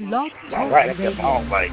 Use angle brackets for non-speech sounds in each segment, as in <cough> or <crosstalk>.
Blog All right, that's all right.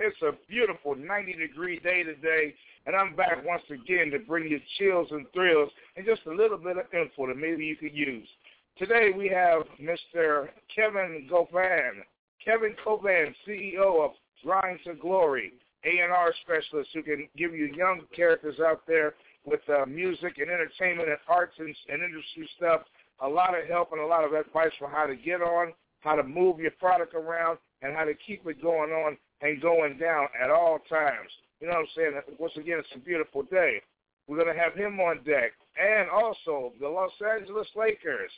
It's a beautiful 90 degree day today, and I'm back once again to bring you chills and thrills and just a little bit of info that maybe you could use. Today we have Mr. Kevin Covan. Kevin Covan, CEO of Grind to Glory, A&R specialist who can give you young characters out there with uh, music and entertainment and arts and, and industry stuff. A lot of help and a lot of advice for how to get on, how to move your product around, and how to keep it going on and going down at all times. You know what I'm saying? Once again, it's a beautiful day. We're going to have him on deck. And also, the Los Angeles Lakers.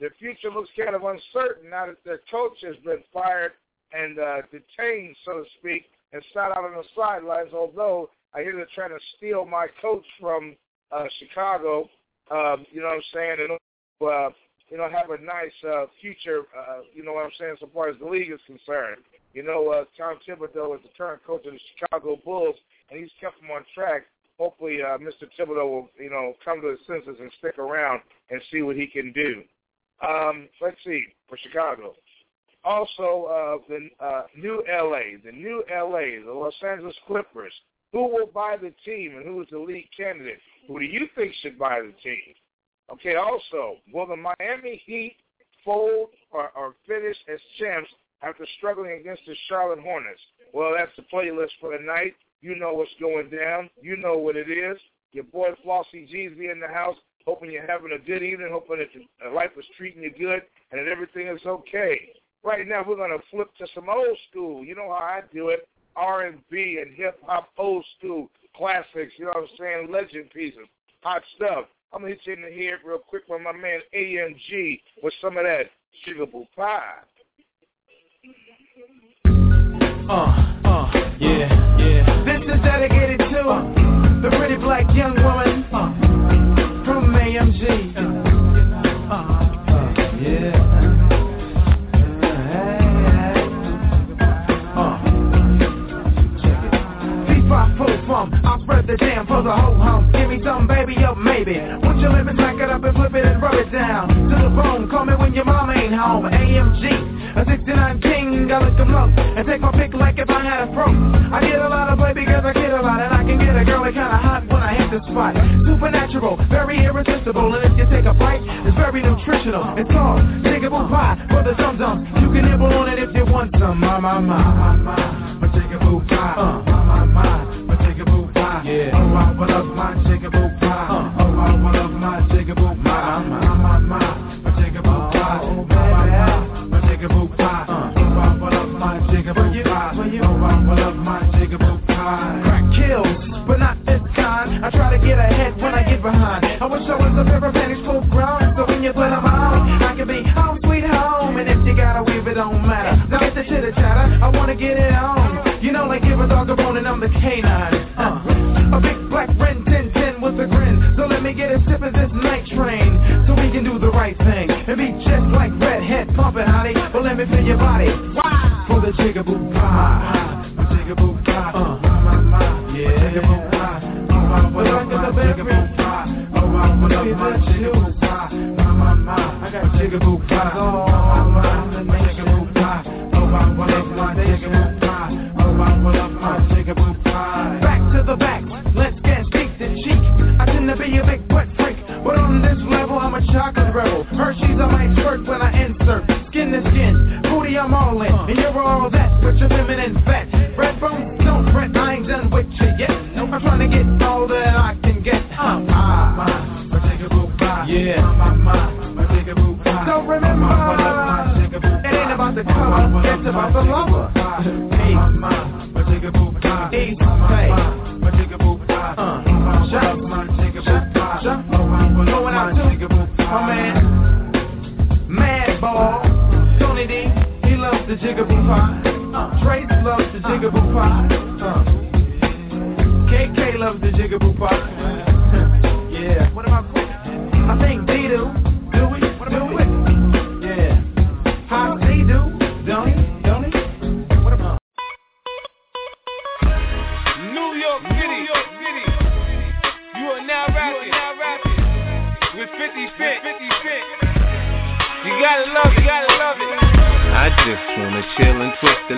their future looks kind of uncertain now that their coach has been fired and uh, detained, so to speak, and sat out on the sidelines. Although I hear they're trying to steal my coach from uh, Chicago, um, you know what I'm saying, and uh, you know have a nice uh, future. Uh, you know what I'm saying, so far as the league is concerned. You know, uh, Tom Thibodeau is the current coach of the Chicago Bulls, and he's kept them on track. Hopefully, uh, Mr. Thibodeau will, you know, come to his senses and stick around and see what he can do. Um, let's see for Chicago. Also, uh, the uh, new LA, the new LA, the Los Angeles Clippers. Who will buy the team and who is the lead candidate? Who do you think should buy the team? Okay. Also, will the Miami Heat fold or, or finish as champs after struggling against the Charlotte Hornets? Well, that's the playlist for the night. You know what's going down. You know what it is. Your boy Flossie G's be in the house. Hoping you're having a good evening. Hoping that life is treating you good and that everything is okay. Right now, we're going to flip to some old school. You know how I do it. R&B and hip hop, old school classics. You know what I'm saying? Legend pieces, hot stuff. I'm gonna hit you in the head real quick with my man AMG with some of that sugar pie. Uh, uh, yeah, yeah. This is dedicated to uh, the pretty black young woman uh, from AMG. Uh, The jam for the whole house. Give me some, baby, up maybe. Put your back it up and flip it and rub it down to the bone. Call me when your mom ain't home. AMG, a 69 king. I look them up and take my pick like if I had a throat. I get a lot of play because I get a lot, and I can get a girl that kinda hot when I hit the spot. Supernatural, very irresistible, and if you take a bite, it's very nutritional. It's all jiggable pie for the dum dums. You can nibble on it if you want some. My my my my my, my jiggable pie. Uh, my my my. Yeah. Oh, I love my jiggable pie. Uh. Oh, I love my jiggable pie. My, my, my, my jiggable pie. Oh, my, my, my jiggable pie. Uh. Oh, I love my jiggable pie. Oh, I love my jiggable pie. Crack kills, but not this kind. I try to get ahead when I get behind. I wish I was a panties full grown. So when you put them on, I can be home sweet home. And if you gotta weave, it don't matter. Now get the chitter chatter. I wanna get it on. You know, like give a dog a bone and I'm the canine. Black Ren 1010 with a grin. So let me get a sip of this night train. So we can do the right thing. And be just like redhead pumping, honey. But let me feel your body. Why? For the jigaboo pie. The jigaboo pie. Uh, my, my, yeah. Jigaboo pie. Oh, I would love my jigaboo pie. Oh, I would love my jigaboo pie. My, my, my. I got jigaboo pie. Oh, my, my, jigaboo pie. Oh, I would love my jigaboo pie. Oh, I would love my jigaboo pie. Be a big butt freak. But on this level, I'm a chocolate rebel. Hershey's on my shirt when I insert. Skin to skin, booty I'm all in. And you're all that with your feminine fat. Red bones, don't fret, I ain't done with you yet. I'm trying to get all that I can get. Uh, my, my, my pie. Yeah. My, my, my jigaboo pie. So remember, it ain't about the color, it's about the lover. Hey, my, my jigaboo pie. East, say, my jigaboo pie. Uh, shout my my man, Mad Ball, Tony D, he loves the jigaboo pie. Trace loves the jigaboo pie. KK loves the jigaboo pie. <laughs> yeah. What about Quick? I think D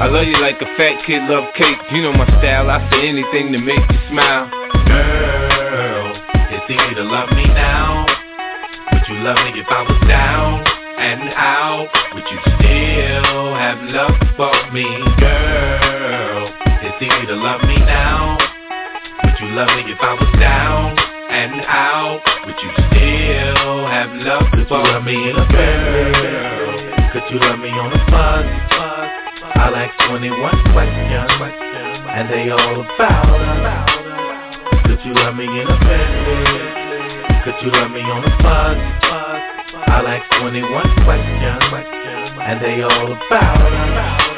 I love you like a fat kid love cake. You know my style, I say anything to make you smile. Girl, it's easy to love me now. Would you love me if I was down and out? Would you still have love for me? Girl, it's easy to love me now. Would you love me if I was down and out? Would you still have love Could for you love me in a girl? Could you love me on a bus? I'll ask 21 questions, and they all about us. Could you love me in a bed? Could you love me on a bus? I'll ask 21 questions, and they all about us.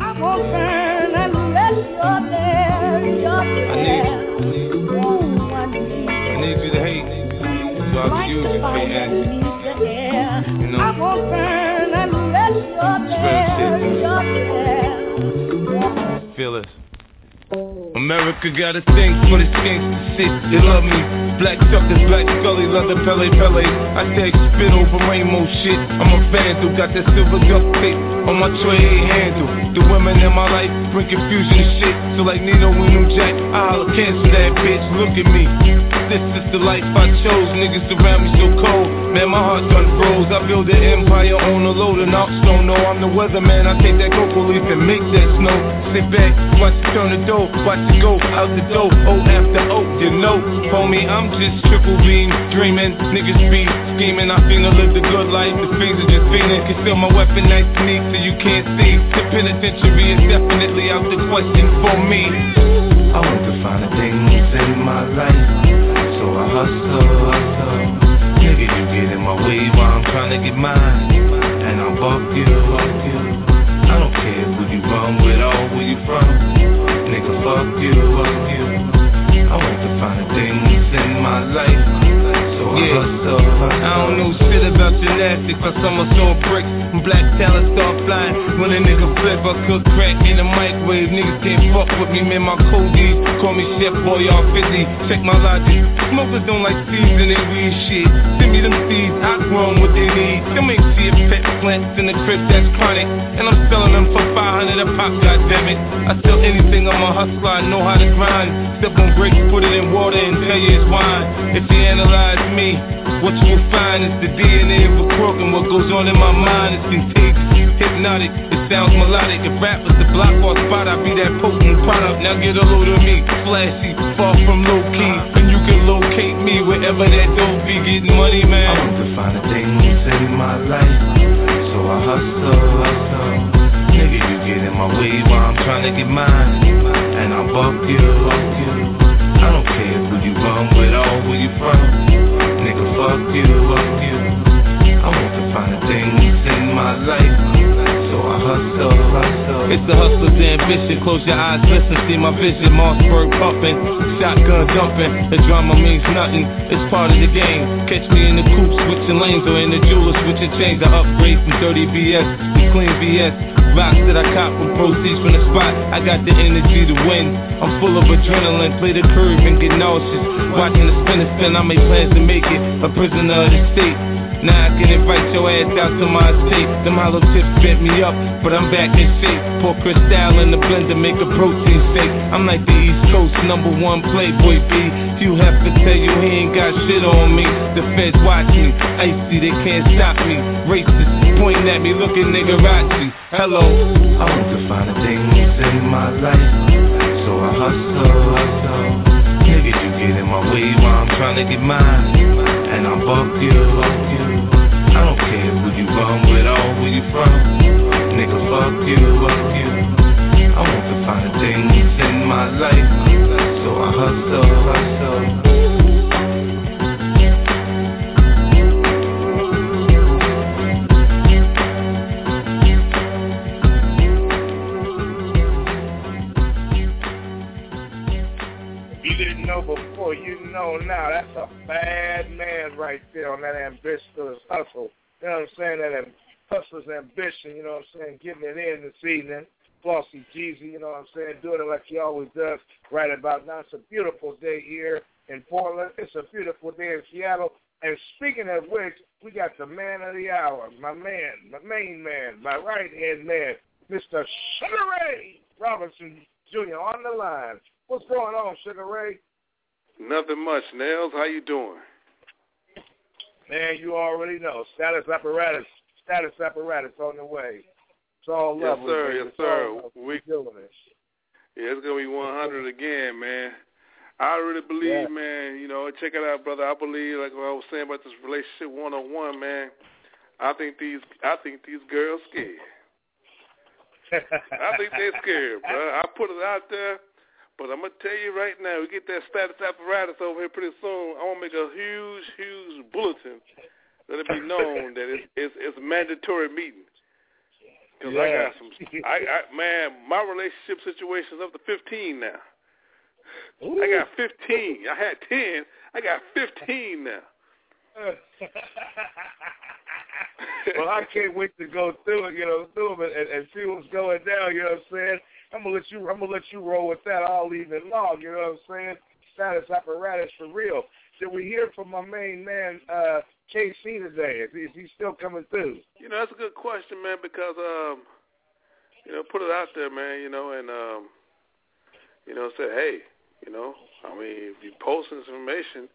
I'm unless you're there. Need, you to hate, so I can use the you for fire answer. beneath the air. You know. It. America got a thing for the gangsta shit. They love me. Black suckers, black scully, leather pele pele. I take spit over rainbow shit. I'm a fan who got that silver duct tape on my tray handle. The women in my life bring confusion and shit. So like Nino and New Jack, I'll cancel that bitch. Look at me. This is the life I chose. Niggas around me so cold. Man, my heart done froze. I build an empire on a load of knocks. Don't know I'm the weatherman. I take that cocoa leaf and make that snow. Sit back, watch it turn the dough. Watch it go out the door. O after O, you know. Homie, I'm just triple beam dreaming. Niggas be scheming. I finna live the good life. The fiends are just fiending. Conceal my weapon nice neat so you can't see. The penitentiary is definitely out the question for me. I want to find the things in my life. So I hustle, hustle. Nigga, you get in my way while I'm trying to get mine. And I'll fuck you, fuck you. I don't care who you run with or where you from. Nigga, fuck you, fuck my life. So I hustle. I don't know shit about gymnastics. I somersault bricks. When black talent start flying. When a nigga flip, I cook crack in the microwave. Niggas can't fuck with me, man. My codies call me chef boy, y'all 50. Check my logic. Smokers don't like in their weed shit. Send me them seeds, I grow 'em what they need. Come ain't see a pet plants in the crib that's chronic. And I'm selling them for 500 a pop, goddammit. I sell anything, I'm a hustler, I know how to grind. Step on bricks, put it in water and tell you it's wine. If you analyze me, what you will find is the DNA of a crook and what goes on in my mind is contagious. hypnotic. It sounds melodic. If rap was the block or spot, I'd be that potent product. Now get a load of me, flashy, far from low key. And you can locate me wherever that dope be getting money, man. I want to find the things save my life, so I hustle, hustle. Nigga, you get in my way while I'm trying to get mine, and I'll buck you. I don't care who you run with or where you from, nigga, fuck you, fuck you. I want to find the things in my life. So I hustle, hustle. It's the hustler's ambition. Close your eyes, listen, see my vision. Mossberg pumping, shotgun dumping. The drama means nothing. It's part of the game. Catch me in the coupe, switching lanes, or in the jeweler, switching chains. I upgrade from dirty BS to clean BS. Rocks that I cop from proceeds from the spot. I got the energy to win. I'm full of adrenaline. Play the curve and get nauseous. Watching the spin and spin, I make plans to make it. A prisoner of the state. Now I can invite your ass out to my estate. Them hollow tips bent me up, but I'm back in shape. Pour Cristal in the blender, make a protein shake. I'm like the East Coast number one playboy B. You have to tell you he ain't got shit on me. The feds watch me, icy, they can't stop me. Racist, pointing at me, looking nigga Rachi. Hello. I want to find the things in my life, so I hustle, hustle. Nigga, you get in my way while I'm trying to get mine, and I'll buck you, buck you. Care who you run with or where you from, nigga, fuck you, fuck you. I want to find the things in my life, so I hustle, hustle. You didn't know before, you know now. That's a bad man right there on that ambitious hustle. You know what I'm saying? That hustler's ambition, you know what I'm saying? Getting it in this evening. Flossy Jeezy, you know what I'm saying? Doing it like he always does right about now. It's a beautiful day here in Portland. It's a beautiful day in Seattle. And speaking of which, we got the man of the hour, my man, my main man, my right-hand man, Mr. Sugar Ray Robinson Jr. on the line. What's going on, Sugar Ray? Nothing much, Nails. How you doing? Man, you already know. Status apparatus, status apparatus on the way. It's all Yes, sir. baby. Yes, It's all sir. We- doing this. Yeah, it's gonna be 100 again, man. I really believe, Yeah. man. You know, check it out, brother. I believe, like what I was saying about this relationship 101, man. I think these, I think these girls scared. <laughs> I think they're scared, bro. I put it out there, but I'm gonna tell you right now, we get that status apparatus over here pretty soon. I want to make a huge, huge bulletin. Let it be known <laughs> that it's it's, it's a mandatory meeting. Cause I got some, <laughs> I, I man, my relationship situation is up to 15 now. I got 15. I had 10. I got 15 now. <laughs> well, I can't wait to go through it, you know, through it and, and see what's going down. You know what I'm saying? I'm gonna let you. I'm gonna let you roll with that all evening long. You know what I'm saying? Status apparatus for real. Did we hear from my main man uh, KC today? Is he, is he still coming through? You know, that's a good question, man, because um, you know, put it out there, man, you know, and um, you know, say, hey, you know, I mean, if you post this information,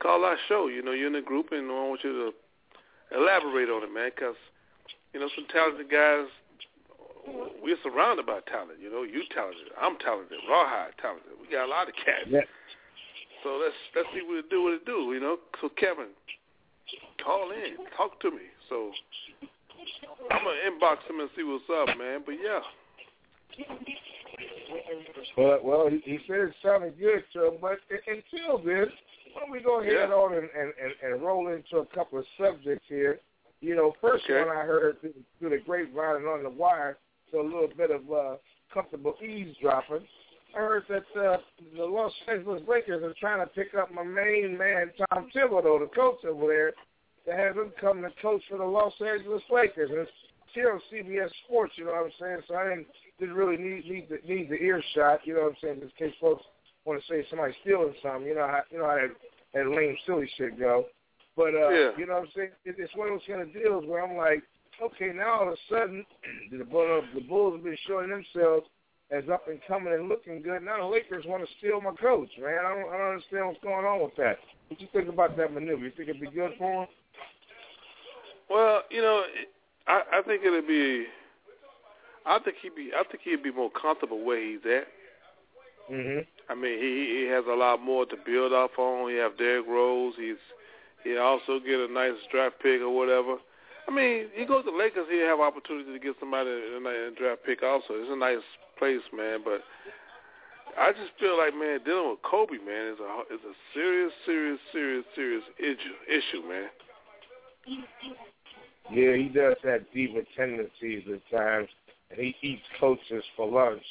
call our show. You know, you're in the group, and I want you to elaborate on it, man, because you know, some talented guys. We're surrounded by talent. You know, you talented. I'm talented. Rawhide talented. We got a lot of cats. Yeah. So let's let's see what it do. What it do. You know. So Kevin, call in, talk to me. So I'm gonna inbox him and see what's up, man. But yeah, Well, well, he, he said it sounded good to him, but until then, why don't we go ahead Yeah. on and, and, and, and roll into a couple of subjects here. You know, first Okay. one I heard through, through the grapevine and on the wire, so a little bit of uh, comfortable eavesdropping. I heard that uh, the Los Angeles Lakers are trying to pick up my main man, Tom Thibodeau, the coach over there, to have him come to coach for the Los Angeles Lakers. And it's here on CBS Sports, you know what I'm saying? So I didn't didn't really need need the need the earshot, you know what I'm saying, just in case folks want to say somebody's stealing something, you know how you know how that, that lame silly shit go. But uh Yeah. you know what I'm saying? It, it's one of those kind of deals where I'm like, okay, now all of a sudden <clears throat> the Bull, the Bulls have been showing themselves as up and coming and looking good. Now the Lakers want to steal my coach, man. I don't I don't understand what's going on with that. What you think about that maneuver? You think it'd be good for him? well, you know, I I think it'll be I think he'd be. I think he'd be more comfortable where he's at. Mhm. I mean, he he has a lot more to build off on. He have Derrick Rose. He's he also get a nice draft pick or whatever. I mean, he goes to Lakers. He have opportunity to get somebody in a draft pick. Also, it's a nice place, man. But I just feel like, man, dealing with Kobe, man, is a is a serious, serious, serious, serious issue, issue, man. Yeah, he does have diva tendencies at times, and he eats coaches for lunch.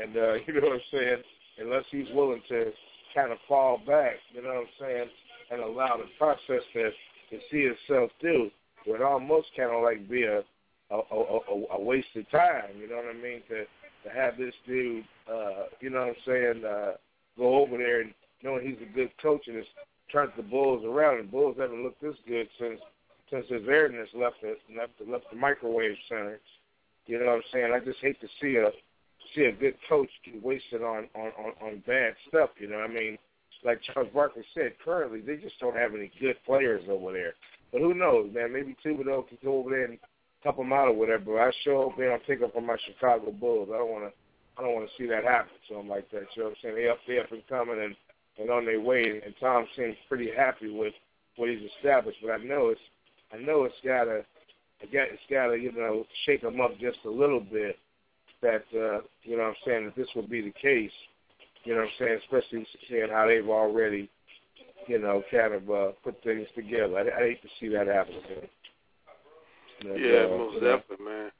And uh, <laughs> you know what I'm saying? Unless he's willing to kind of fall back, you know what I'm saying, and allow the process to to see itself through, would almost kind of like be a a, a a waste of time. You know what I mean? To to have this dude, uh, you know what I'm saying, uh, go over there and knowing he's a good coach and has turned the Bulls around. And Bulls haven't looked this good since since his airness left the left the, left the microwave center. You know what I'm saying? I just hate to see a see a good coach get wasted on on on, on bad stuff. You know what I mean? Like Charles Barkley said, currently they just don't have any good players over there. But who knows, man? Maybe Thibodeau can go over there and help them out or whatever. But I sure hope they don't take up from my Chicago Bulls. I don't want to. I don't want to see that happen to them like that. You know what I'm saying? They up, they up and coming and and on their way. And Tom seems pretty happy with what he's established. But I know it's I know it's gotta it got it's gotta you know shake them up just a little bit. That uh, you know what I'm saying that this will be the case. You know what I'm saying? Especially seeing how they've already you know kind of uh, put things together. I, I hate to see that happen. But, Yeah, uh, most definitely, man.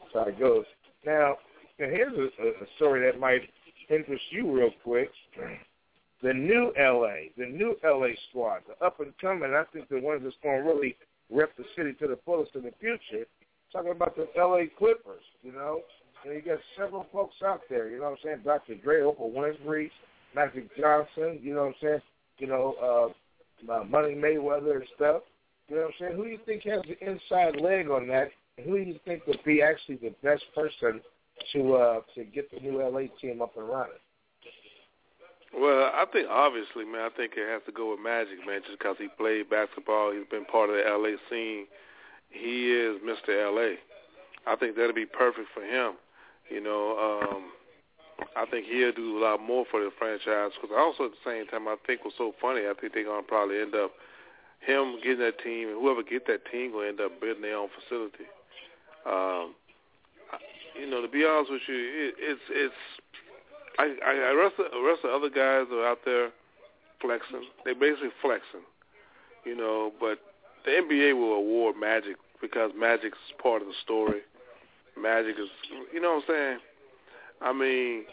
that's how it goes. Now, now here's a, a story that might interest you real quick. The new LA, the new LA squad, the up and coming, I think the ones that's going to really rep the city to the fullest in the future. Talking about the LA Clippers, you know. And you got several folks out there, you know what I'm saying? Dr. Dre, Oprah Winfrey, Magic Johnson, you know what I'm saying? You know, uh, Money Mayweather and stuff. You know what I'm saying? Who do you think has the inside leg on that? Who do you think would be actually the best person to uh, to get the new LA team up and running? Well, I think obviously, man, I think it has to go with Magic, man, just because he played basketball. He's been part of the LA scene. He is Mr. LA. I think that'll be perfect for him. You know, um, I think he'll do a lot more for the franchise. Because also at the same time, I think what's so funny, I think they're gonna probably end up him getting that team, and whoever get that team will end up building their own facility. Um, you know, to be honest with you, it, it's it's I, I, rest the, rest of the other guys are out there flexing. They're basically flexing, you know. But the NBA will award Magic because Magic's part of the story. Magic is, you know what I'm saying? I mean,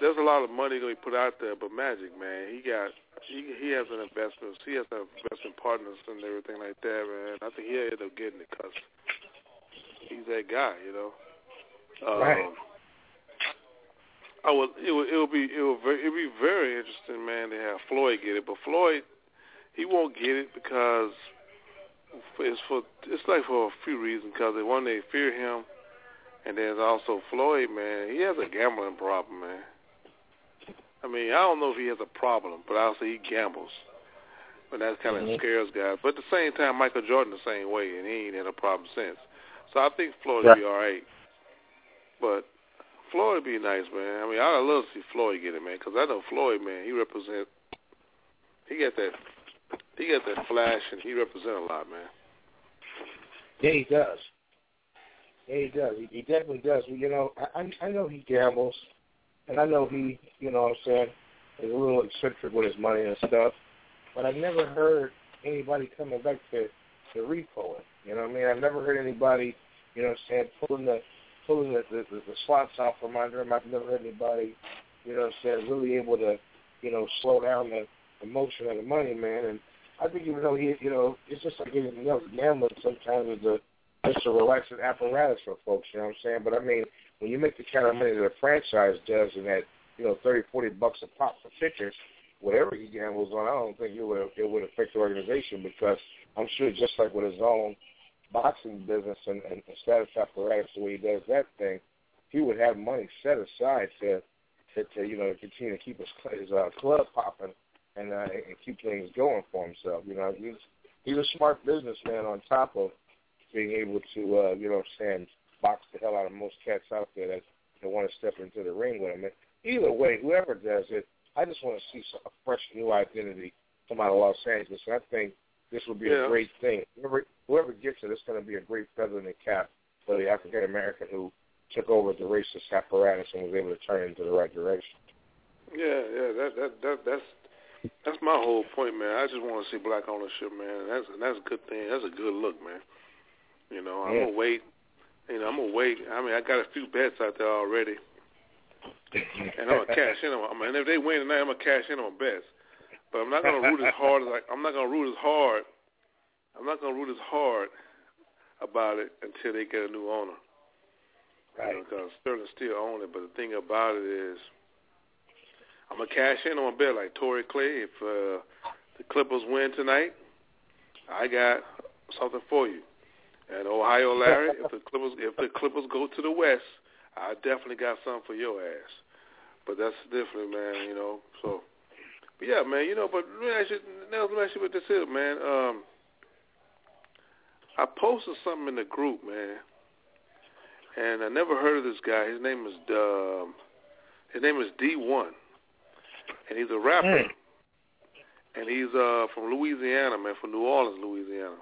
there's a lot of money going to be put out there, but Magic, man, he got he he has an investment. He has an investment partners and everything like that, man. I think he'll end up getting it because he's that guy, you know. Um, Right. I will. It will. It will be. It will. Very, it'll be very interesting, man, to have Floyd get it. But Floyd, he won't get it because it's for. It's like for a few reasons. Because they one, they fear him, and there's also Floyd, man. He has a gambling problem, man. I mean, I don't know if he has a problem, but I'll say he gambles. But that kind of Mhm. scares guys. But at the same time, Michael Jordan the same way, and he ain't had a problem since. So I think Floyd will be all right. But Floyd would be nice, man. I mean, I'd love to see Floyd get it, man, because I know Floyd, man. He represent. He got that. He got that flash, and he represent a lot, man. Yeah, he does. Yeah, he does. He, he definitely does. You know, I I know he gambles, and I know he, you know, what I'm saying, is a little eccentric with his money and stuff. But I've never heard anybody coming back to to repo it. You know what I mean? I've never heard anybody, you know, what I'm saying, pulling the pulling the the, the, the slots out from under him. I've never heard anybody, you know, what I'm saying, really able to, you know, slow down the, the motion of the money, man. And I think even though he, you know, it's just like anything else. Gambling sometimes is a just a relaxing apparatus for folks. You know what I'm saying? But I mean, when you make the kind of money that a franchise does, and that you know, thirty, forty bucks a pop for pitchers, whatever he gambles on, I don't think it would it would affect the organization because I'm sure just like with his own boxing business and, and status apparatus, the way he does that thing, he would have money set aside to to, to you know continue to keep his his uh, club popping and uh, and keep things going for himself. You know, he's he's a smart businessman on top of being able to uh, you know what I'm saying box the hell out of most cats out there that, that want to step into the ring with him. And either way, whoever does it, I just want to see some, a fresh new identity come out of Los Angeles. And I think this will be Yeah. a great thing. Whoever, whoever gets it, it's going to be a great feather in the cap for the African American who took over the racist apparatus and was able to turn it into the right direction. Yeah, yeah, that that that that's that's my whole point, man. I just want to see black ownership, man. That's that's a good thing. That's a good look, man. You know, I'm Yeah. gonna wait. You know, I'm gonna wait. I mean, I got a few bets out there already, <laughs> and I'm gonna cash in on. I mean, if they win tonight, I'm gonna cash in on bets. But I'm not gonna root as hard as like I'm not gonna root as hard. I'm not gonna root as hard about it until they get a new owner. Right. You know, because Sterling still own it. But the thing about it is, I'm gonna cash in on a bet like Torrey Clay. If uh, the Clippers win tonight, I got something for you. And Ohio Larry, if the Clippers if the Clippers go to the West, I definitely got something for your ass. But that's different, man. You know. So, but yeah, man. You know. But let me ask you, let me ask you what this is, man. Um, I posted something in the group, man and I never heard of this guy. His name is um, his name is D1, and he's a rapper, Mm. and he's uh from Louisiana, man, from New Orleans, Louisiana.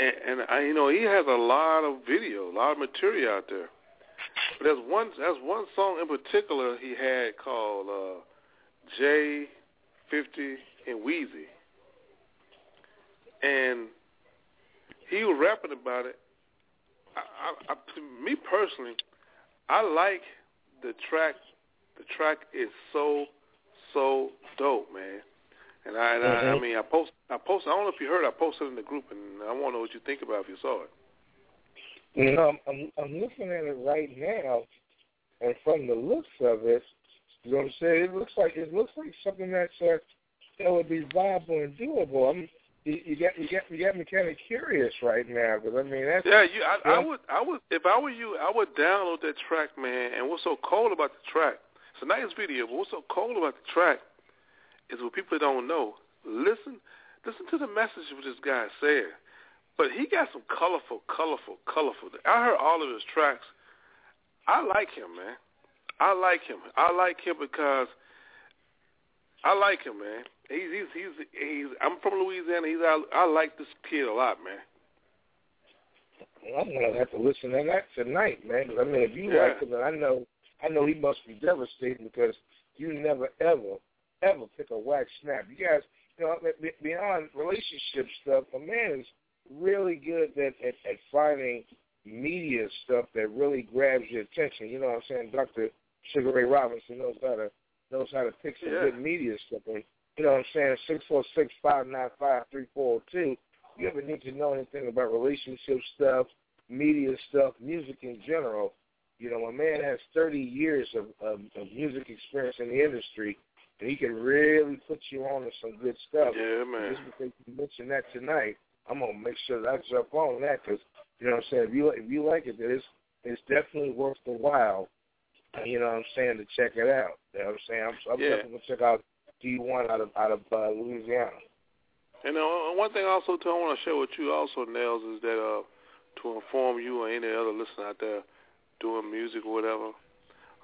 And, I, you know, he has a lot of video, a lot of material out there. But there's one, there's one song in particular he had called uh, J50 and Wheezy, and he was rapping about it. I, I, I, me personally, I like the track. The track is so so dope, man. And I, and I, I Mhm. mean, I post, I post. I don't know if you heard. I posted in the group, and I want to know what you think about if you saw it. You know, I'm, I'm I'm looking at it right now, and from the looks of it, you know what I'm saying. It looks like it looks like something that's uh, that would be viable and doable. I'm you, you get you get you got me kind of curious right now because I mean that's Yeah, you. I, I would. I would. If I were you, I would download that track, man. And what's so cool about the track? It's a nice video, but what's so cool about the track is what people don't know. Listen, listen to the message what this guy said. But he got some colorful, colorful, colorful. I heard all of his tracks. I like him, man. I like him. I like him because I like him, man. He's he's he's, he's I'm from Louisiana. He's I, I like this kid a lot, man. I'm gonna have to listen to that tonight, man. 'cause, I mean, if you Yeah. like him, I know I know he must be devastated because you never ever ever pick a whack snap. You guys, you know, beyond relationship stuff, a man is really good at, at at finding media stuff that really grabs your attention. You know what I'm saying? Dr. Sugar Ray Robinson knows how to knows how to pick some Yeah. good media stuff. And you know what I'm saying? Six four six five nine five three four two. You ever need to know anything about relationship stuff, media stuff, music in general? You know, a man has 30 years of, of, of music experience in the industry, and he can really put you on to some good stuff. Yeah, man. Just because you mentioned that tonight, I'm gonna make sure that I jump on that because you know what I'm saying. If you if you like it, then it's it's definitely worth the while. You know what I'm saying to check it out. You know what I'm saying. I'm, I'm Yeah. definitely gonna check out D1 out of out of uh, Louisiana. And uh, one thing also too, I want to share with you also, Nels, is that uh, to inform you or any other listener out there doing music or whatever,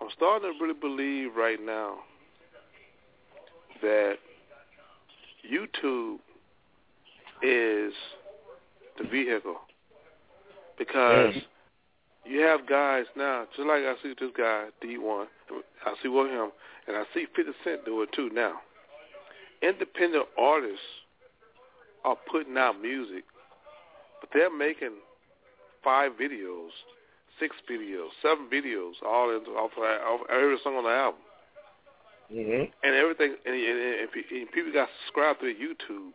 I'm starting to really believe right now that YouTube is the vehicle because Mm. you have guys now, just like I see this guy D1, I see with him, and I see 50 Cent do it too now. Independent artists are putting out music, but they're making five videos, six videos, seven videos, all in, off, off every song on the album, Mm-hmm. and everything. And, and, and, and people got subscribed to YouTube.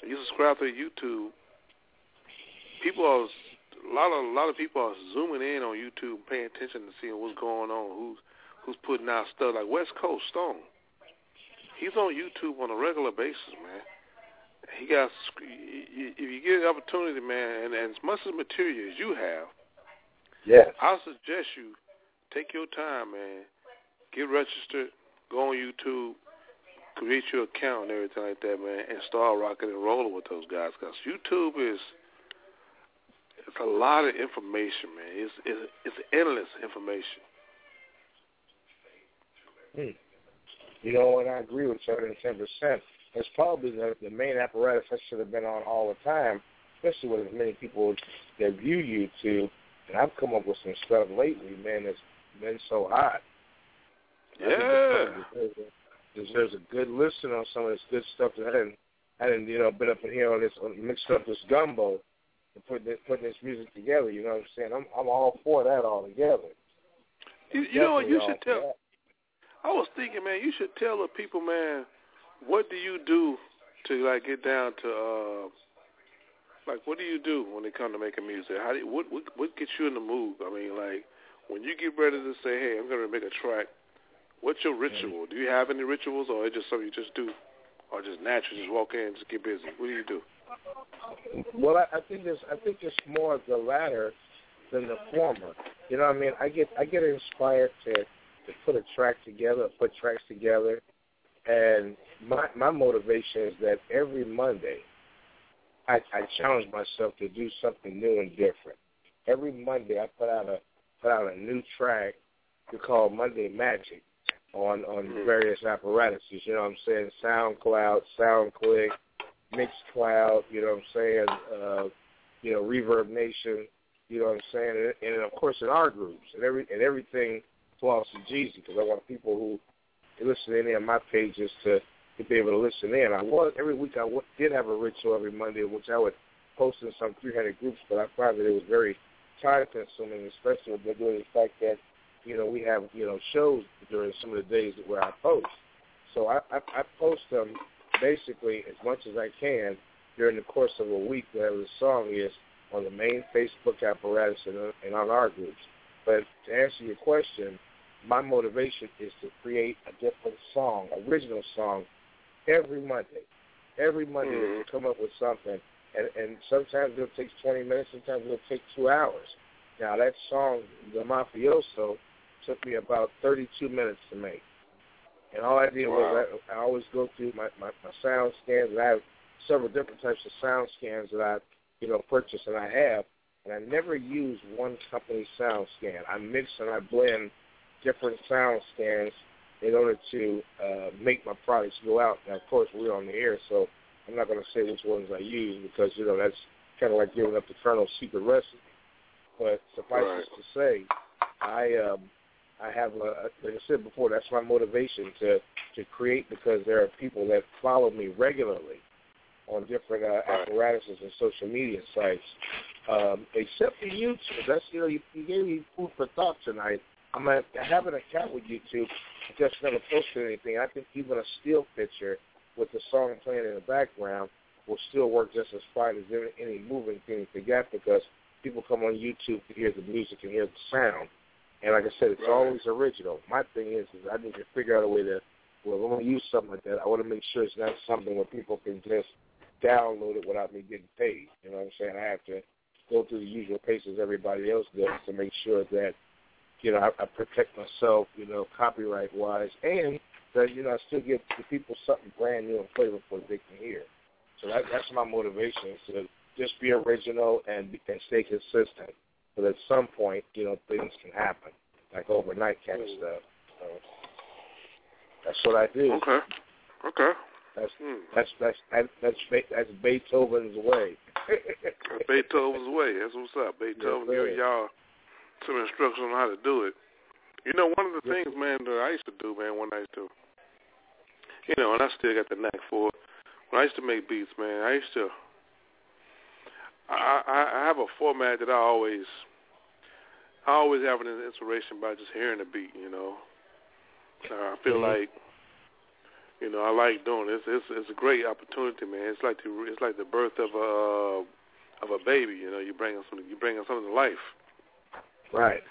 So you subscribe to YouTube. People are a lot of a lot of people are zooming in on YouTube, paying attention to seeing what's going on, who's who's putting out stuff like West Coast Stone. He's on YouTube on a regular basis, man. He got if you get the opportunity, man, and, and as much as material as you have, Yes. I suggest you take your time, man. Get registered, go on YouTube, create your account and everything like that, man, and start rocking and rolling with those guys. Because YouTube is it's a lot of information, man. It's it's, it's endless information. Hmm. You know, and I agree with you 110 percent. It's probably the, the main apparatus that should have been on all the time, especially with as many people that view YouTube. And I've come up with some stuff lately, man, that's been so hot. Yeah. Deserves a good listen on some of this good stuff that I didn't, I didn't, you know, been up in here on this, mixed up this gumbo and putting this, putting this music together. You know what I'm saying? I'm, I'm all for that all together. You, you know what? You should tell. that. I was thinking, man, you should tell the people, man, what do you do to like get down to uh like what do you do when it comes to making music? How do you, what what what gets you in the mood? I mean, like when you get ready to say, "Hey, I'm going to make a track." What's your ritual? Do you have any rituals, or is it just something you just do, or just natural, just walk in, and just get busy? What do you do? Well, I, I think it's I think it's more the latter than the former. You know what I mean? I get I get inspired to to put a track together, put tracks together, and my my motivation is that every Monday I, I challenge myself to do something new and different. Every Monday I put out a put out a new track we call Monday Magic on on Mhm. various apparatuses. You know what I'm saying? SoundCloud, SoundClick, Mixcloud. You know what I'm saying? Uh, you know, Reverb Nation. You know what I'm saying? And, and of course in our groups and every and everything falls to Jeezy because I want people who listen in on my pages to to be able to listen in. I was every week I w- did have a ritual every Monday, which I would post in some 300 groups, but I found that it was very time consuming, especially with the fact that you know we have you know shows during some of the days where I post. So I, I, I post them basically as much as I can during the course of a week, whatever the song is, on the main Facebook apparatus and, and on our groups. But to answer your question, my motivation is to create a different song, original song, every Monday. Every Monday Mhm. to come up with something. And, and sometimes it'll take 20 minutes, sometimes it'll take two hours. Now, that song, The Mafioso, took me about 32 minutes to make. And all I did Wow. was I, I always go through my, my, my sound scans. And I have several different types of sound scans that I, you know, purchase and I have. And I never use one company sound scan. I mix and I blend different sound scans in order to uh, make my products go out. Now, of course, we're on the air, so I'm not going to say which ones I use because you know that's kind of like giving up the Colonel's secret recipe. But suffice Right. it to say, I um, I have a, like I said before, that's my motivation to to create because there are people that follow me regularly on different uh, apparatuses and social media sites. Um, except for YouTube, that's you know you, you gave me food for thought tonight. I'm gonna have an account with YouTube. I just never posted anything. I think even a still picture with the song playing in the background will still work just as fine as any, any moving thing to get because people come on YouTube to hear the music and hear the sound. And like I said, it's Right. always original. My thing is, is I need to figure out a way to, well, going to use something like that, I want to make sure it's not something where people can just download it without me getting paid. You know what I'm saying? I have to go through the usual paces everybody else does to make sure that, you know, I, I protect myself, you know, copyright-wise, and that, you know, I still give the people something brand new and flavorful that they can hear. So that, that's my motivation, is to just be original and, and stay consistent. But at some point, you know, things can happen, like overnight kind of stuff. So that's what I do. Okay. Okay. That's Hmm. that's that's that, that's that's Beethoven's way. <laughs> Beethoven's way. That's what's up. Beethoven Yes, giving y'all some instructions on how to do it. You know, one of the Yes, things, man, that I used to do, man, when I used to, you know, and I still got the knack for it. When I used to make beats, man, I used to, I, I, have a format that I always, I always have an inspiration by just hearing the beat, you know. Uh, I feel Mhm. like, you know, I like doing this. It's it's a great opportunity, man. It's like the it's like the birth of a of a baby. You know, you bring something you bring something to life, right.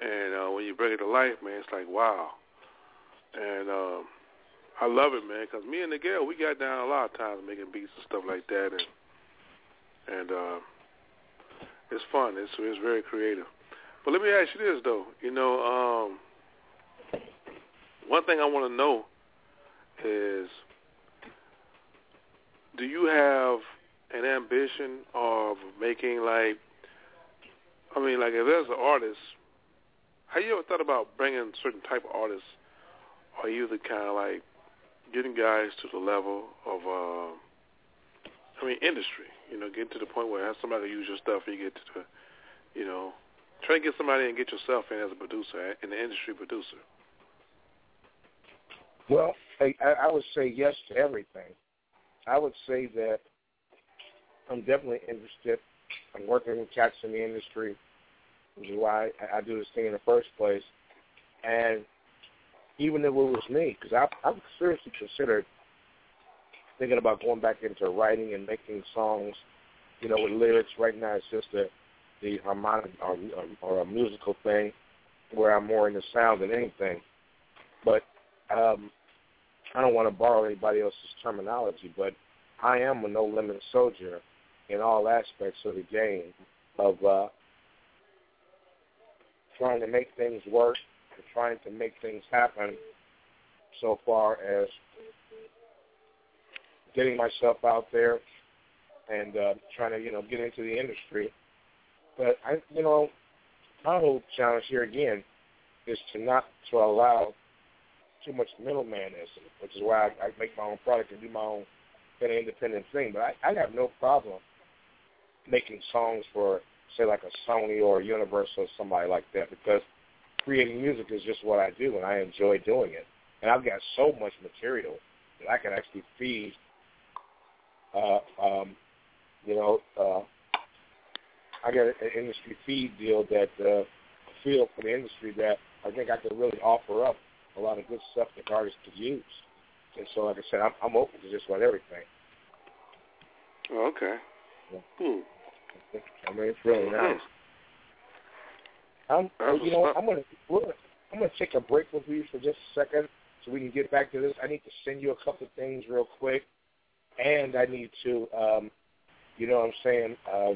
and uh, when you bring it to life, man, it's like wow. And um, I love it, man, because me and the girl we got down a lot of times making beats and stuff like that, and and uh, it's fun. It's it's very creative. But let me ask you this though. You know, um, one thing I want to know is do you have an ambition of making like I mean, like if there's an artist, have you ever thought about bringing certain type of artists, or you the kind of like getting guys to the level of, uh, I mean, industry. You know, getting to the point where somebody use your stuff and you get to the, you know, try to get somebody and get yourself in as a producer, in the industry producer. Well, I, I would say yes to everything. I would say that I'm definitely interested. I'm working with cats in the industry, which is why I, I do this thing in the first place. And even if it was me, because I, I've seriously considered thinking about going back into writing and making songs, you know, with lyrics. Right now, it's just a, the harmonic or, or a musical thing where I'm more into sound than anything. But um, I don't want to borrow anybody else's terminology, but I am a no limit soldier in all aspects of the game of uh, trying to make things work trying to make things happen so far as getting myself out there and uh, trying to, you know, get into the industry. But I, you know, my whole challenge here again is to not to allow too much middlemanism, which is why I, I make my own product and do my own kind of independent thing. But I, I have no problem making songs for, say, like a Sony or a Universal or somebody like that because creating music is just what I do, and I enjoy doing it. And I've got so much material that I can actually feed, uh, um, you know, uh, I got an industry feed deal that uh, feel for the industry that I think I could really offer up a lot of good stuff that artists could use. And so, like I said, I'm, I'm open to just about everything. Oh, okay. Yeah. Hmm. I mean, it's really nice. I'm, you know, I'm gonna, we're gonna, I'm gonna take a break with you for just a second so we can get back to this. I need to send you a couple of things real quick, and I need to, um, you know, what I'm saying, uh,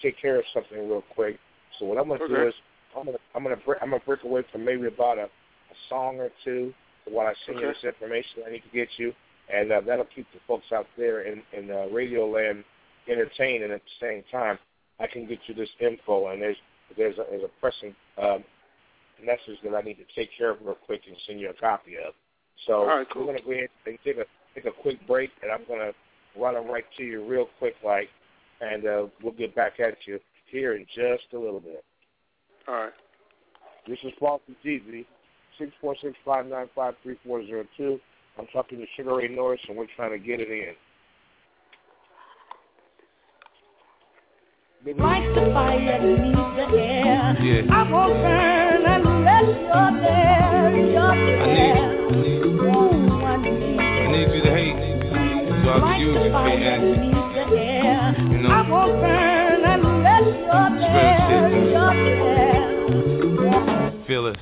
take care of something real quick. So what I'm gonna okay. do is, I'm gonna, I'm gonna, I'm gonna break away from maybe about a, a song or two while I send okay. you this information I need to get you, and uh, that'll keep the folks out there in in uh, Radio Land entertained, and at the same time, I can get you this info, and there's there's a, there's a pressing um, message that I need to take care of real quick and send you a copy of. So All right, cool. we're gonna go ahead and take a take a quick break, and I'm gonna run them right to you real quick, like, and uh, we'll get back at you here in just a little bit. All right. This is Paul from Jeezy, six four six five nine five three four zero two. I'm talking to Sugar Ray Norris, and we're trying to get it in. Like the fire beneath the air. Yeah. I won't burn unless you're there. You're there. So I can Like use the you for fire your beneath. You know? I won't burn unless you're there. You're there. Feel it.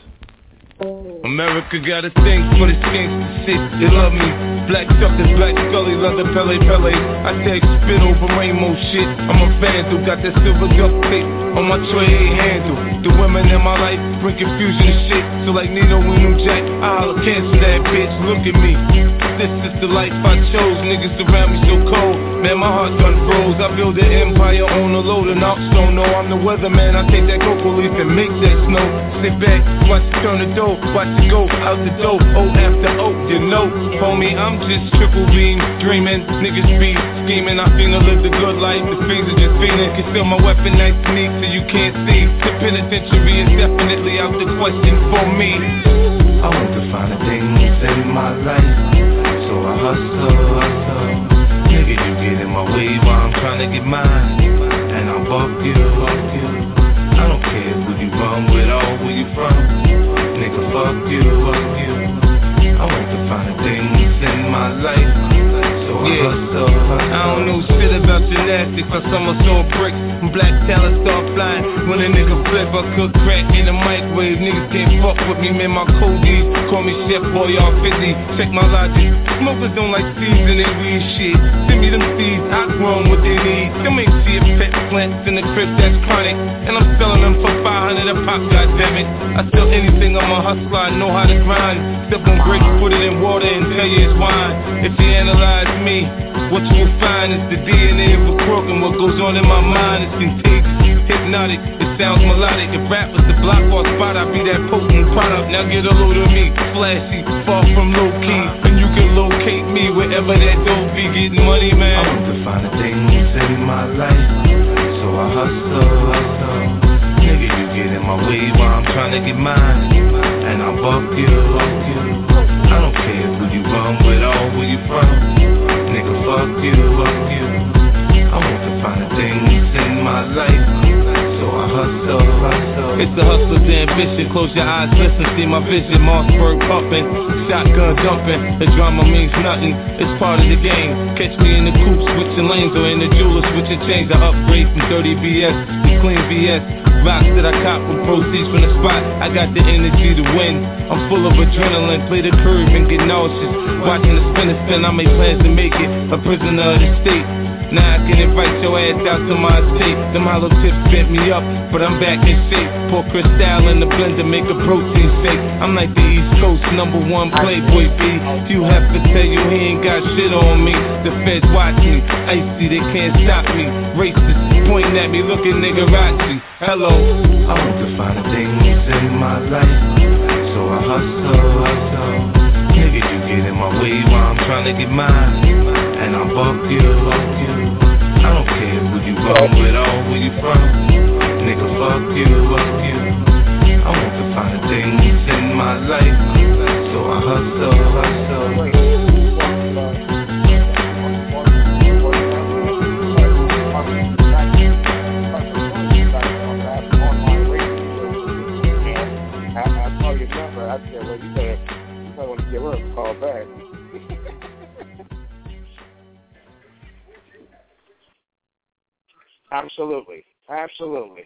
America got a thing for the gangsta shit. They love me. Black Chuckers, Black Scully, leather Pelle Pelle. I take spit over rainbow shit. I'm a vandal, got that silver duct tape on my tray ain't handle. The women in my life bring confusion and shit. So like Nino and New Jack, I holla cancel that bitch. Look at me. This is the life I chose. Niggas around me so cold. Man, my heart done froze. I build an empire on the load and Armstrong. No, I'm the weatherman. I take that cocoa leaf and make that snow. Sit back, watch it turn the dough. Watch it go out the door. O after O, you know. Homie, I'm just triple beam dreaming. Niggas be scheming. I finna live the good life. The fiends are just fiending. Conceal my weapon nice neat so you can't see. The penitentiary is definitely out the question for me. I want to find the things in my life. So I hustle, hustle. Nigga, you get in my way while I'm trying to get mine. And I'll fuck you, fuck you. I don't care who you run with or where you from. Nigga, fuck you, fuck you. I want to find the things in my life. So I hustle, hustle. I don't know shit about gymnastics. I summer saw bricks. Black talent start flying. When a nigga flip, I cook crack in the microwave. Niggas can't fuck with me, man. My codies call me Chef Boy, all fizzy. Check my logic. Smokers don't like seasoning weed shit. Me them seeds, I grow 'em what they need. Them ain't shit, pet plants in the crib that's chronic. And I'm selling them for 500 a pop, goddammit. I sell anything, I'm a hustler, I know how to grind. Step on grapes, put it in water and tell you it's wine. If you analyze me, what you find is the DNA of a crook and what goes on in my mind is contagious. hypnotic. It sounds melodic. If rap was the block or spot, I'd be that potent product. Now get a load of me, flashy, far from low key. And you can locate me wherever that dope be getting money, man. I want to find the things in my life, so I hustle, hustle. Nigga, you get in my way while I'm trying to get mine, and I'll buck you, buck you. I don't care who you run with or where you from, nigga, fuck you, fuck you. I want to find the things in my life, It's the hustler's ambition. Close your eyes, listen, see my vision. Mossberg pumping, shotgun dumping. The drama means nothing. It's part of the game. Catch me in the coupe, switching lanes, or in the jeweler, switching chains. I upgrade from dirty BS to clean BS. Rocks that I cop from proceeds from the spot. I got the energy to win. I'm full of adrenaline. Play the curve and get nauseous. Watching the spin and spin, I make plans to make it. A prisoner of the state. Now I can invite your ass out to my estate. Them hollow tips bent me up, but I'm back in shape. Pour crystal in the blender, make a protein shake. I'm like the East Coast number one playboy B. You have to tell you he ain't got shit on me. The feds watch me, icy, they can't stop me. Racists pointing at me, looking niggerazzi. Hello. I want to find things in my life, so I hustle, hustle. Nigga, you get in my way while I'm trying to get mine, and I'll buck you, buck you. I don't care who you run with or where you from, nigga, fuck you, fuck you. I want to find the things in my life, so I hustle, hustle. I, I saw your number. I said, well, you better, you might want to give her a call back. Absolutely. Absolutely.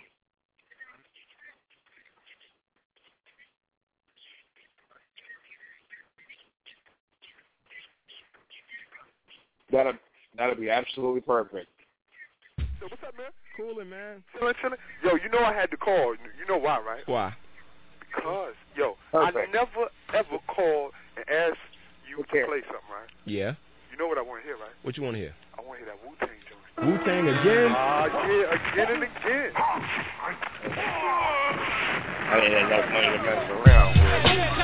That'll that'll be absolutely perfect. So what's up, man? Cooling, man. Chillin', chillin'. Yo, you know I had to call. You know why, right? Why? Because, yo, Perfect. I never ever called and asked you Okay. to play something, right? Yeah. You know what I want to hear, right? What you want to hear? I want to hear that Wu Tang joint. Wu Tang again? Ah, yeah, again and again. I ain't enough money to mess around with.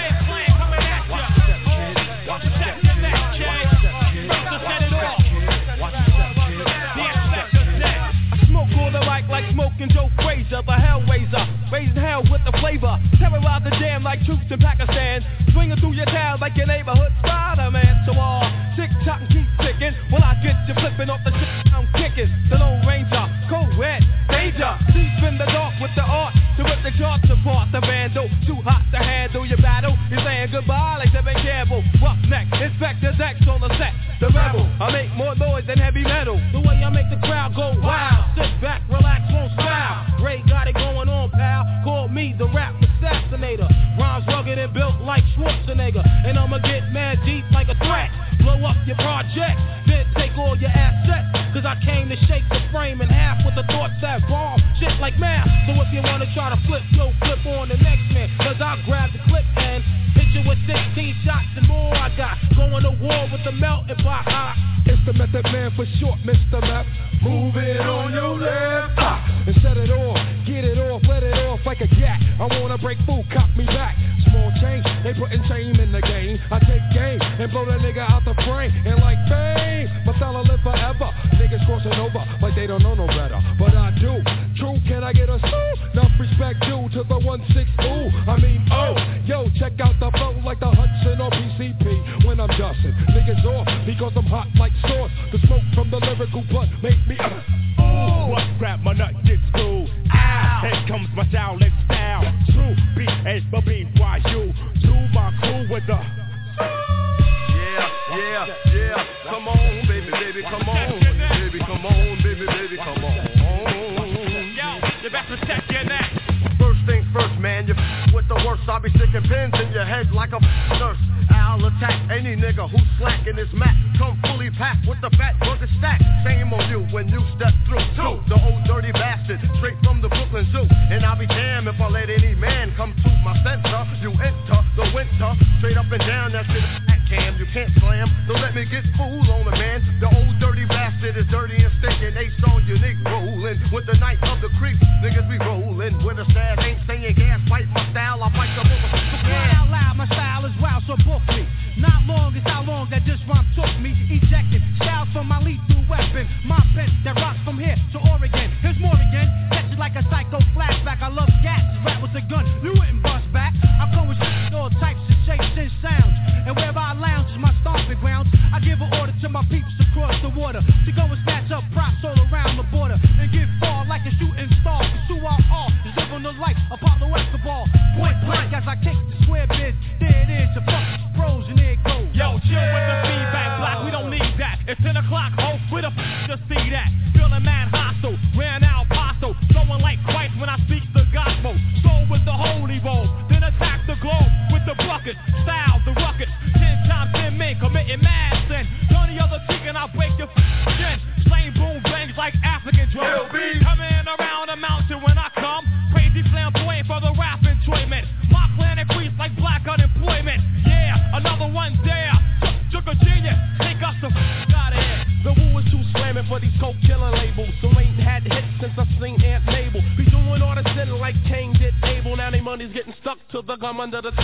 Under the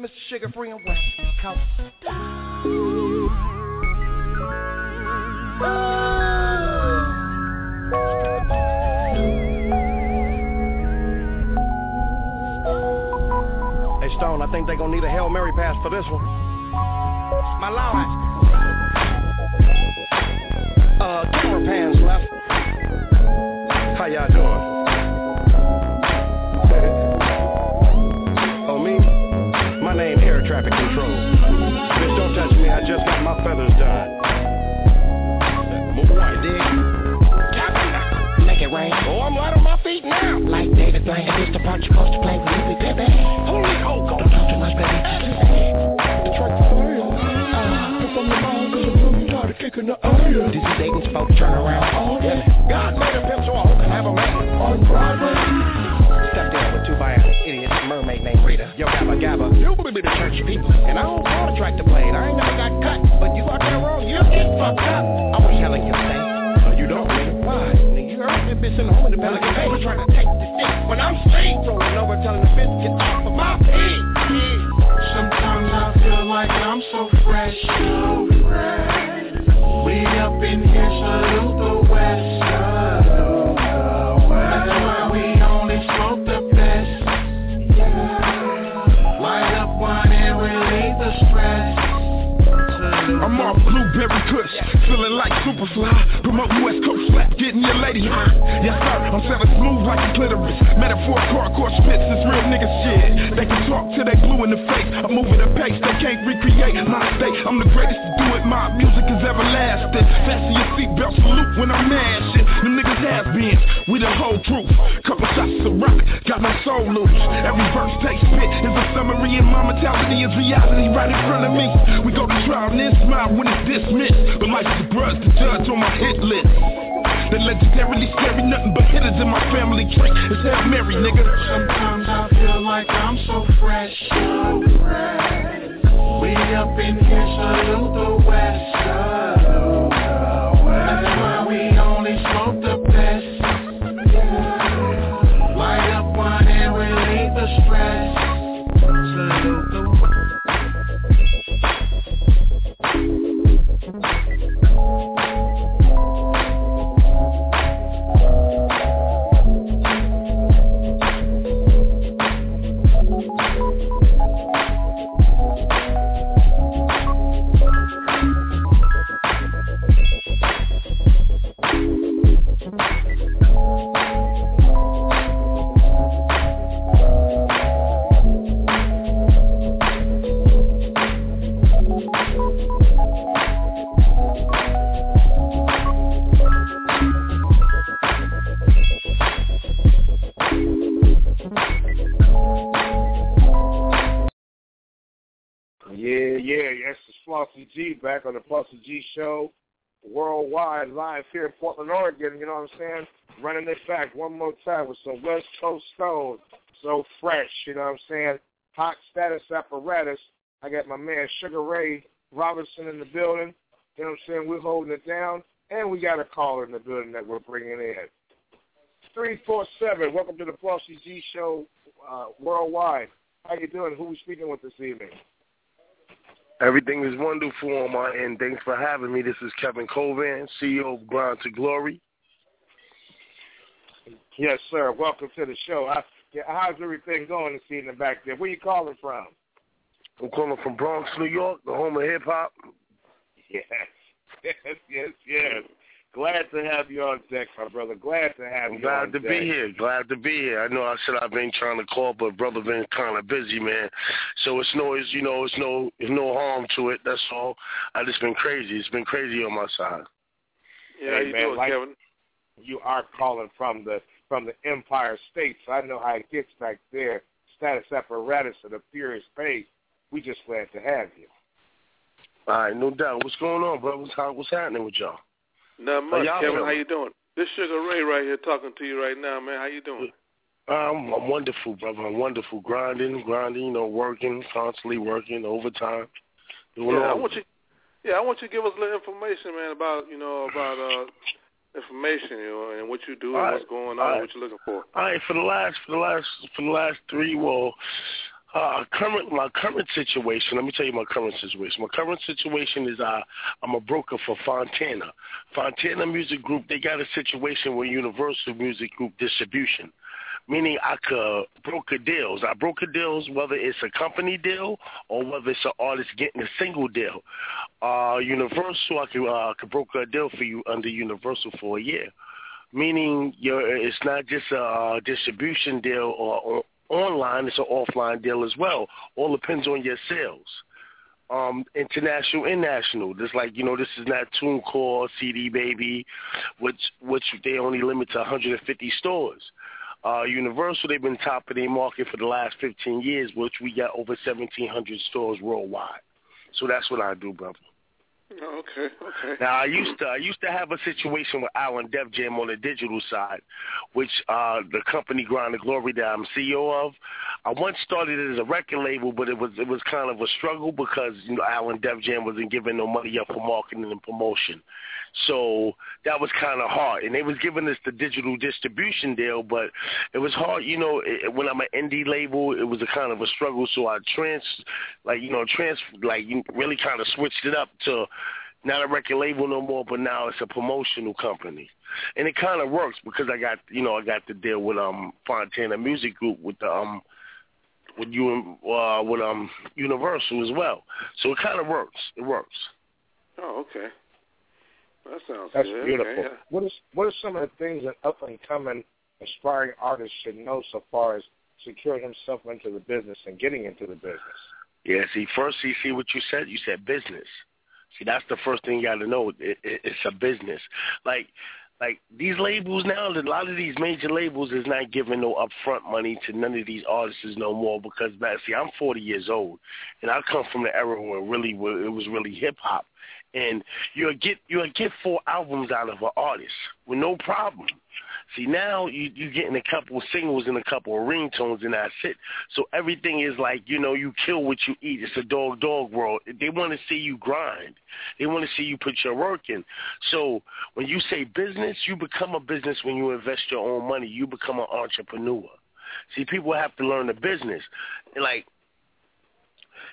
Mr. Sugar Free and West Coast. Hey Stone, I think they gonna need a Hail Mary pass for this one. My lord. Uh, camera pans left. How y'all doing? Traffic Control. Bitch, don't touch me. I just got my feathers done. Move on, dig? Make it rain. Oh, I'm light on my feet now. Like David Blaine. This the part you're supposed to play with Lippy Pippy. Holy cocoa. Don't talk too much, baby. Truck for real. Uh, from the mouth of the room, started kicking the iron. This is Dayton's folks turn around. Oh, yeah. God made a pimp so I can have a man. On Broadway. Step there with two bionic idiots, a mermaid named Rita. Yo, Gabba Gabba, you be the church people. And I don't call a tractor blade. I ain't never got cut. But you out there wrong, you'll get fucked up. I was telling you, say. No, you don't, nigga. Why? Nigga, you heard me bitch in the home of the Pelican Bay. trying to take the stick when I'm straight. Rolling over telling the bitch get off of my feet. Sometimes I feel like I'm so fresh, so fresh. We up in here, salute the West. Feeling like super fly. Promoting West Coast rap, getting your lady. Yes sir, I'm selling smooth like a clitoris. Metaphor, hardcore spits, this real nigga shit. They can talk till they blue in the face. I'm moving at pace, they can't recreate my state. I'm the greatest to do it, my music is everlasting. Fasten your seatbelt, salute when I'm mashing. Them niggas has been, we the whole truth. Couple shots of rock, got my soul loose. Every verse they spit is a summary, and my mentality is reality right in front of me. We go to trial and then smile when it's dismissed. But life's the grudge, the judge on my hit list. The legendarily scary, nothing but hitters in my family trait. It's Hail Mary, nigga. Sometimes I feel like I'm so fresh, so fresh. We up in here, salute the West. Salute Back on the Flossy G show worldwide live here in Portland, Oregon. You know what I'm saying? Running it back one more time with some West Coast Stone. So fresh, you know what I'm saying? Hot status apparatus. I got my man Sugar Ray Robinson in the building. You know what I'm saying? We're holding it down. And we got a caller in the building that we're bringing in. 347, welcome to the Flossy G Show uh, worldwide. How you doing? Who we speaking with this evening? Everything is wonderful on my end. Thanks for having me. This is Kevin Covan, CEO of Grind to Glory. Yes, sir. Welcome to the show. I, yeah, how's everything going this evening back there? Where you calling from? I'm calling from Bronx, New York, the home of hip hop. Yes, <laughs> yes, yes, yes. Glad to have you on deck, my brother. Glad to have I'm you glad on to deck. be here. Glad to be here. I know I said I've been trying to call, but brother been kind of busy, man. So it's no, it's you know, it's no, it's no harm to it. That's all. I just been crazy. It's been crazy on my side. Yeah, how Hey, you man, doing, like- Kevin? You are calling from the from the Empire State, so I know how it gets back there. Status apparatus of the Furious Space. We just glad to have you. All right, no doubt. What's going on, bro? What's, how, what's happening with y'all? Not much, Kevin. feeling? How you doing? This Sugar Ray right here talking to you right now, man. How you doing? Um, I'm wonderful, brother. I'm wonderful. Grinding, grinding, you know, working, constantly working, overtime. Doing Yeah, I want you. Yeah, I want you to give us a little information, man, about you know about uh information, you know, and what you do and All right. what's going on, All what you're looking for. All right, for the last for the last for the last three, well, uh, current my current situation. Let me tell you my current situation. My current situation is uh, I'm a broker for Fontana. Fontana Music Group. They got a situation with Universal Music Group distribution, meaning I could broker deals. I broker deals whether it's a company deal or whether it's an artist getting a single deal. Uh, Universal, I could uh, could broker a deal for you under Universal for a year meaning you're, it's not just a uh, distribution deal or online, it's an offline deal as well. All depends on your sales. Um, international and national. Just like, you know, this is not TuneCore, CD Baby, which which they only limit to 150 stores. Uh, Universal, they've been top of their market for the last 15 years, which we got over 1,700 stores worldwide. So that's what I do, brother. Oh, okay, okay. Now I used to I used to have a situation with Island Def Jam on the digital side, which uh the company Grind Glory that I'm CEO of. I once started it as a record label, but it was it was kind of a struggle because you know Island Def Jam wasn't giving no money up for marketing and promotion. So that was kind of hard, and they was giving us the digital distribution deal, but it was hard. You know, it, when I'm an indie label, it was a kind of a struggle. So I trans, like you know, trans, like really kind of switched it up to not a record label no more, but now it's a promotional company, and it kind of works because I got you know I got to deal with um Fontana Music Group with the um with you uh with um Universal as well, so it kind of works. It works. Oh, okay. That sounds That's good. beautiful. Okay, yeah. What is what are some of the things that up and coming aspiring artists should know so far as securing himself into the business and getting into the business? Yeah, see, first you see what you said. You said business. See, that's the first thing you got to know. It, it, it's a business. Like, like these labels now. A lot of these major labels is not giving no upfront money to none of these artists no more because, man, see, I'm 40 years old, and I come from the era where really where it was really hip hop, and you'll get you'll get four albums out of an artist with no problem. See now you you getting a couple of singles and a couple of ringtones and that's it. So everything is like you know you kill what you eat. It's a dog dog world. They want to see you grind. They want to see you put your work in. So when you say business, you become a business when you invest your own money. You become an entrepreneur. See, people have to learn the business. Like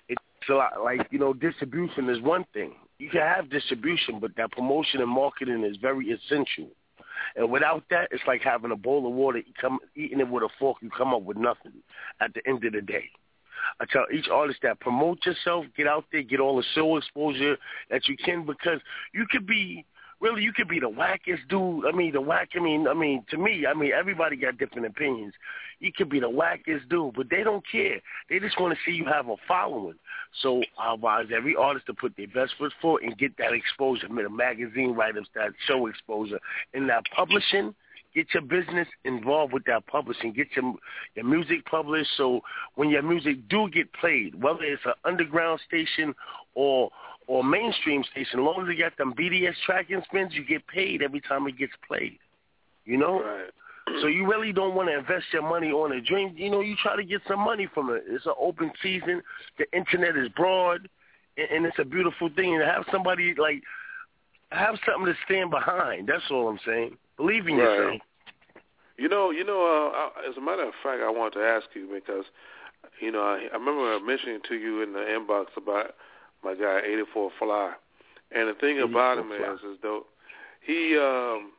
it's a lot. Like you know, distribution is one thing. You can have distribution, but that promotion and marketing is very essential. And without that, it's like having a bowl of water, come eating it with a fork, you come up with nothing at the end of the day. I tell each artist that promote yourself, get out there, get all the show exposure that you can because you could be really you could be the wackest dude. I mean the whack I mean I mean to me, I mean everybody got different opinions. You could be the wackest dude, but they don't care. They just want to see you have a following. So I advise every artist to put their best foot forward and get that exposure, I mean, the magazine write-ups, that show exposure, and that publishing. Get your business involved with that publishing. Get your your music published so when your music do get played, whether it's an underground station or or mainstream station, as long as they got them BDS tracking spins, you get paid every time it gets played. You know? Right. So you really don't want to invest your money on a dream. You know, you try to get some money from it. It's an open season. The internet is broad, and, and it's a beautiful thing. And to have somebody like have something to stand behind. That's all I'm saying. Believe in Right. yourself. You know, you know. Uh, I, as a matter of fact, I wanted to ask you because, you know, I, I remember mentioning to you in the inbox about my guy 84 Fly, and the thing about him 84 is, is though he, um,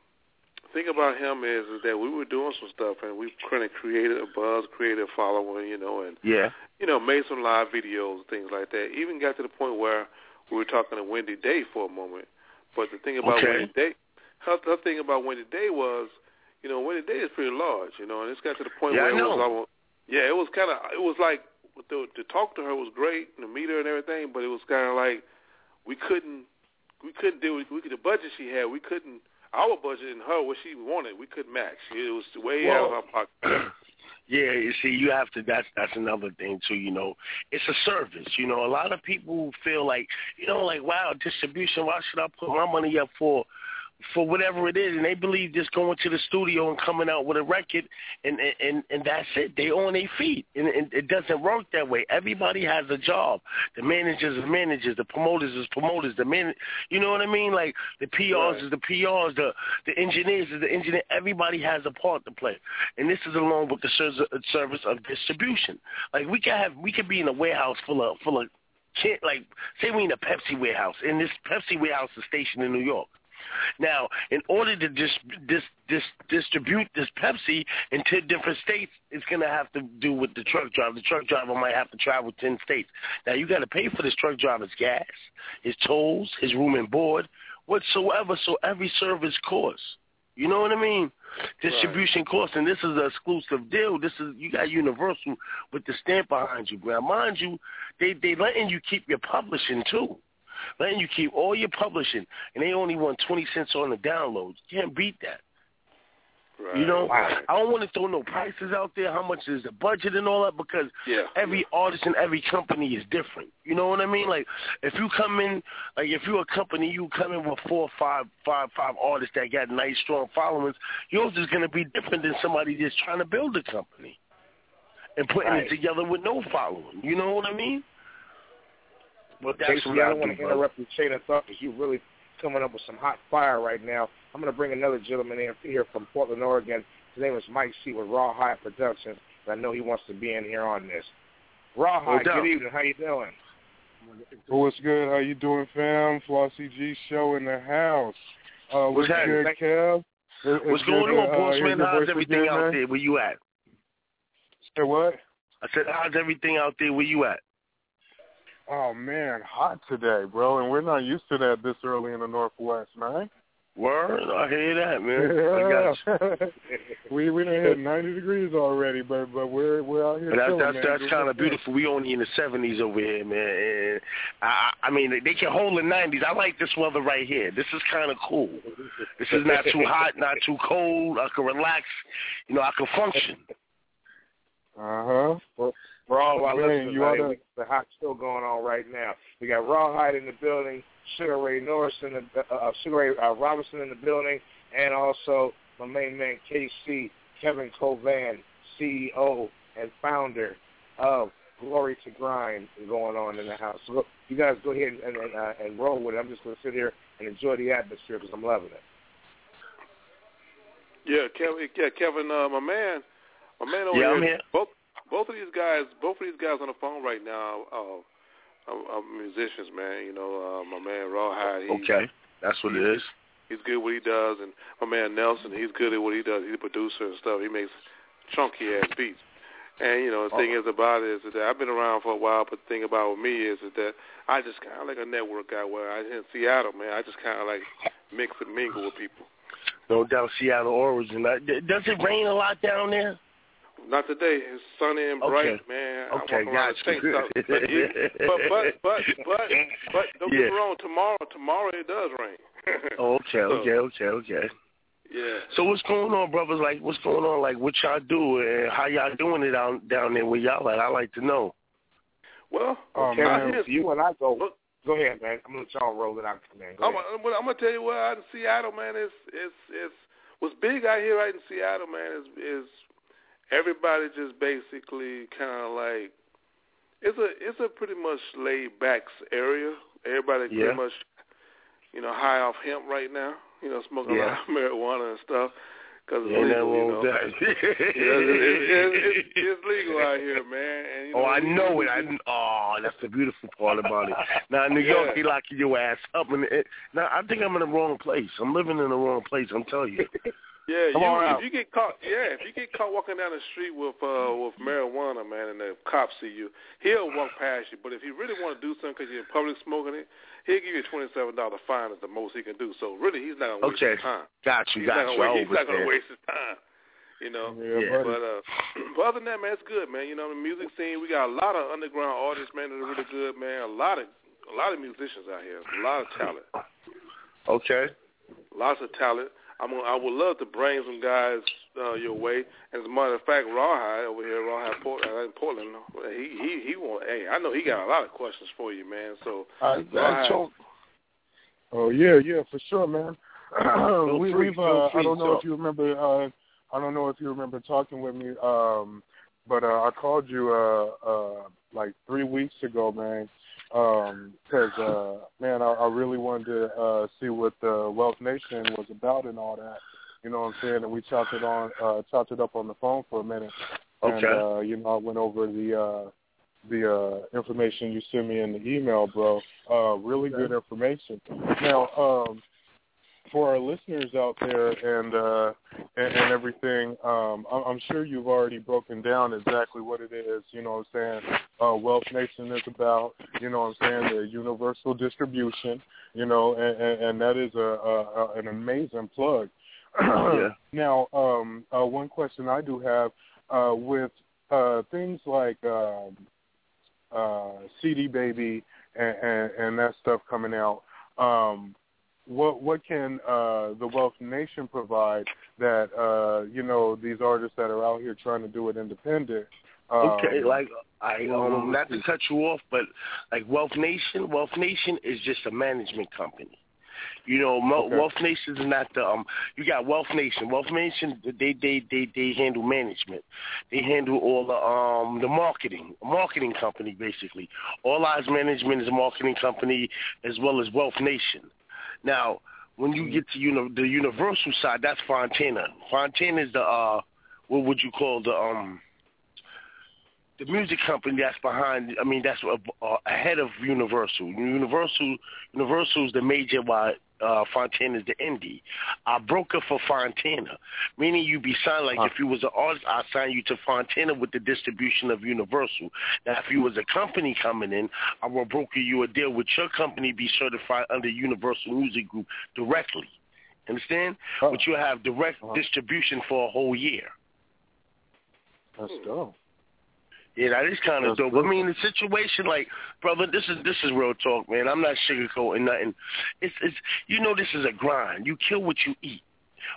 thing about him is, is that we were doing some stuff and we kind of created a buzz, created a following, you know, and Yeah. you know, made some live videos, things like that. Even got to the point where we were talking to Wendy Day for a moment. But the thing about Okay. Wendy Day, her, her thing about Wendy Day was, you know, Wendy Day is pretty large, you know, and it's got to the point Yeah, where it was almost, yeah, it was kind of, it was like to, to talk to her was great, and to meet her and everything, but it was kind of like we couldn't, we couldn't do it. We could the budget she had, we couldn't. Our budget and her, what she wanted, we couldn't match. It was way out of Well, her pocket. <clears throat> Yeah, you see, you have to. That's that's another thing too. You know, it's a service. You know, a lot of people feel like, you know, like wow, distribution. Why should I put my money up for, for whatever it is? And they believe just going to the studio and coming out with a record, and and and that's it. They on their feet, and, and it doesn't work that way. Everybody has a job. The managers are managers. The promoters is promoters. The man, you know what I mean? Like the PRs is the PRs. The the engineers is the engineer. Everybody has a part to play, and this is along with the service of distribution. Like we could have, we could be in a warehouse full of full of, like say we in a Pepsi warehouse, and this Pepsi warehouse is stationed in New York. Now, in order to dis, dis, dis, distribute this Pepsi into different states, it's going to have to do with the truck driver. The truck driver might have to travel 10 states. Now, you got to pay for this truck driver's gas, his tolls, his room and board, whatsoever, so every service costs. You know what I mean? Distribution costs, and this is an exclusive deal. This is you got Universal with the stamp behind you. Now, mind you, they they letting you keep your publishing too, letting you keep all your publishing, and they only want twenty cents on the downloads. You can't beat that. You know, I don't want to throw no prices out there. How much is the budget and all that? Because Yeah. every artist and every company is different. You know what I mean? Like if you come in, like if you're a company, you come in with four, five, five, five artists that got nice, strong followings. Yours is going to be different than somebody that's trying to build a company and putting Right. it together with no following. You know what I mean? But that's Casey, what I I don't want to brother. interrupt your chain of thought because you're really coming up with some hot fire right now. I'm going to bring another gentleman in here from Portland, Oregon. His name is Mike C. with Rawhide Productions. And I know he wants to be in here on this. Rawhide, No good evening. How you doing? What's good? How you doing, fam? Flossy G show in the house. Uh, What's what's happening? good, Kev? It- What's it's going good to, on, uh, boss man? How's everything again, out man. there? Where you at? Say what? I said, how's everything out there? Where you at? Oh man, hot today, bro, and we're not used to that this early in the Northwest, man. Word, I hear that, man. You. <laughs> we we done hit 90 degrees already, but but we're we're out here But that's man. that's kind of beautiful. We only in the seventies over here, man. And I I mean they can hold the nineties. I like this weather right here. This is kind of cool. This is not too hot, not too cold. I can relax. You know, I can function. Uh huh. For, for all of our Man, listeners, you out there, oughta- the hot show going on right now. We got Rawhide in the building, Sugar Ray Norris in the uh, uh, Sugar Ray uh, Robinson in the building, and also my main man KC Kevin Covan, CEO and founder of Glory to Grind, going on in the house. So you guys go ahead and and, uh, and roll with it. I'm just going to sit here and enjoy the atmosphere because I'm loving it. Yeah, Kevin. Yeah, Kevin. Uh, my man. My man over Yeah, I'm here. here. Both both of these guys. Both of these guys on the phone right now. Uh, are, are musicians, man. You know, uh, my man Rawhide. He, Okay, that's what it is. He's good at what he does, and my man Nelson. He's good at what he does. He's a producer and stuff. He makes chunky ass beats. And you know, the thing is about it is that I've been around for a while, but the thing about with me is that I just kind of like a network guy. Where I in Seattle, man, I just kind of like mix and mingle with people. No doubt, Seattle origin. Does it rain a lot down there? Not today. It's sunny and bright, Okay. man. Okay, I walk around got the tank. <laughs> But, yeah, but but but but but don't get me wrong. Tomorrow tomorrow it does rain. <laughs> Oh, okay, okay, okay, okay. yeah. So what's going on, brothers? Like, what's going on? Like, what y'all do and how y'all doing it down down there where y'all at? I like to know. Well, Oh, Okay, man. so you and I go Go ahead, man. I'm gonna let y'all roll it out, man. Go I'm, ahead. I'm, I'm gonna tell you what out in Seattle, man. Is is is what's big out here right in Seattle, man. Is is everybody just basically kind of like it's a it's a pretty much laid back area. Everybody Yeah. pretty much you know high off hemp right now. You know, smoking a lot of <laughs> marijuana and stuff because it's nothing legal. You know, that. You know, it's, it's, it's, it's legal out here, man. And, you Oh, know, I know it. I oh, that's the beautiful part about it. <laughs> Now in New York, Yeah. they locking your ass up, and it, now I think I'm in the wrong place. I'm living in the wrong place. I'm telling you. <laughs> Yeah, Come you, on if out. you get caught, yeah, if you get caught walking down the street with uh with marijuana, man, and the cops see you, he'll walk past you. But if he really want to do something because you're in public smoking it, he'll give you a twenty seven dollar fine. Is the most he can do. So really, he's not gonna waste Okay, his time. got you, He's got not you. gonna, I waste, he's not gonna understand. waste his time. You know. Yeah. But uh, <clears throat> but other than that, man, it's good, man. You know, the music scene, we got a lot of underground artists, man, that are really good, man. A lot of a lot of musicians out here, a lot of talent. Okay. Lots of talent. I'm gonna, I would love to bring some guys uh, your way. As a matter of fact, Rawhide over here, Rawhide Port, uh, in Portland, he he he want. Hey, I know he got a lot of questions for you, man. So I, I Rawhide, told, oh yeah, yeah, for sure, man. <clears throat> we, free, we've. Uh, free I don't know talk. if you remember. Uh, I don't know if you remember talking with me. Um, but uh, I called you uh, uh, like three weeks ago, man. Um 'cause uh, man, I, I really wanted to uh, see what the Wealth Nation was about and all that. You know what I'm saying? And we chopped it on, uh, chopped it up on the phone for a minute. And, Okay. uh, you know, I went over the uh, the uh, information you sent me in the email, bro. Uh, really good information. Now, um, for our listeners out there and uh, and, and everything, um, I'm, I'm sure you've already broken down exactly what it is. You know what I'm saying? Uh, Wealth Nation is about. You know what I'm saying? The universal distribution. You know, and, and, and that is a, a, a an amazing plug. Yeah. <clears throat> Now, um, uh, one question I do have uh, with uh, things like um, uh, CD Baby and, and, and that stuff coming out. Um, what what can uh, the Wealth Nation provide that uh, you know these artists that are out here trying to do it independent? Um, Okay, like I um not to cut you off, but like Wealth Nation, Wealth Nation is just a management company. You know, Okay. Wealth Nation is not the um. You got Wealth Nation. Wealth Nation, they they they they handle management. They handle all the um the marketing, marketing company basically. All Eyes Management is a marketing company as well as Wealth Nation. Now, when you get to uni- the Universal side, that's Fontana. Fontana is the uh, what would you call the um the music company that's behind. I mean, that's uh, ahead of Universal. Universal, Universal is the major, while uh, Fontana is the indie. Our broker for Fontana, meaning you be signed like if you was an artist, I sign you to Fontana with the distribution of Universal. Now, if you was a company coming in, I will broker you a deal with your company be certified under Universal Music Group directly. Understand? But you'll have direct distribution for a whole year. That's dope. Yeah, that is kind of dope. I mean, the situation, like, brother, this is this is real talk, man. I'm not sugarcoating nothing. It's it's you know, this is a grind. You kill what you eat.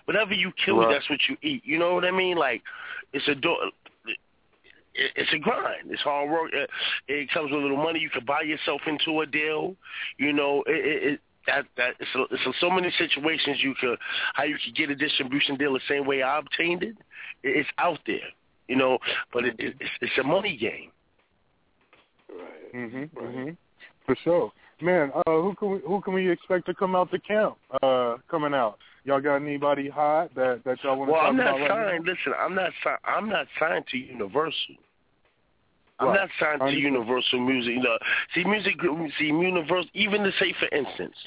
Whatever you kill, Right. that's what you eat. You know what I mean? Like, it's a do- it- it's a grind. It's hard work. It, it comes with a little money. You can buy yourself into a deal. You know, it, it, it that that it's, a, it's a, so many situations you could how you could get a distribution deal the same way I obtained it it's out there, you know, but it, it, it's it's a money game. Right. Mhm. Mhm. For sure, man. Uh, who can we who can we expect to come out the camp? Uh, coming out. Y'all got anybody hot that that y'all want to Well, talk I'm not about right signed. Listen, I'm not signed. I'm not signed to Universal. I'm Right. not signed to. Universal Music. You know, see, music. See, Universal. Even to say, for instance,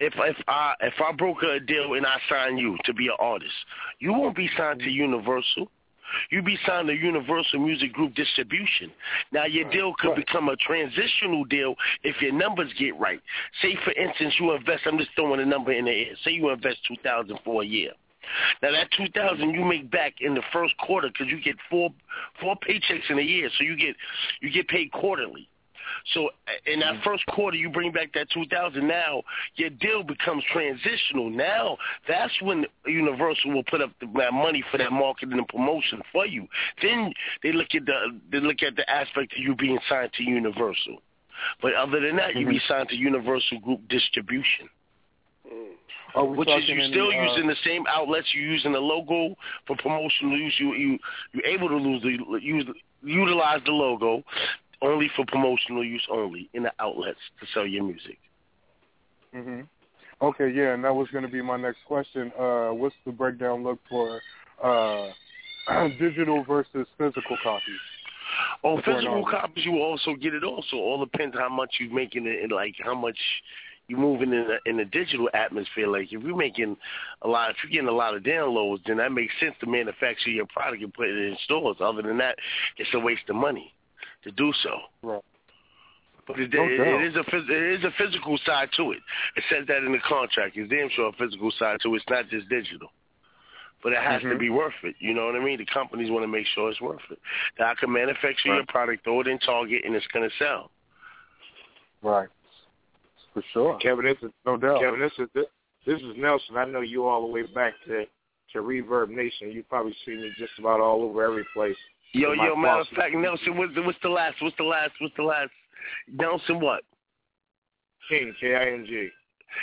if if I if I broker a deal and I sign you to be an artist, you won't be signed to Universal. You be signed to Universal Music Group distribution. Now your deal could become a transitional deal if your numbers get right. Say for instance you invest. I'm just throwing a number in the air. Say you invest two thousand for a year. Now that two thousand you make back in the first quarter because you get four four paychecks in a year, so you get you get paid quarterly. So in that first quarter, you bring back that two thousand. Now your deal becomes transitional. Now that's when Universal will put up the, that money for that marketing and promotion for you. Then they look at the they look at the aspect of you being signed to Universal. But other than that, you Mhm. be signed to Universal Group Distribution. Are Which is you still uh, using the same outlets. You're using the logo for promotional use. You you you're able to lose the use utilize the logo only for promotional use only in the outlets to sell your music. hmm Okay, yeah, and that was going to be my next question. Uh, what's the breakdown look for uh, <clears throat> digital versus physical copies? Oh, physical copies, you also get it. Also, all depends how much you're making it, and like how much you're moving in the, in the digital atmosphere. Like if you're making a lot, if you're getting a lot of downloads, then that makes sense to manufacture your product and put it in stores. Other than that, it's a waste of money to do so. Right. But it, No it, it is a it is a physical side to it. It says that in the contract. It's damn sure a physical side to it. It's not just digital. But it has to Mhm. be worth it. You know what I mean? The companies want to make sure it's worth it. That I can manufacture your product, throw it in Target, and it's going to sell. Right. For sure. Kevin, this is No doubt. Kevin, this is this, this is Nelson. I know you all the way back to to Reverb Nation. You've probably see me just about all over every place. Yo, yo, matter of fact, Nelson, what's the, what's the last? What's the last? What's the last? Nelson, what? King K I N G.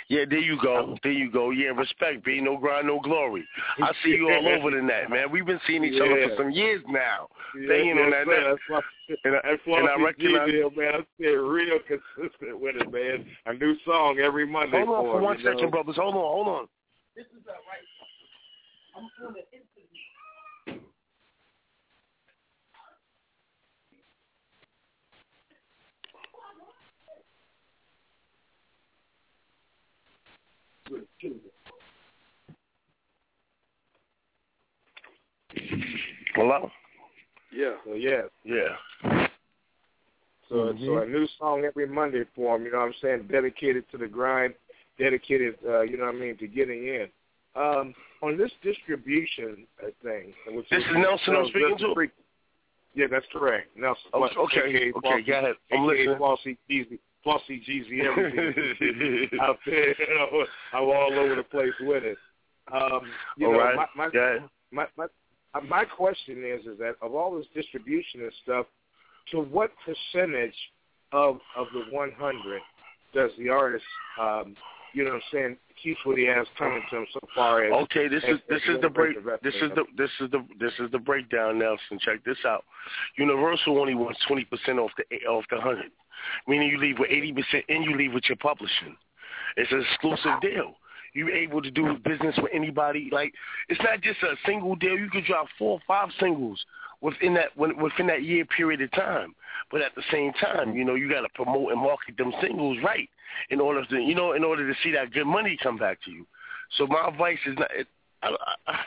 Yeah, there you go. There you go. Yeah, respect, B. No grind, no glory. <laughs> I see you all over the net, man. We've been seeing each other for some years now. Yeah, Banging on that sir. net. That's why, And I, that's why and I recognize. deal, man. I stay real consistent with it, man. A new song every Monday. Hold on for him, one you know? brothers. Hold on, hold on. Hello? Yeah. So yeah. Yeah. So Mm-hmm. so a new song every Monday for him. You know what I'm saying? Dedicated to the grind. Dedicated, uh, you know what I mean, to getting in. Um, on this distribution uh, thing, which This is Nelson I'm speaking to? Free- Yeah, that's correct. Nelson. Oh, Flossie, okay, okay, Flossie, go ahead. I'm AKA listening. Flossie Jeezy, Flossie Jeezy, <laughs> everything <laughs> out there. You know, I'm all over the place with it. Um, you All know, right. my, my, ahead. my my uh, my question is is that of all this distribution and stuff, to what percentage of of the 100 does the artist, um, you know, what I'm saying, keep what he has coming to him so far as Okay, this is this is the break. This is the this is the this is the breakdown, Nelson. Check this out. Universal only wants twenty percent off the off the hundred, meaning you leave with eighty percent, and you leave with your publishing. It's an exclusive deal. You're able to do business with anybody. Like it's not just a single deal. You could drop four or five singles within that within that year period of time. But at the same time, you know, you got to promote and market them singles right in order to you know in order to see that good money come back to you. So my advice is not. It, I, I,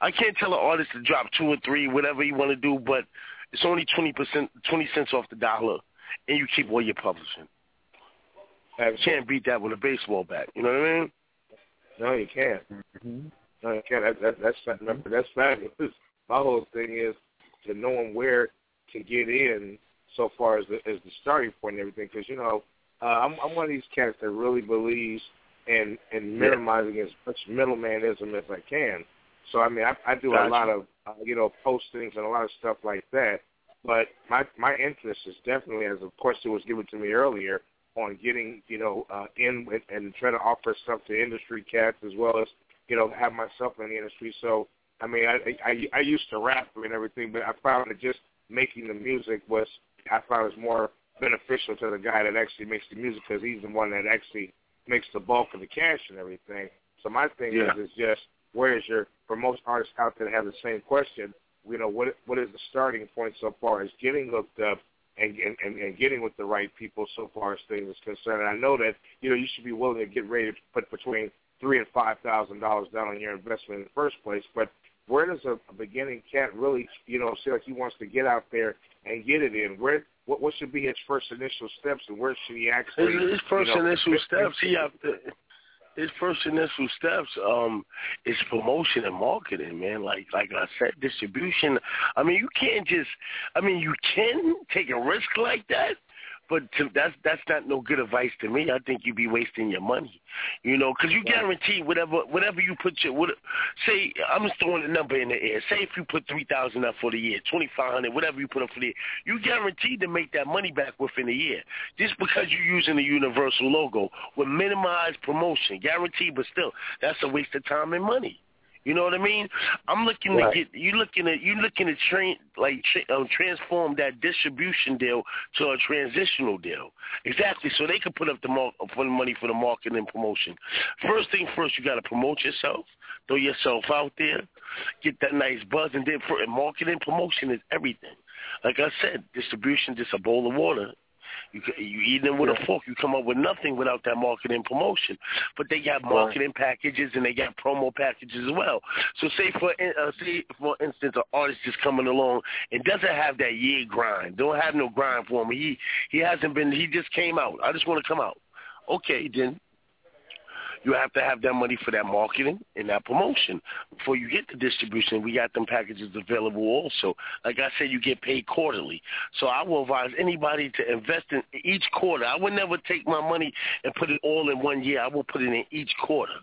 I can't tell an artist to drop two or three, whatever you want to do, but it's only twenty percent, twenty cents off the dollar, and you keep all your publishing. You can't beat that with a baseball bat. You know what I mean? No, you can't. Mm-hmm. No, you can't. That, that, that's fa- remember, that's fabulous. My whole thing is to knowing where to get in so far as the as the starting point and everything. Because you know, uh, I'm I'm one of these cats that really believes in in minimizing as much middlemanism as I can. So I mean, I, I do Gotcha. a lot of uh, you know postings and a lot of stuff like that. But my my interest is definitely, as of course it was given to me earlier, on getting you know uh, in with and trying to offer stuff to industry cats as well as you know have myself in the industry. So I mean, I I, I used to rap and everything, but I found that just making the music was I found was more beneficial to the guy that actually makes the music because he's the one that actually makes the bulk of the cash and everything. So my thing Yeah. is is just where is your for most artists out there that have the same question, you know, what what is the starting point so far as getting hooked up and, and and getting with the right people so far as things is concerned. And I know that you know you should be willing to get ready to put between three and five thousand dollars down on your investment in the first place. But where does a, a beginning cat really you know feel like he wants to get out there and get it in? Where what what should be his first initial steps and where should he actually His, his first you know, initial steps, he have to. His first initial steps um is promotion and marketing, man. Like like I said, distribution. I mean, you can't just. I mean, you can take a risk like that, but to, that's that's not no good advice to me. I think you'd be wasting your money, you know, because you guarantee whatever whatever you put your what, say I'm just throwing a number in the air. Say if you put three thousand up for the year, twenty five hundred, whatever you put up for the year, you guaranteed to make that money back within a year. Just because you're using the Universal logo with minimized promotion, guaranteed, but still that's a waste of time and money. You know what I mean? I'm looking Right. to get you looking at you looking to train like tra- um, transform that distribution deal to a transitional deal. Exactly, so they can put up the mar- for the money for the marketing and promotion. First thing first, you got to promote yourself, throw yourself out there, get that nice buzz, and then for and marketing promotion is everything. Like I said, distribution just a bowl of water. You you eat them with a fork. You come up with nothing without that marketing promotion. But they got marketing packages and they got promo packages as well. So say for in- uh, say for instance, an artist is coming along and doesn't have that year grind. Don't have no grind for him. He he hasn't been. He just came out. I just want to come out. Okay, then you have to have that money for that marketing and that promotion. Before you get the distribution, we got them packages available also. Like I said, you get paid quarterly. So I will advise anybody to invest in each quarter. I would never take my money and put it all in one year. I will put it in each quarter.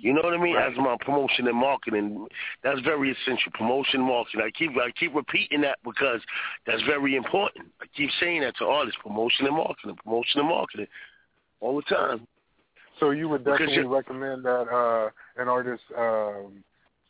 You know what I mean? As my promotion and marketing, that's very essential. Promotion, marketing. I keep I keep repeating that because that's very important. I keep saying that to artists: promotion and marketing, promotion and marketing, all the time. So you would definitely recommend that uh, an artist um,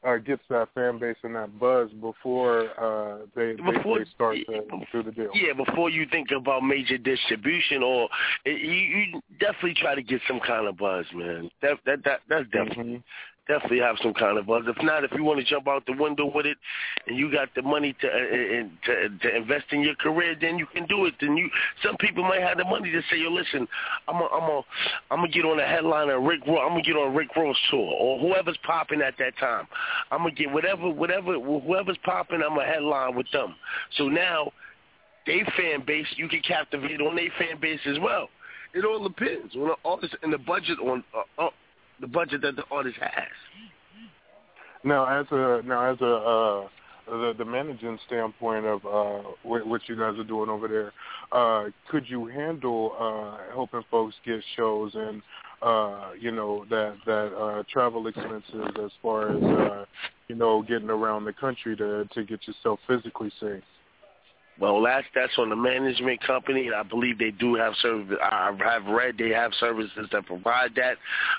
uh, gets that fan base and that buzz before uh, they, they, Before- they start to do the deal. Yeah, before you think about major distribution, or you, you definitely try to get some kind of buzz, man. That that that that's definitely definitely have some kind of buzz. If not, if you want to jump out the window with it, and you got the money to uh, uh, to to invest in your career, then you can do it. Then you some people might have the money to say, yo, listen, I'm a, I'm a, I'm gonna get on a headline of Rick Ross. I'm gonna get on Rick Ross tour or whoever's popping at that time. I'm gonna get whatever whatever whoever's popping. I'm a headline with them. So now they fan base, you can captivate on their fan base as well. It all depends on the artist and the budget on uh, uh, the budget that the artist has. Now, as a now as a uh, the the managing standpoint of uh, what, what you guys are doing over there, uh, could you handle uh, helping folks get shows and uh, you know that that uh, travel expenses as far as uh, you know getting around the country to to get yourself physically seen? Well, that's that's on the management company, and I believe they do have service. I have read they have services that provide that,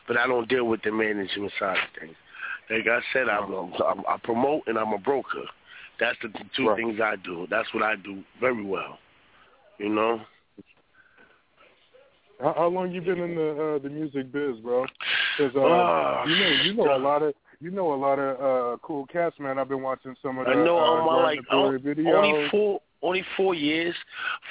but I don't deal with the management side of things. Like I said, I'm, I'm I promote and I'm a broker. That's the two things I do. That's what I do very well. You know. How, how long you been in the uh, the music biz, bro? 'Cause, uh, Ah, you know you know a lot of you know a lot of uh, cool cats, man. I've been watching some of the I know uh, I'm uh, like videos. only four only four years,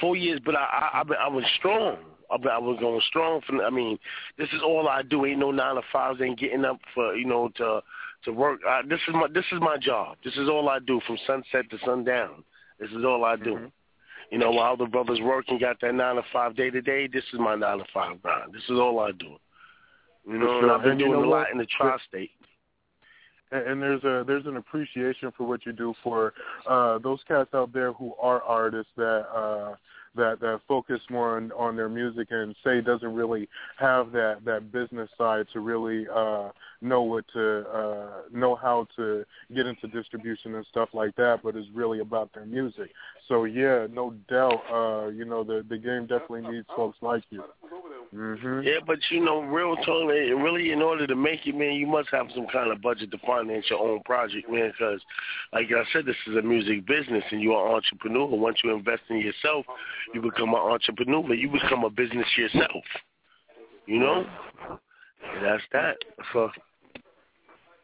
four years, but I I, I, I was strong. I, I was going strong. For, I mean, this is all I do. Ain't no nine to fives. Ain't getting up for you know to to work. I, this is my this is my job. This is all I do from sunset to sundown. This is all I do. Mm-hmm. You know, while the brothers work and got that nine to five day to day, this is my nine to five grind. This is all I do. You know, For and. I've been And you doing know a lot what? in the tri-state. And, there's a there's an appreciation for what you do for uh those cats out there who are artists that uh that that focus more on on their music and say doesn't really have that that business side to really uh know what to uh know how to get into distribution and stuff like that but it's really about their music so yeah no doubt uh you know the the game definitely needs folks like you mhm Yeah, but you know, real talk, really, in order to make it, man, you must have some kind of budget to finance your own project, man. Because, like I said, this is a music business, and you're an entrepreneur. Once you invest in yourself, you become an entrepreneur. You become a business yourself. You know, that's that. So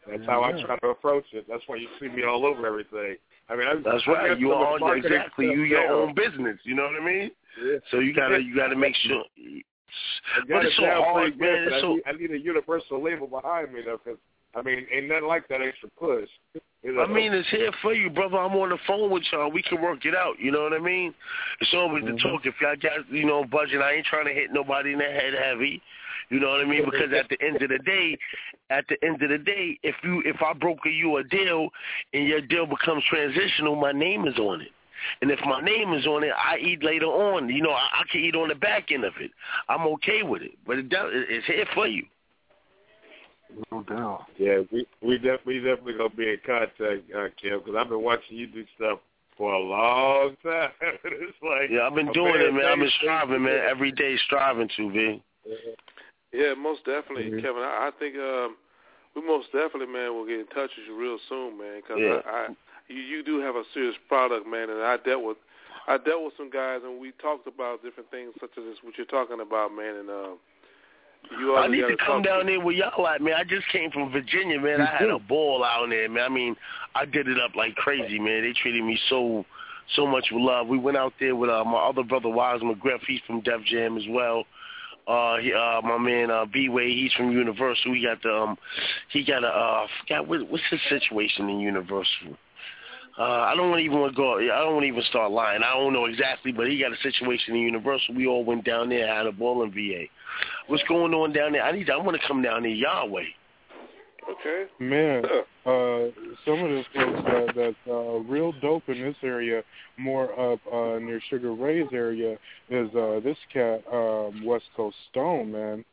That's how I try to approach it. That's why you see me all over everything. I mean, I, that's I right. You some of the are marketing exactly you your own business. You know what I mean? Yeah. So you gotta you gotta make sure. <laughs> But it's so hard, man. It's I, so need, I need a universal label behind me though, because I mean, ain't nothing like that extra push. You know? I mean, it's here for you, brother. I'm on the phone with y'all. We can work it out. You know what I mean? It's always Mm-hmm. the talk. If y'all got, you know, budget, I ain't trying to hit nobody in the head heavy. You know what I mean? <laughs> Because at the end of the day, at the end of the day, if you if I broker you a deal and your deal becomes transitional, my name is on it. And if my name is on it, I eat later on. You know, I, I can eat on the back end of it. I'm okay with it, but it does, it's here for you. No doubt. Yeah, we we definitely definitely gonna be in contact, uh, Kim, because I've been watching you do stuff for a long <laughs> time. it's like Yeah, I've been doing it, man. I've been striving, man. Every day striving to, be. Yeah, most definitely, Mhm. Kevin. I, I think um, we most definitely, man, will get in touch with you real soon, man. Because Yeah. I, I, you, you do have a serious product, man, and I dealt with, I dealt with some guys, and we talked about different things such as this, what you're talking about, man, and uh, you I need gotta come talk down there with y'all at, man. I just came from Virginia, man. I had a ball out there, man. I mean, I did it up like crazy, man. They treated me so so much with love. We went out there with uh, my other brother, Wise McGriff. He's from Def Jam as well. Uh, he, uh, my man uh, B Way, he's from Universal. He got the um, he got a uh, forgot what, what's his situation in Universal. Uh, I don't want to even want to go. I don't want to even start lying. I don't know exactly, but he got a situation in Universal. We all went down there, had a ball in VA. What's going on down there? I need. I want to come down there Yahweh. Okay. Man, uh, some of the folks that that's uh, real dope in this area, more up uh, near Sugar Ray's area, is uh, this cat, um, West Coast Stone, man.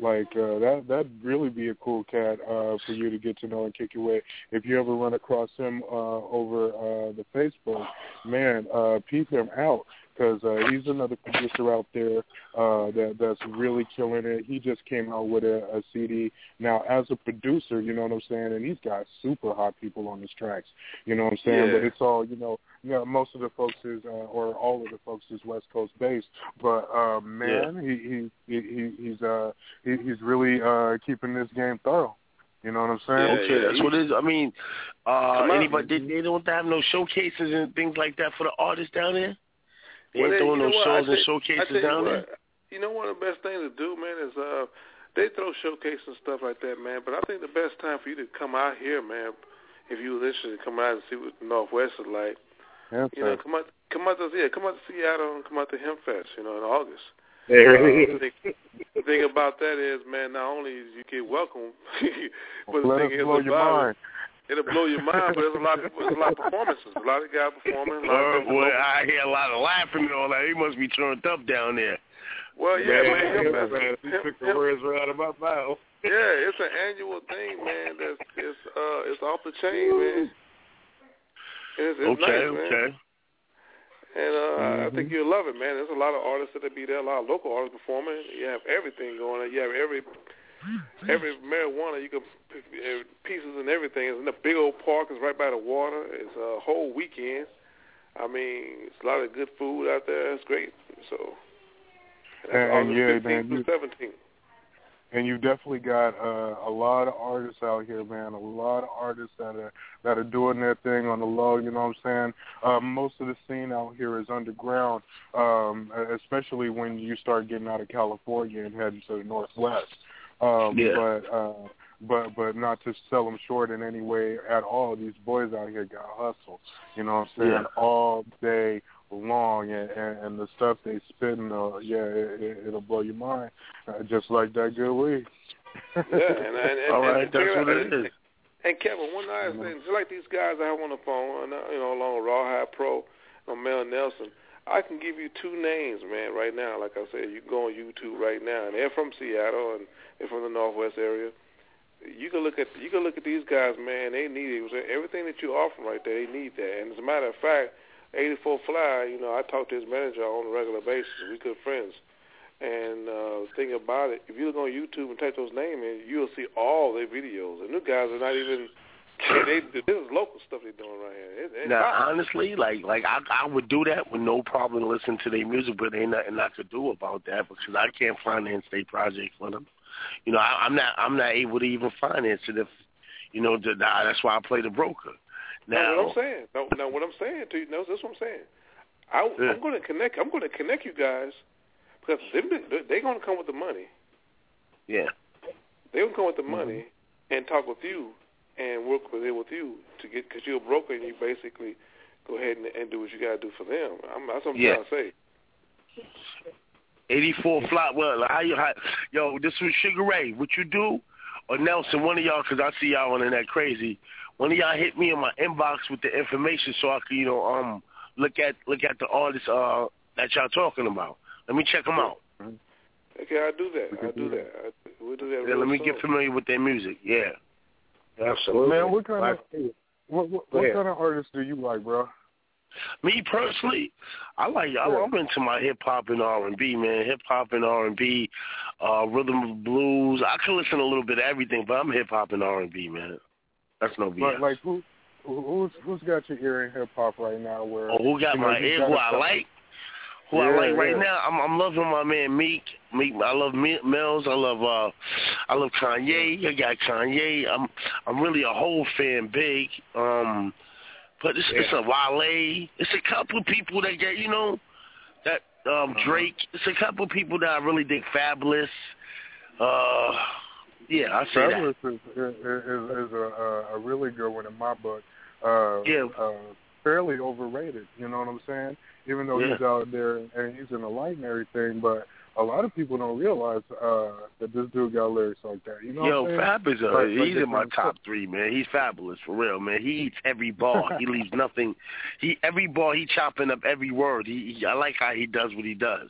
Like uh, that, that'd really be a cool cat uh, for you to get to know and kick your way. If you ever run across him uh, over uh, the Facebook, man, uh, peep him out because uh, he's another producer out there uh, that that's really killing it. He just came out with a, a CD now as a producer, you know what I'm saying, and he's got super hot people on his tracks, you know what I'm saying. Yeah. But it's all you know, you know, most of the folks is uh, or all of the folks is West Coast based, but uh, man, he he he he- he's uh he, he's really uh keeping this game thorough. You know what I'm saying? okay, that's what it is. I mean, uh, Come on. anybody they, they don't have no showcases and things like that for the artists down there. They Well, ain't throwing you no shows I and showcases tell down what, there. You know, one of the best things to do, man, is uh, they throw showcases and stuff like that, man. But I think the best time for you to come out here, man, if you was interested, come out and see what the Northwest is like. Yeah, You know, come out, come out to yeah, come out to Seattle and come out to Hempfest, you know, in August. There Uh, the, thing, the thing about that is, man, not only is you get welcome, <laughs> but the Let thing us is blow your about mind. it, it'll blow your mind. But there's a lot, of, there's a lot of performances, a lot of guys performing. A lot of well, I hear a lot of laughing and all that. He must be turned up down there. Well, yeah, man. man, Hemp man, Fest- you Hemp- took the words right out of my mouth. Yeah, it's an annual thing, man. That's it's uh it's off the chain, man. It's, it's okay, nice, man. okay. And uh I Mm-hmm. think you'll love it, man. There's a lot of artists that'll be there, a lot of local artists performing. You have everything going on. You have every every marijuana you can uh, pieces and everything. It's in a big old park. It's right by the water. It's a whole weekend. I mean, it's a lot of good food out there. It's great. So And- and yeah, 15th man, you- 17th. and you've definitely got uh, a lot of artists out here, man. A lot of artists that are that are doing their thing on the low. You know what I'm saying? Uh, most of the scene out here is underground, um, especially when you start getting out of California and heading to the northwest. Um, Yeah. But uh, but but not to sell them short in any way at all. These boys out here got hustle. You know what I'm saying? Yeah. All day long, and, and, and the stuff they spitting, uh, yeah, it, it, it'll blow your mind, uh, just like that good weed. Yeah, and, and, and <laughs> All right, and, that's what it and, Kevin, one last thing, just like these guys I have on the phone, uh, you know, along with Rawhide Pro and Mel Nelson, I can give you two names, man, right now. Like I said, you can go on YouTube right now, and they're from Seattle and they're from the Northwest area. You can look at you can look at these guys, man. They need it. Everything that you offer right there, they need that. And as a matter of fact, 84 Fly, you know, I talk to his manager on a regular basis. We good friends. And uh, the thing about it, if you look on YouTube and type those names in, you'll see all their videos. And the guys are not even. They, this is local stuff they're doing right here. It, Now, hot. honestly, like like I I would do that with no problem listening to their music, but ain't nothing I could do about that because I can't finance their project for them. You know, I, I'm not I'm not able to even finance it if you know the, that's why I play the broker. Now, Now, what I'm saying, now, now what I'm saying to you, no, this what I'm saying. I, Yeah. I'm going to connect. I'm going to connect you guys because they're, they're going to come with the money. yeah, They're going to come with the Mm-hmm. money and talk with you and work with it with you to get because you're a broker and you basically go ahead and, and do what you got to do for them. I'm, that's what I'm Yeah. trying to say. 84 flat. Well, how you how, yo? This was Sugar Ray. What you do? Or Nelson, one of y'all, because I see y'all on in that crazy. One of y'all hit me in my inbox with the information so I could, you know, um, look at look at the artists uh, that y'all talking about. Let me check them out. Okay, I'll do that. I'll do that. I, we'll do that. Yeah, let me soon. get familiar with their music. Yeah. Absolutely. Man, what kind of what what, what kind of artists do you like, bro? Me personally, I like I, I'm into my hip hop and R and B, man. Hip hop and R and B, uh, rhythm and blues. I can listen to a little bit of everything, but I'm hip hop and R and B, man. That's no BS. Like, like who who- who's who's got your ear in hip hop right now? Where Oh, who got you know, my ear? Who I like? Who I Yeah, like right yeah. now? I'm I'm loving my man Meek. Meek. I love Me- Mills. I love uh, I love Kanye. I got Kanye. I'm I'm really a whole fan. Big. Um, but it's it's a Wale. It's a couple of people that get you know that um Drake. It's a couple of people that I really dig. Fabolous. Uh, yeah, I say that. Fabolous is, is, is, is a, a, a really good one in my book. Uh, Yeah. Uh, fairly overrated. You know what I'm saying? Even though he's out there and he's in the light and everything, but a lot of people don't realize uh, that this dude got lyrics like that. You know Yo, what I'm saying? Fab is a, Like- like he's this in my top three, man. He's fabulous for real, man. He eats every bar. he leaves <laughs> nothing. He every bar he chopping up every word. He, he I like how he does what he does.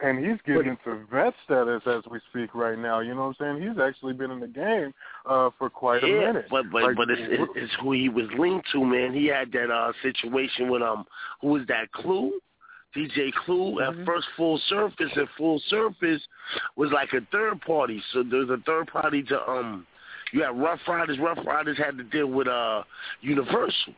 And he's getting into vet status as we speak right now. You know what I'm saying? He's actually been in the game uh, for quite a minute. but but Like, but it's, it's it's who he was linked to, man. He had that uh situation with um who was that Clue? DJ Clue Mm-hmm. at first Full Surface and Full Surface was like a third party. So there's a third party to um you had Ruff Ryders. Ruff Ryders had to deal with uh Universal.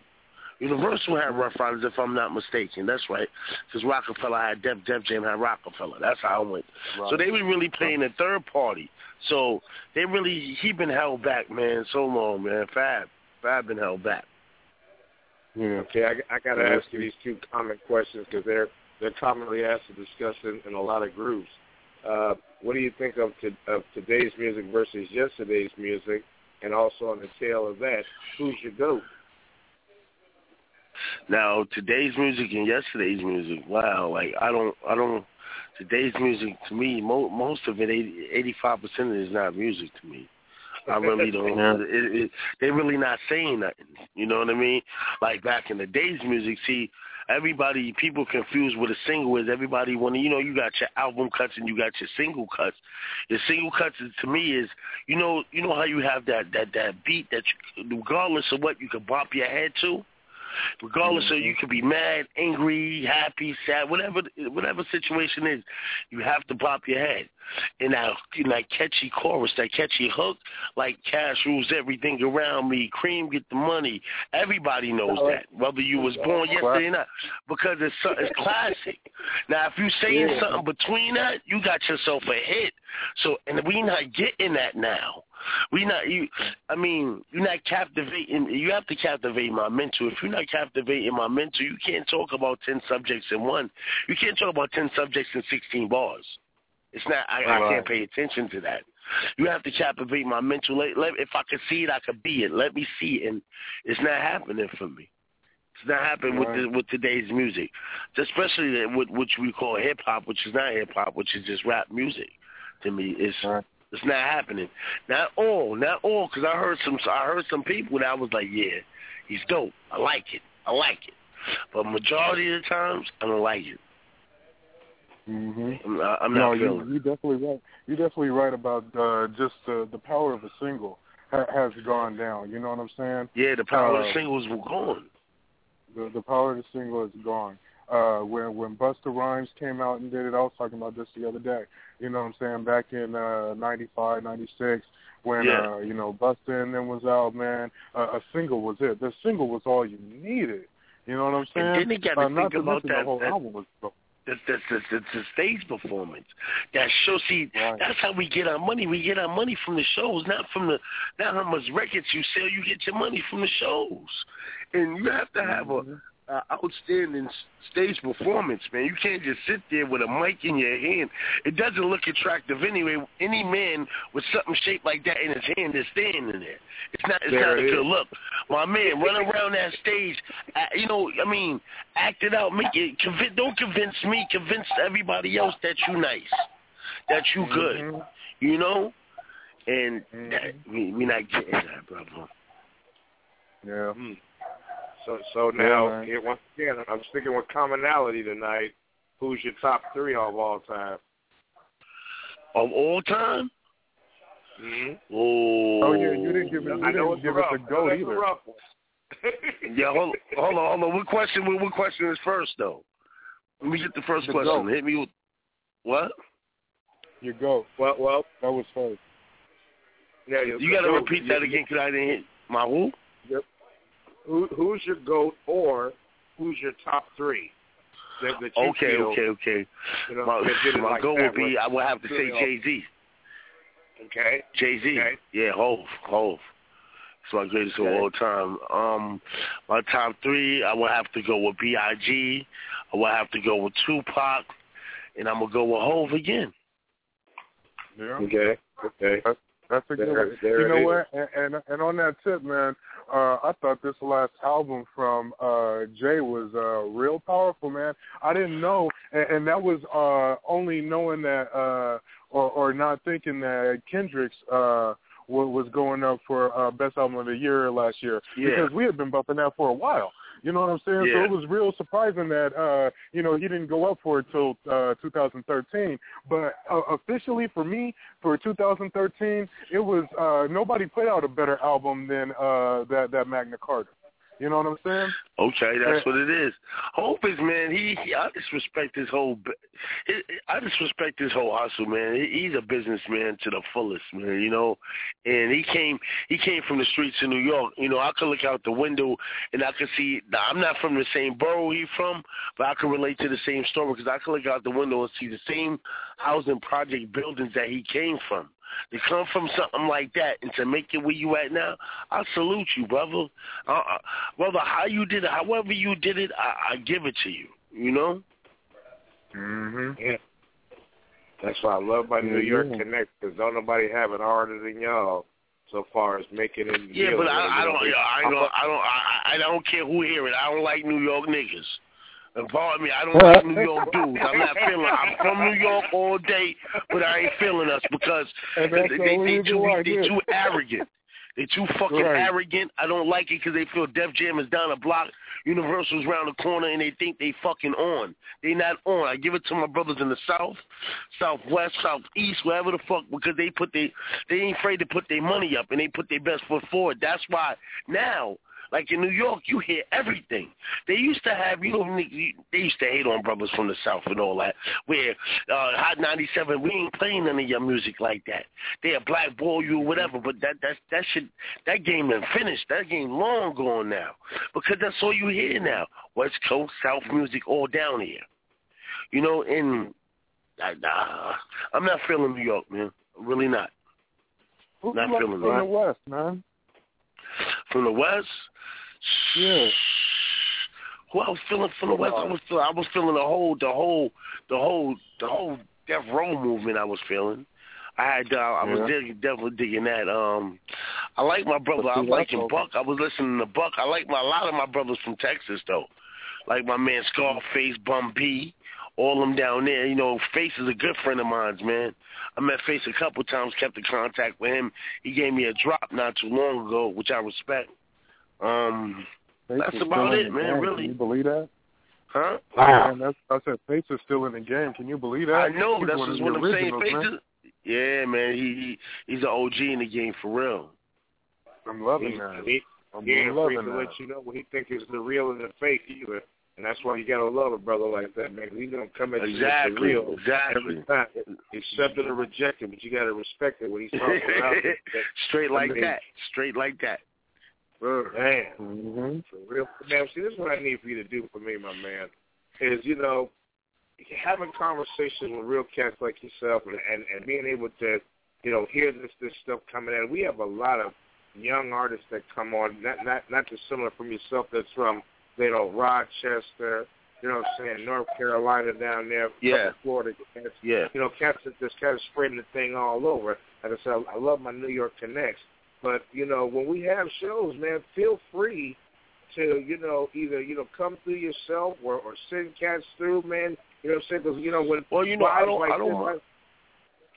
Universal had Ruff Ryders, if I'm not mistaken. That's right, because Roc-A-Fella had Def Def Jam had Roc-A-Fella. That's how it went. So they were really playing a third party. So they really he been held back, man, so long, man. Fab, Fab been held back. Yeah. Okay, I, I got to Yeah. ask you these two common questions because they're they're commonly asked to discuss in, in a lot of groups. Uh, what do you think of to, of today's music versus yesterday's music, and also on the tail of that, who's your goat? Now today's music and yesterday's music, wow, like I don't, I don't. Today's music to me, mo- most of it, eighty five percent of it is not music to me. I really <laughs> don't. It, it, they really not saying nothing. You know what I mean? Like back in the days, music. See, everybody, people confused what a single is. Everybody want to, you know, you got your album cuts and you got your single cuts. Your single cuts is, to me is, you know, you know how you have that that that beat that, you, regardless of what, you can bop your head to. Regardless of you mm-hmm. could be mad, angry, happy, sad, whatever whatever situation is, you have to pop your head. And that in that catchy chorus, that catchy hook, like cash rules everything around me, cream get the money. Everybody knows that, whether you was born yesterday or not, because it's it's classic. Now, if you saying Yeah. something between that, you got yourself a hit. So, and we not getting that now. We not you. I mean, you're not captivating. You have to captivate my mental. If you're not captivating my mental, you can't talk about ten subjects in one. You can't talk about ten subjects in sixteen bars. It's not. I, I can't pay attention to that. You have to captivate my mental. Let, let, if I could see it, I could be it. Let me see it, and it's not happening for me. It's not happening with the, with today's music, especially the, with which we call hip hop, which is not hip hop, which is just rap music. To me, it's it's not happening. Not all, not all, because I heard some I heard some people that I was like, yeah, he's dope. I like it. I like it. But majority of the times, I don't like it. hmm I'm not, I'm no, not you, feeling. it. you're definitely right. You're definitely right about uh, just uh, the power of a single ha- has gone down. You know what I'm saying? Yeah, the power of Uh, the singles were gone. The, the power of the single is gone. Uh, when when Busta Rhymes came out and did it, I was talking about this the other day. You know what I'm saying? Back in uh, '95, '96, when Yeah. uh, you know Busta and then was out, man, uh, a single was it. The single was all you needed. You know what I'm saying? And then you got to uh, think about that. The whole that album was dope. that's, that's, that's, that's the stage performance. That show, see, that's how we get our money. We get our money from the shows, not from the, not how much records you sell. You get your money from the shows, and you have to have a, a outstanding stage performance, man. You can't just sit there with a mic in your hand. It doesn't look attractive anyway. Any man with something shaped like that in his hand is standing there. It's not. It's There not a it good look. My man, run around that stage. Uh, you know, I mean, act it out. Make it. Convince, don't convince me. Convince everybody else that you nice, that you good. Mm-hmm. You know, and that, mm-hmm. we we not getting that, brother. Yeah. Mm. So so now man. here once again, I'm sticking with commonality tonight. Who's your top three of all time? Of all time? Mm-hmm. Oh. Oh yeah, you didn't give it. You I know didn't give rough. us a goat either. a rough one. <laughs> Yeah, hold, hold on, hold on. What question? What, what question is first though? Let me get the first The question. goat. Hit me with what? Your goat. Well, well, That was first. yeah. You got to repeat that again because I didn't hit my who? Who, who's your goat, or who's your top three? That, that you Okay, feel, okay, okay. You know, My, that my like goal that would be I would have to say Jay Z. Okay. Jay Z. Okay. Yeah, Hov, Hov. It's my greatest Okay. of all time. Um, my top three, I would have to go with B.I.G. I would have to go with Tupac, and I'm gonna go with Hov again. Yeah. Okay. Okay. That's a good There- one. there You know what? And, and and on that tip, man, uh, I thought this last album from uh, Jay was uh, real powerful, man. I didn't know, and, and that was uh, only knowing that, uh, or or not thinking that Kendrick's uh, wa- was going up for uh, best album of the year last year Yeah. because we had been bumping that for a while. You know what I'm saying? So it was real surprising that uh, you know he didn't go up for it till uh, 2013. But uh, officially for me, for 2013, it was uh, nobody put out a better album than uh, that that Magna Carta. You know what I'm saying? Okay, that's Yeah. what it is. Hope is man. He, he I disrespect his whole. he- I disrespect his whole hustle, man. He, he's a businessman to the fullest, man. You know, and he came. He came from the streets of New York. You know, I could look out the window and I could see. I'm not from the same borough he from, but I can relate to the same story because I could look out the window and see the same housing project buildings that he came from. To come from something like that and to make it where you at now, I salute you, brother. Uh, uh, brother, how you did it, however you did it, I, I give it to you. You know? Mm-hmm. Yeah. That's why I love my New York Mhm. Connect because don't nobody have it harder than y'all so far as making it. in the Yeah, but I, I You know, don't, I don't, I don't, I, I don't care who hear it. I don't like New York niggas. Pardon me, I don't like New York dudes. I'm not feeling. I'm from New York all day, but I ain't feeling us because they, they, they, too, they too arrogant. They too fucking Right. arrogant. I don't like it because they feel Def Jam is down the block, Universal's around the corner, and they think they fucking on. They not on. I give it to my brothers in the South, Southwest, Southeast, wherever the fuck, because they put they they ain't afraid to put their money up and they put their best foot forward. That's why now. Like in New York, you hear everything. They used to have, you know, they used to hate on brothers from the South and all that. Where uh, Hot 97, we ain't playing none of your music like that. They'll blackball you or whatever, but that that that shit, that game been finished. That game long gone now because that's all you hear now. West Coast, South music, all down here. You know, in I, nah, I'm not feeling New York, man. Really not. Not feeling from the West, man? From the West, Yeah. Who I was feeling from the West, I was feeling, I was feeling the whole, the whole, the whole, the whole Death Row movement. I was feeling. I had, uh, I was Yeah. dig, definitely digging that. Um, I like my brother. I was liking Buck. I was listening to Buck. I like my a lot of my brothers from Texas though, like my man Scarface, Bun B, all them down there. You know, Face is a good friend of mine, man. I met Face a couple times, kept in contact with him. He gave me a drop not too long ago, which I respect. Um, Face That's about it, man, game. really. Can you believe that? huh? Man, that's, I said Face is still in the game. Can you believe that? I know. He's that's one of just the what I'm saying. Face man. is- yeah, man. He, he he's an OG in the game for real. I'm loving He, that. he, I'm he ain't afraid loving to that. let you know what he think is the real and the fake either. And that's why you gotta love a brother like that, man. He's gonna come at you with the Exactly, real exactly. every time. Accept it or reject it, but you gotta respect it when he's talking about it. <laughs> Straight I like mean, that. Straight like that. Man, Mm-hmm. for real. Man, see, this is what I need for you to do for me, my man. Is you know, having conversations with real cats like yourself, and and, and being able to, you know, hear this this stuff coming in. We have a lot of young artists that come on, not not not dissimilar from yourself. That's from you know Rochester, you know, what I'm saying North Carolina down there, Yeah. Florida cats. Yeah. You know, cats that just kind of spreading the thing all over. Like I said, I love my New York connects. But you know, when we have shows, man, feel free to you know either you know come through yourself or or send cats through, man. You know what I'm saying? Because you know when Well, you know, I don't- like I don't this,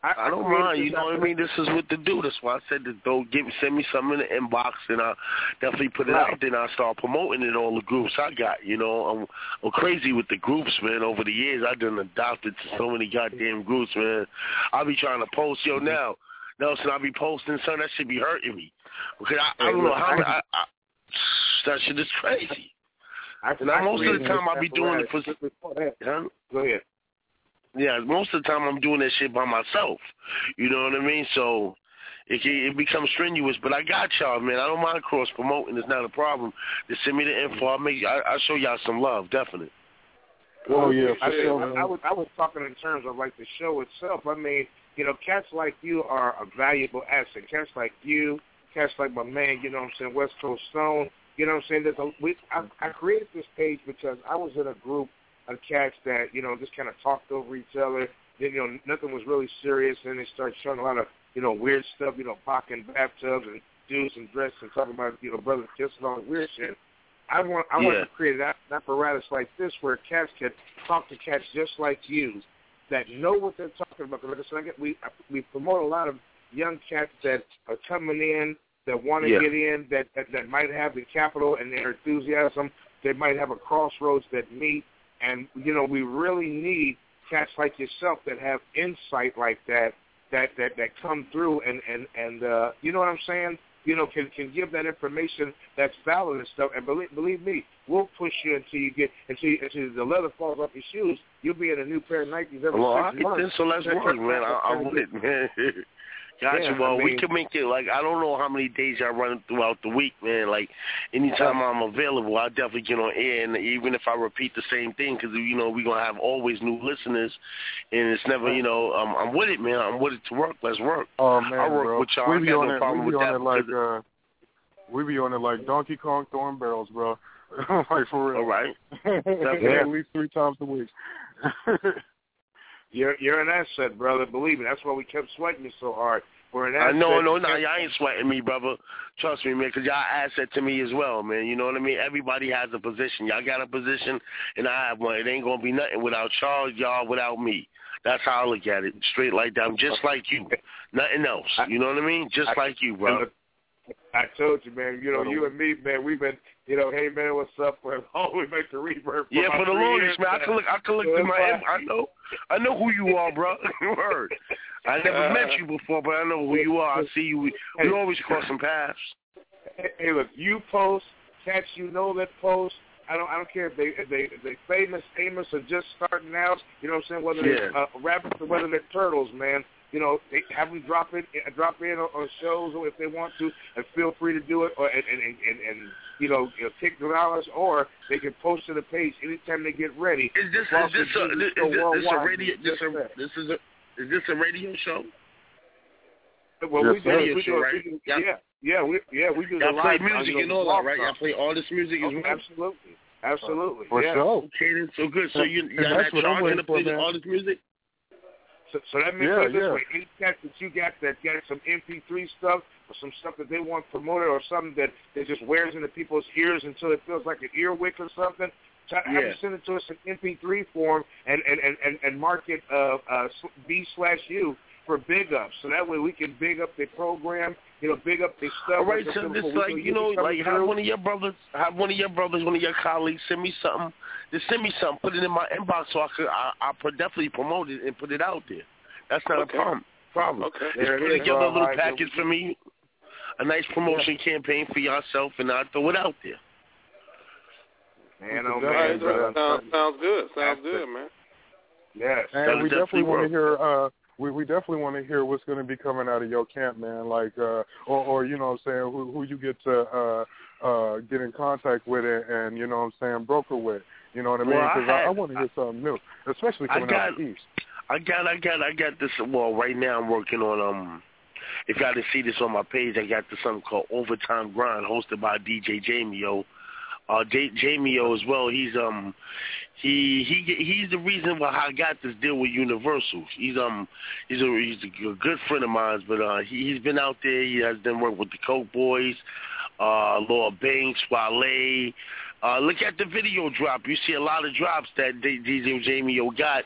mind. I, don't mind. You know what I mean? This is what to do. That's why I said to don't give send me something in the inbox, and I'll definitely put it Right. out. Then I'll start promoting it in all the groups I got. You know, I'm I'm crazy with the groups, man. Over the years, I've done adopted to so many goddamn groups, man. I'll be trying to post, yo, mm-hmm. now, Nelson, I'll be posting something that should be hurting me because I, I don't know how I- I, I, that shit is crazy. I, And I, most of the time, this I be doing it for. apparatus before that. Huh? Go ahead. Yeah, most of the time I'm doing that shit by myself. You know what I mean? So it it becomes strenuous, but I got y'all, man. I don't mind cross promoting. It's not a problem. Just send me the info. I'll make. I, I'll show y'all some love, definitely. Oh yeah, I, sure. I. I was I was talking in terms of like the show itself. I mean, you know, cats like you are a valuable asset. Cats like you, cats like my man, you know what I'm saying, West Coast Stone. You know what I'm saying? There's a, we, I, I created this page because I was in a group of cats that you know just kind of talked over each other. Then you know nothing was really serious, and they started showing a lot of you know weird stuff. You know, pocking bathtubs and dudes and dress and talking about you know brothers kissing all the weird shit. I want I want Yeah. to create an apparatus like this where cats can talk to cats just like you that know what they're talking about. Because like I said, we we promote a lot of young cats that are coming in that want to Yeah. get in that, that that might have the capital and their enthusiasm. They might have a crossroads that meet, and you know we really need cats like yourself that have insight like that that that that come through and and and uh, you know what I'm saying. You know, can can give that information that's valid and stuff. And believe believe me, we'll push you until you get until you, until the leather falls off your shoes. You'll be in a new pair of Nikes every Well, I six get months. this, so let's work, man. I, with it, man. <laughs> Gotcha. Yeah, I well, we can make it like I don't know how many days I run throughout the week, man. Like anytime I'm available, I definitely get on air, and even if I repeat the same thing, because you know we're gonna have always new listeners, and it's never, you know, I'm, I'm with it, man. I'm with it to work. Let's work. Oh man, I work bro. with y'all. We I be got on no it. problem We be with on that. it like uh, we be on it like Donkey Kong throwing barrels, bro. <laughs> like for real. All right. <laughs> At least three times a week. <laughs> You're you're an asset, brother. Believe me. That's why we kept sweating you so hard. We're an asset. know, no, no, can't- y'all ain't sweating me, brother. Trust me, man, because y'all asset to me as well, man. You know what I mean? Everybody has a position. Y'all got a position, and I have one. It ain't gonna be nothing without y'all, y'all without me. That's how I look at it, straight like that. I'm just like you, nothing else. You know what I mean? Just I- like you, bro. I told you, man. You know, you and me, man. We've been, you know, hey man, what's up? <laughs> For oh, we make the reverb. Yeah, about for the longest, man. I look, I through my. I know, I know who you are, bro. <laughs> Word. I never Uh, met you before, but I know who you are. I see you. We, we always cross some paths. Hey, look, you post, cats you know that post. I don't, I don't care if they, if they, if they famous, famous, or just starting out. You know what I'm saying? Whether they're uh, rabbits or whether they're turtles, man. You know, they have them drop in, uh, drop in on, on shows or if they want to, and feel free to do it, or and and and, and, and you know, you know, take the dollars, or they can post to the page anytime they get ready. Is this is this a, is this, is this a radio? This a this is a is this a radio show? Well, Yes, we do, sir. we do, show, right? we do Yeah. yeah, yeah, we yeah we do the Y'all play live, music you and know, all that, blog right? Y'all play all this music as Oh, well. Absolutely, absolutely. For yeah. sure. Okay, then so good. So you And y'all that's not what charging to play man. all this music? So, so that means Yeah, this yeah. way: any cat that you got that got some MP3 stuff or some stuff that they want promoted or something that that just wears into people's ears until it feels like an earwick or something. Have Yeah. them send it to us in MP3 form and and and and, and mark it uh, uh, B slash U for big ups. So that way we can big up the program. You know, big up the stuff. All right, so this like you know, like have one of your brothers, have one of your brothers, one of your colleagues send me something. Just send me something, put it in my inbox so I could I, I could definitely promote it and put it out there. That's not Okay. a problem. Problem. Okay. Just There it put together a little All right, package for me, a nice promotion campaign for yourself, and I throw it out there. Man, oh man, right, brother. sounds, sounds good. Sounds good, man. Yes. And we definitely definitely want to hear. uh we, we definitely want to hear what's going to be coming out of your camp, man. Like, uh, or, or you know, what I'm saying who, who you get to uh, uh, get in contact with it, and you know, what I'm saying broker with. You know what I mean? Well, I I, I want to hear something new, especially coming out got- the east. I got, I got, I got this. Well, right now I'm working on um. If y'all didn't see this on my page, I got this something called Overtime Grind, hosted by DJ Jamio. Uh, J- Jamio as well. He's um, he he he's the reason why I got this deal with Universal. He's um, he's a he's a good friend of mine, but uh, he, he's been out there. He has done work with the Coke Boys. uh, Lloyd Banks, Wale. Uh, look at the video drop. You see a lot of drops that D- DJ Jamie O got,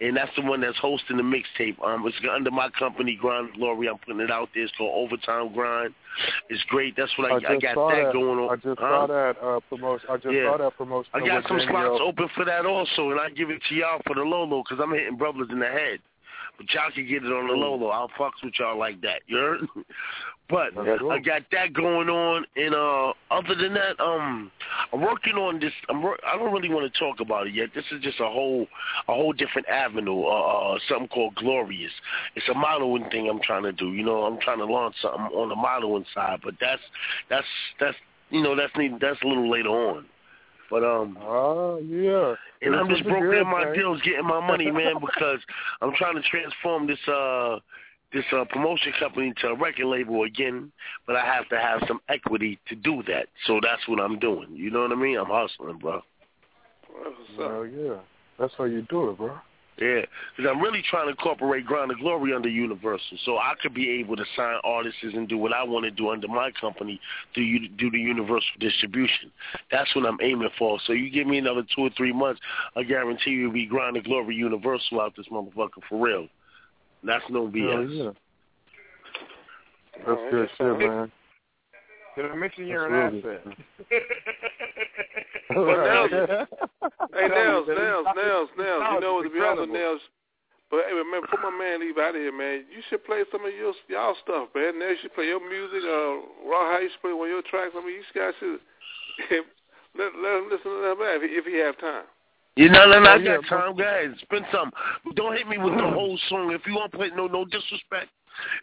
and that's the one that's hosting the mixtape. Um, it's under my company, Grind Glory. I'm putting it out there. It's called Overtime Grind. It's great. That's what I, I, I got that, that going on. I just Huh? saw that uh, promotion. I just Yeah. saw that promotion. I got some Jamie slots O. open for that also, and I give it to y'all for the Lolo because I'm hitting brothers in the head. But y'all can get it on the Lolo. I'll fucks with y'all like that. You heard? <laughs> But I got that going on, and uh, other than that, um, I'm working on this. I'm. wor- I don't really want to talk about it yet. This is just a whole, a whole different avenue. Uh, uh, something called Glorious. It's a modeling thing I'm trying to do. You know, I'm trying to launch something on the modeling side, but that's that's that's you know that's need- that's a little later on. But um, Oh yeah. and I'm just broke in my thing. deals, getting my money, man, because I'm trying to transform this uh this uh promotion company to a record label again, but I have to have some equity to do that. So that's what I'm doing. You know what I mean? I'm hustling, bro. Hell yeah. That's how you do it, bro. Yeah, because I'm really trying to incorporate Grind to Glory under Universal, so I could be able to sign artists and do what I want to do under my company through you do the Universal distribution. That's what I'm aiming for. So you give me another two or three months, I guarantee you, will be Grind to Glory Universal out this motherfucker for real. That's no Hell BS. yeah. That's good shit, man. Did I mention you're That's an really asset? <laughs> Well, Nels, hey, Nels, Nels, Nels, Nels. You know, what to be honest, with Nels. But hey, man, put my man leave out of here, man, you should play some of your y'all stuff, man. Nels should play your music. Uh, Raw, how you should play one of your tracks. I mean, you guys should <laughs> let let him listen to that, man, if he, if he have time. You know, no, no, I yeah, got time, guys. Spend some. Don't hit me with the whole song. If you want to play, no, no disrespect.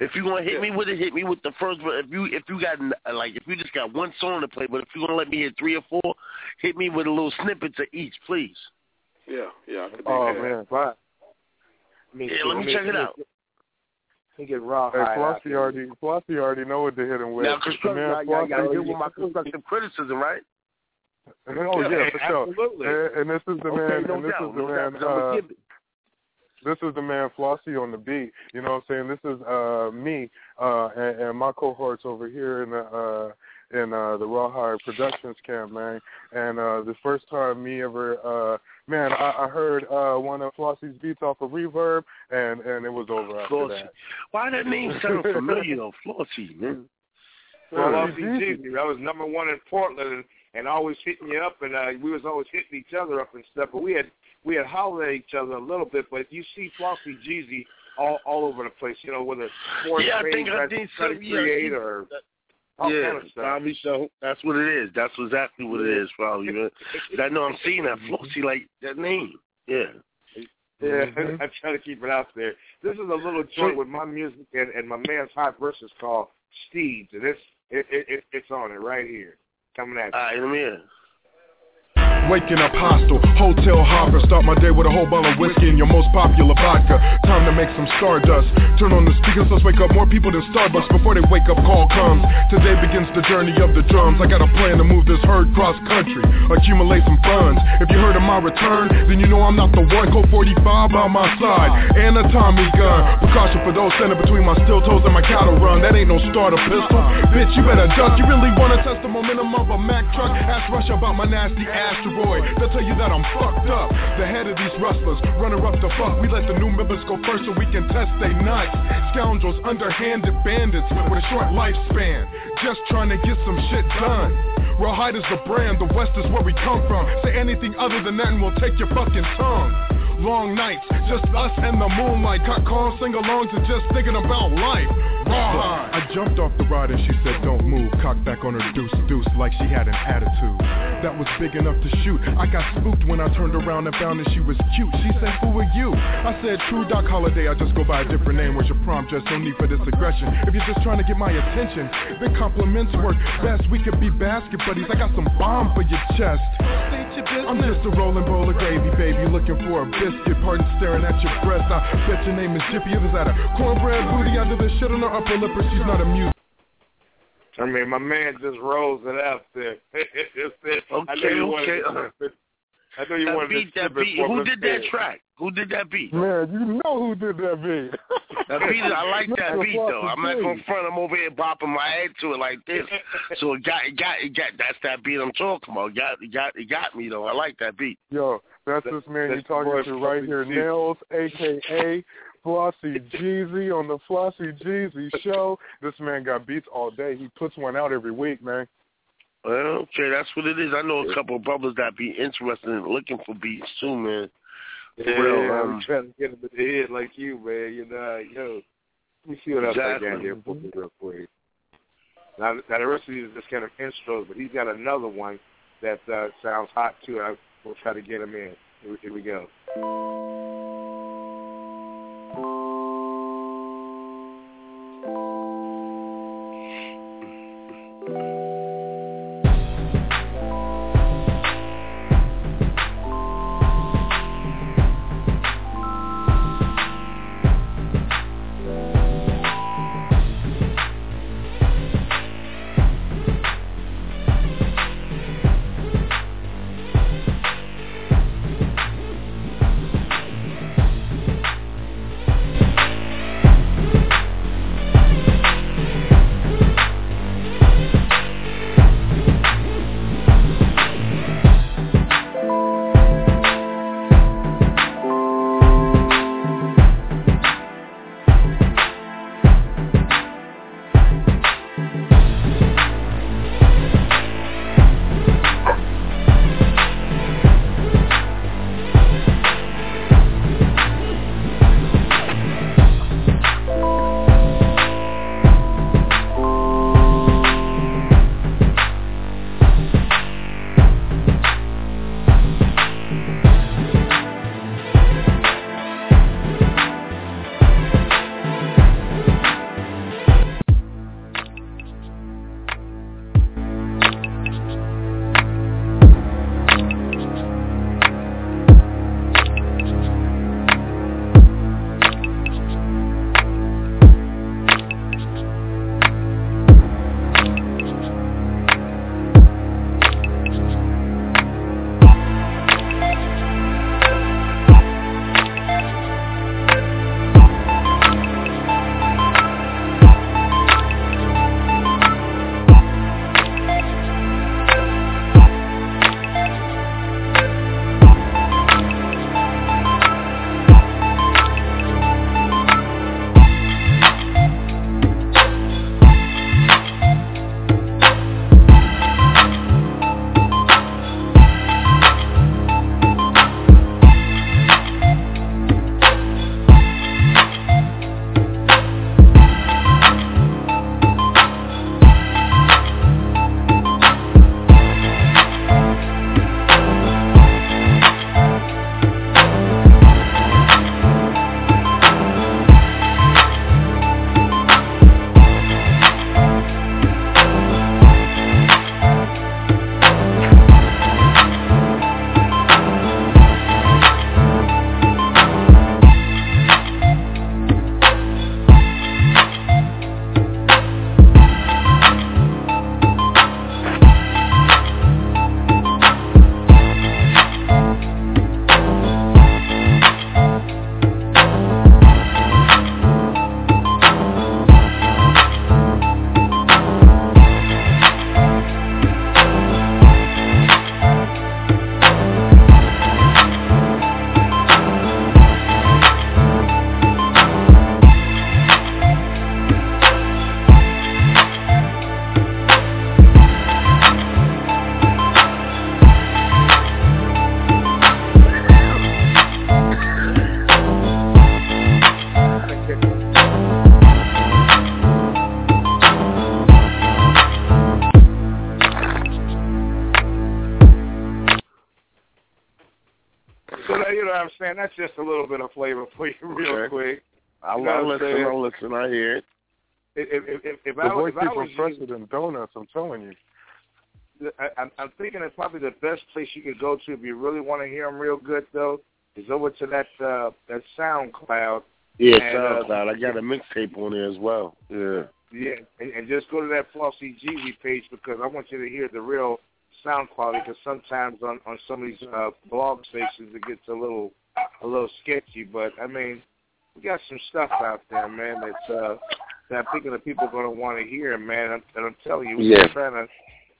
If you want to hit me with it, hit me with the first. But if you if you got like if you just got one song to play, but if you're gonna let me hit three or four, hit me with a little snippets of each, please. Yeah, yeah. I could Oh that. man, but me Yeah, too. let me check it out. Let me get raw Hey, high out Flossie there. already, Flossie already know what to hit him with. Now, The construct, man I, I, I gotta Flossie- deal with my constructive criticism, right? Oh yeah, for sure. And, and this is the Okay, man. no and this doubt, is the no man. doubt. Uh, this is the man Flossie on the beat. You know what I'm saying? This is uh me uh and, and my cohorts over here in the uh in uh the Rawhide Productions camp, man. And uh the first time me ever uh man, I, I heard uh one of Flossie's beats off of reverb and and it was over after Flossie. that. Why that name sound familiar? Flossie, man. Well, Yeah. Flossie I was number one in Portland and, and always hitting you up, and uh, we was always hitting each other up and stuff. But we had we had hollered at each other a little bit. But you see Flossie Jeezy all all over the place, you know, whether sports Yeah, I think I that's think trying so. to Yeah, create or all yeah, kind of stuff. probably so. That's what it is. That's exactly what it is, probably. Man. But <laughs> I know I'm seeing that Flossie like that name. Yeah. Yeah, Mm-hmm. <laughs> I try to keep it out there. This is a little joint with my music and, and my man's hot verses called Steeds, and it's it, it, it it's on it right here, coming at you. All right, let me in. Waking up hostile, hotel hopper. Start my day with a whole bottle of whiskey and your most popular vodka. Time to make some stardust. Turn on the speakers, let's wake up more people than Starbucks before they wake up. Call comes. Today begins the journey of the drums. I got a plan to move this herd cross country, accumulate some funds. If you heard of my return, then you know I'm not the one. Colt 45 by my side, and a Tommy gun. Precaution for those standing between my steel toes and my cattle run. That ain't no starter pistol. Bitch, you better duck. You really wanna test the momentum of a Mack truck? Ask Russia about my nasty asteroid. They'll tell you that I'm fucked up. The head of these rustlers, runner up the fuck. We let the new members go first so we can test they nuts. Scoundrels, underhanded bandits with a short lifespan. Just trying to get some shit done. Rawhide is the brand, the West is where we come from. Say anything other than that and we'll take your fucking tongue. Long nights, just us and the moonlight. Cut calls, sing alongs, and just thinking about life. Rawhide. I jumped off the ride and she said, Don't move. Cocked back on her deuce deuce like she had an attitude. That was big enough to shoot. I got spooked when I turned around and found that she was cute. She said, Who are you? I said, True Doc Holliday. I just go by a different name. Where's your prom dress? No need for this aggression. If you're just trying to get my attention, then compliments work best. We could be basket buddies. I got some bomb for your chest. I'm just a rolling bowl of gravy, baby, looking for a biscuit. Pardon staring at your breast. I bet your name is Jippy. It was at a cornbread booty under the shit on her upper lip, or she's not amused. I mean, my man just rolls <laughs> it out there. It's- it's- I know Okay, wanted okay. to. I know you That wanted beat, to that beat. Who did that there. track? Who did that beat? Man, you know who did that beat. <laughs> That beat, I like that beat though. I'm not gonna front. I'm over here bopping my head to it like this. <laughs> So it got, it got, it got. That's that beat I'm talking about. It got, it got, it got me though. I like that beat. Yo, that's this man you're talking to right here, Nails, aka Flossy Jeezy on the Flossy Jeezy show. This man got beats all day. He puts one out every week, man. Well, okay, that's what it is. I know a couple of brothers that be interested in looking for beats too, man. Yeah, Well, I'm um, trying to get him in the head like you, man. You know, yo. Let me see what else I Exactly. got here for me real quick. Now, now the rest of these are just kind of intros, but he's got another one that uh, sounds hot too. I will try to get him in. Here we go. That, you know what I'm saying? That's just a little bit of flavor <laughs> for you, real Okay. quick. I You know I'm listen. I'll listen. I hear it. If, if, if, if The I, voice if I people was fresher than donuts. I'm telling you. you, I, I'm, I'm thinking it's probably the best place you could go to if you really want to hear them real good, though, is over to that uh, that SoundCloud. Yeah, And, uh, SoundCloud. I got a mixtape on there as well. Yeah. Yeah, and, and just go to that Flossy Jeezy page because I want you to hear the real sound quality. Because sometimes on on some of these uh, blog stations it gets a little a little sketchy. But I mean, we got some stuff out there, man. That's uh, that I'm thinking the people are going to want to hear, man. And, and I'm telling you, we're Yeah. just trying to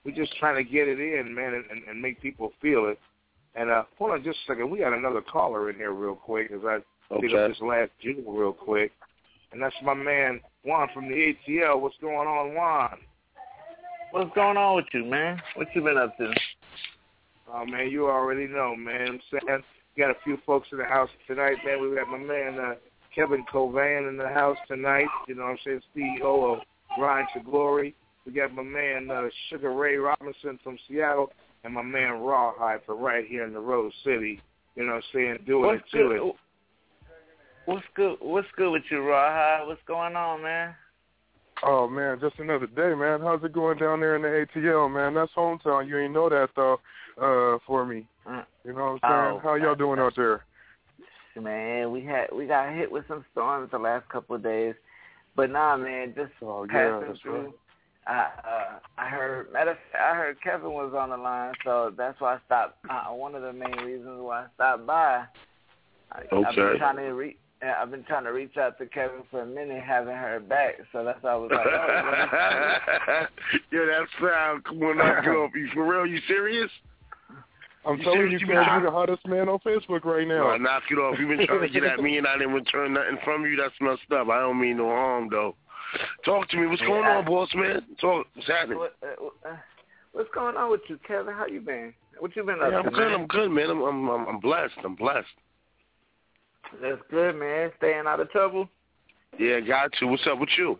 we're just trying to get it in, man, and, and, and make people feel it. And uh, hold on just a second. We got another caller in here real quick because I picked Okay. up this last jewel real quick. And that's my man Juan from the ATL. What's going on, Juan? What's going on with you, man? What you been up to? Oh man, you already know, man. I'm saying we got a few folks in the house tonight, man. We got my man uh, Kevin Covan in the house tonight. You know what I'm saying? CEO of Grind to Glory. We got my man uh, Sugar Ray Robinson from Seattle, and my man Rawhide from right here in the Rose City. You know what I'm saying? Doing What's it to good? it. What's good? What's good with you, Rawhide? What's going on, man? Oh man, just another day, man. How's it going down there in the ATL, man? That's hometown. You ain't know that though, uh, for me. You know what I'm saying? Oh, How y'all doing out there? Man, we had we got hit with some storms the last couple of days, but nah, man, just Oh yeah, passing that's through. right. I uh, I heard matter of fact, I heard Kevin was on the line, so that's why I stopped. Uh, one of the main reasons why I stopped by. I, I've been Okay. trying to reach. I've been trying to reach out to Kevin for a minute, haven't heard back. So that's why I was like, oh, Yo, <laughs> that sound. Come on, knock it off. You for real? You serious? I'm You telling you, You Kev, been- you're the hottest man on Facebook right now. No, knock it off. You've been trying to get at me <laughs> and I didn't return nothing from you. That's messed up. I don't mean no harm though. Talk to me. What's going on, boss man? Talk. What's happening? What, uh, uh, what's going on with you, Kevin? How you been? What you been up Yeah, to, I'm good. man? I'm good, man. I'm, I'm I'm I'm blessed. I'm blessed. That's good, man. Staying out of trouble. Yeah, got to. What's up with you?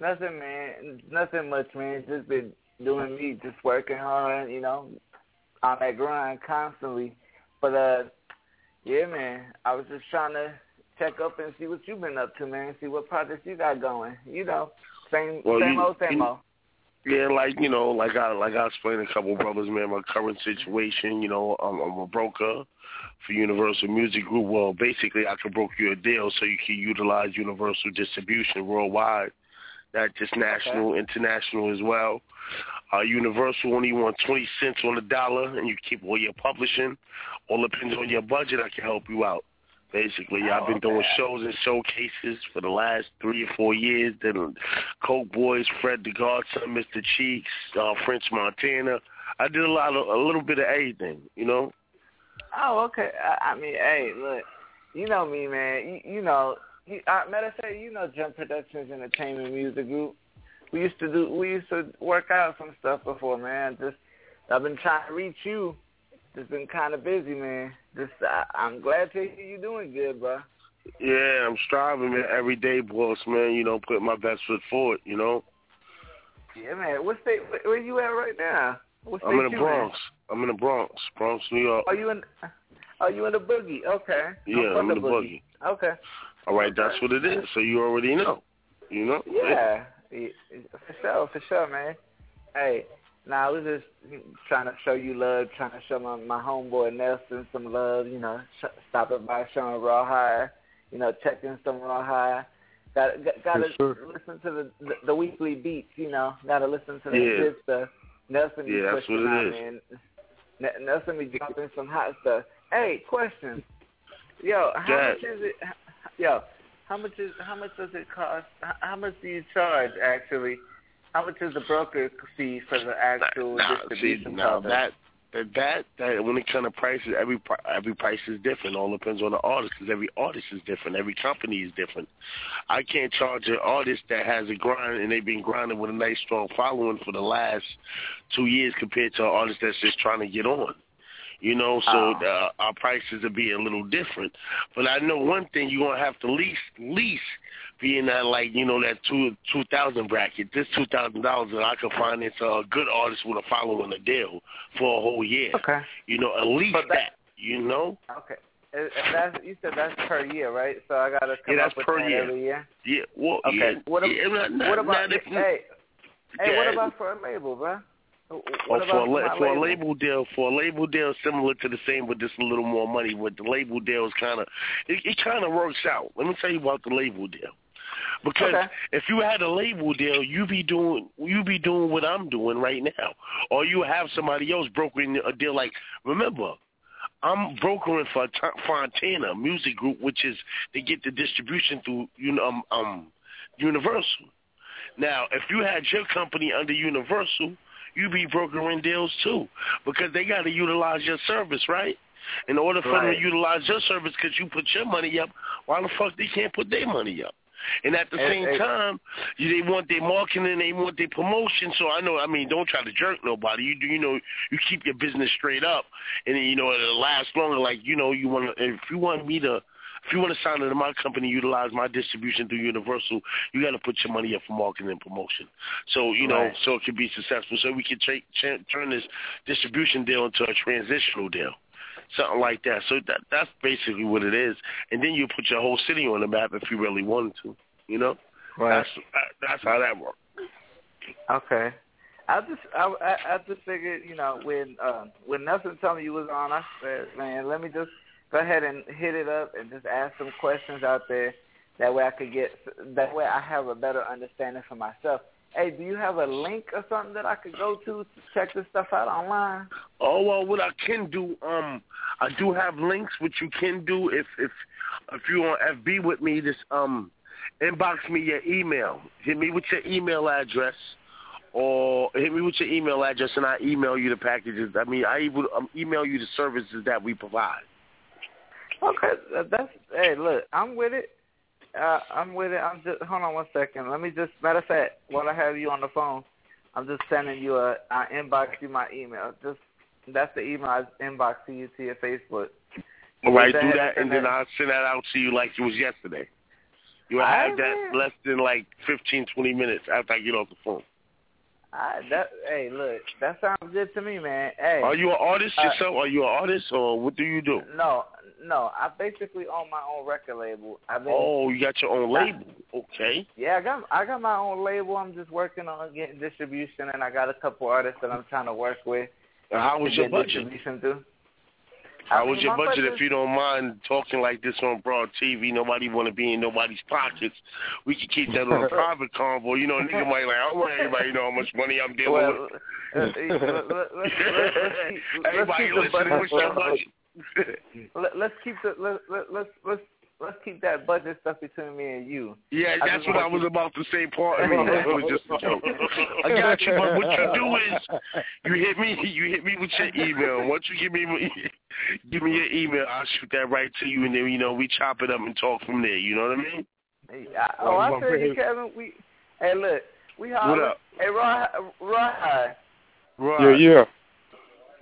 Nothing, man. Nothing much, man. Just been doing me, just working hard. You know, on that grind constantly. But uh, yeah, man. I was just trying to check up and see what you've been up to, man. See what projects you got going. You know, same Well, same you- old, same you- old. Yeah, like you know, like I like I explained to a couple of brothers, man, my current situation. You know, I'm, I'm a broker for Universal Music Group. Well, basically, I can broker you a deal so you can utilize Universal distribution worldwide, not just national, international as well. Uh, Universal only want 20 cents on the dollar, and you keep all your publishing. All depends on your budget. I can help you out. Basically, I've been doing shows and showcases for the last three or four years. Then Coke Boys, Fred the Godson, Mr. Cheeks, uh, French Montana. I did a lot of a little bit of everything, you know. Oh, okay. I, I mean, hey, look, you know me, man. You, you know, you, uh, matter of fact, you know Jump Productions Entertainment Music Group. We used to do, we used to work out some stuff before, man. Just, I've been trying to reach you. Just been kind of busy, man. Just, I, I'm glad to hear you doing good, bro. Yeah, I'm striving, man, every day, boss, man. You know, putting my best foot forward. You know, Yeah, man. What state? Where, where you at right now? What state I'm in the Bronx. I'm in the Bronx, Bronx, New York. Are you in? Are you in the boogie? Okay. Yeah, from I'm in the boogie. Okay. All right, that's what it is. So you already know. You know. Yeah, yeah, for sure, for sure, man. Hey, now I was just trying to show you love, trying to show my my homeboy Nelson some love. You know, sh- stopping by showing Rawhide. You know, checking some Rawhide. Got got, got to sir. listen to the, the the weekly beats. You know, got to listen to the Yeah. good stuff. Nelson Yeah, that's pushing what it out, man. N- Nelson be dropping some hot stuff. Hey, question. Yo, how Go much is it? Yo, how much is how much does it cost? How, much do you charge actually? How much is the broker fee for the actual see, distribution now process? that that that that when it comes to prices, every every price is different. All depends on the artist because every artist is different. Every company is different. I can't charge an artist that has a grind and they've been grinding with a nice strong following for the last two years compared to an artist that's just trying to get on. You know, so Oh. uh, our prices will be a little different. But I know one thing: you're gonna have to least least be in that like you know that two two thousand bracket. This two thousand dollars, that I can finance a good artist with a following a deal for a whole year. Okay. You know, at least that. You know. Okay. And and that's you said that's per year, right? So I gotta come Yeah, that's up with per that year. every year. Yeah. Well. Okay. Yeah. What, ab- yeah, not, not, what about if, hey? Hey, what about for a label, bro? What for a, la- for a label? deal, for a label deal similar to the same, but just a little more money. But the label deal is kind of, it, it kind of works out. Let me tell you about the label deal. Because Okay. if you had a label deal, you be doing you be doing what I'm doing right now, or you have somebody else brokering a deal. Like remember, I'm brokering for Fontana Music Group, which is they get the distribution through you know um, um Universal. Now, if you had your company under Universal, you be brokering deals too, because they got to utilize your service, right? In order for them to utilize your service, because you put your money up, why the fuck they can't put their money up? And at the Hey, same hey. time, you, they want their marketing, they want their promotion. So I know, I mean, don't try to jerk nobody. You do, you know, you keep your business straight up, and then, you know it'll last longer. Like you know, you want if you want me to, if you want to sign into my company, utilize my distribution through Universal, you got to put your money up for marketing and promotion. So you know, Right. so it can be successful. So we can tra- tra- turn this distribution deal into a transitional deal. Something like that. So that that's basically what it is. And then you put your whole city on the map if you really wanted to. You know, Right. that's that's how that works. Okay. I just I I, I just figured you know when uh, when Nelson told me you was on, I said, man, let me just go ahead and hit it up and just ask some questions out there. That way I could get that way I have a better understanding for myself. Hey, do you have a link or something that I could go to to check this stuff out online? Oh well, what I can do, um, I do have links. What you can do if if if you're on FB with me, just um, inbox me your email. Hit me with your email address, or hit me with your email address, and I email you the packages. I mean, I even um, email you the services that we provide. Okay, that- that's hey, look, I'm with it. Uh, I'm with it. I'm just hold on one second. Let me just matter of fact, while I have you on the phone, I'm just sending you a I inbox you my email. Just that's the email I inbox to you to your Facebook. All right, do that, and then I'll send that out to you like it was yesterday. You will have that less than like fifteen, twenty minutes after I get off the phone. I, that hey, look, that sounds good to me, man. Hey, Are you an artist uh, yourself? Are you an artist, or what do you do? No, no. I basically own my own record label. I've been, Oh, you got your own label. Okay. Yeah, I got I got my own label. I'm just working on getting distribution, and I got a couple artists that I'm trying to work with. And how was your budget? Through. How I was mean, your budget? budget- If you don't mind talking like this on broad TV, nobody want to be in nobody's pockets. We can keep that on a <laughs> private convo. You know, nigga might like, I don't want everybody to know how much money I'm dealing Well, with. uh, let- let- let's- <laughs> let's keep- let's Everybody listening, what's your budget? <laughs> Let, let's keep the let, let, let's let's let's keep that budget stuff between me and you. Yeah, I that's what I want was about to say. Pardon me. <laughs> That was just a joke. I got you. But what you do is you hit me. You hit me with your email. Once you give me give me your email, I'll shoot that right to you, and then you know we chop it up and talk from there. You know what I mean? Hey, I, oh, I tell you, Kevin. We hey, look, we holler. What up? Hey, Rod, Rod, Yeah, yeah.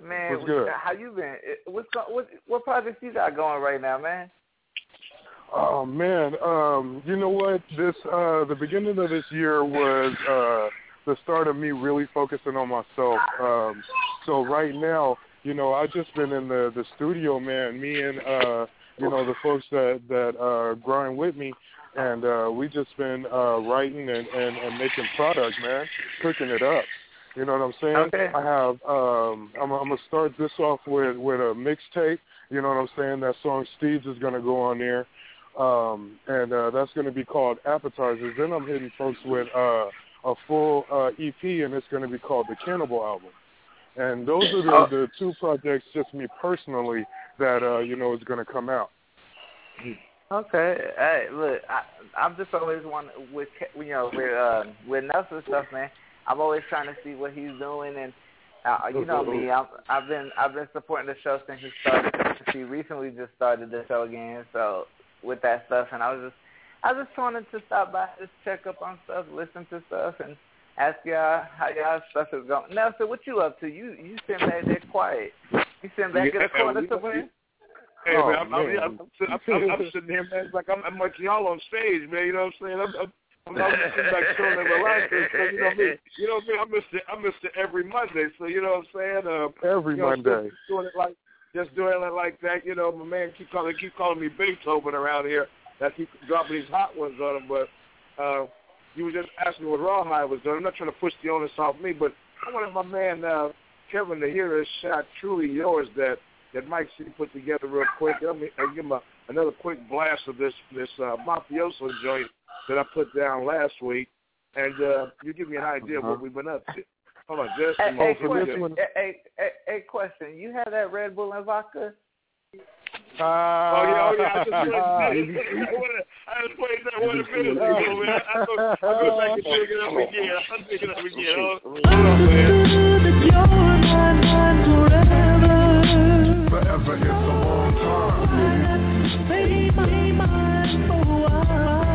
Man, What's good? how you been? What's what what projects you got going right now, man? Oh man, um, you know what? This uh the beginning of this year was uh the start of me really focusing on myself. Um so right now, you know, I just been in the the studio, man. Me and uh you know, the folks that that uh grind with me and uh we just been uh writing and, and, and making product, man. Cooking it up. You know what I'm saying? Okay. I have um I'm I'm gonna start this off with with a mixtape. You know what I'm saying? That song Steve's is gonna go on there. Um and uh that's gonna be called Appetizers. Then I'm hitting folks with uh a full uh EP and it's gonna be called the Cannibal album. And those are the, Oh. the two projects just me personally that uh, you know is gonna come out. Okay. Hey, look, I I'm just always one with you know with uh with Nelson stuff, man. I'm always trying to see what he's doing, and uh, you know me, I'm, I've been I've been supporting the show since he started. He recently just started the show again, so with that stuff, and I was just I just wanted to stop by, just check up on stuff, listen to stuff, and ask y'all how y'all stuff is going. Nelson, what you up to? You you sitting back there quiet. You sitting back in the corner somewhere? Hey Oh, man, I'm, I'm. I'm, I'm, I'm, I'm sitting here, man. It's like I'm, I'm like y'all on stage, man. You know what I'm saying? I'm, I'm, I'm, I'm just sitting back chilling and relaxing. So, you know me, you know me. I miss it. I miss it every Monday. So you know what I'm saying? Uh, Every you know, Monday. Just doing it like, just doing it like that. You know, my man keep calling, keep calling me Beethoven around here. That keep dropping these hot ones on him. But uh, you were just asking what Rawhide was doing. I'm not trying to push the onus off me, but I wanted my man uh, Kevin to hear a shot truly yours that that Mike C put together real quick. Let me I'll give him a, another quick blast of this this uh, mafioso joint that I put down last week, and uh, you give me an idea of what we've been up to. Hold on, just a Hey, hey, moment. question. Hey, hey, hey, hey, question. You had that Red Bull and vodka? Uh, oh yeah, oh yeah. I just <laughs> played that. I just played that one minute ago, man. I go, I go back and dig it up again. I'll dig it up again. Hold on, man. Forever is a long time.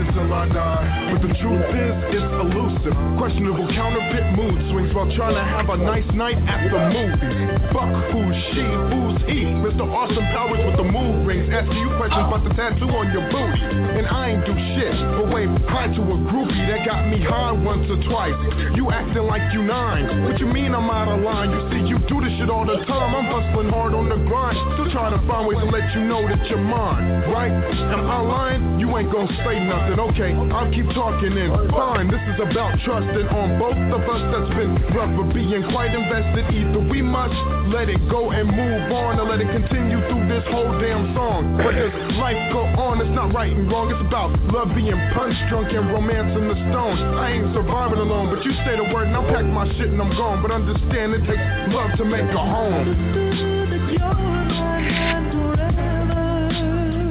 until I die. But the truth is, it's elusive. Questionable counterfeit mood swings while trying to have a nice night at the movies. Fuck who's she, who's he? Mr. Austin Powers with the move rings. Asking you questions about the tattoo on your booty. And I ain't do shit, but wave hi to a groupie that got me high once or twice. You acting like you nine. What you mean I'm out of line? You see, you do this shit all the time. I'm hustling hard on the grind. Still trying to find ways to let you know that you're mine, right? Am I lying? You ain't gonna say nothing. Okay, I'll keep talking and Fine, this is about trusting on both of us that's been rough for being quite invested. Either we must let it go and move on or let it continue through this whole damn song. But does life go on? It's not right and wrong. It's about love being punch drunk and romance in the stone. I ain't surviving alone, but you say the word and I'll pack my shit and I'm gone. But understand it takes love to make a home.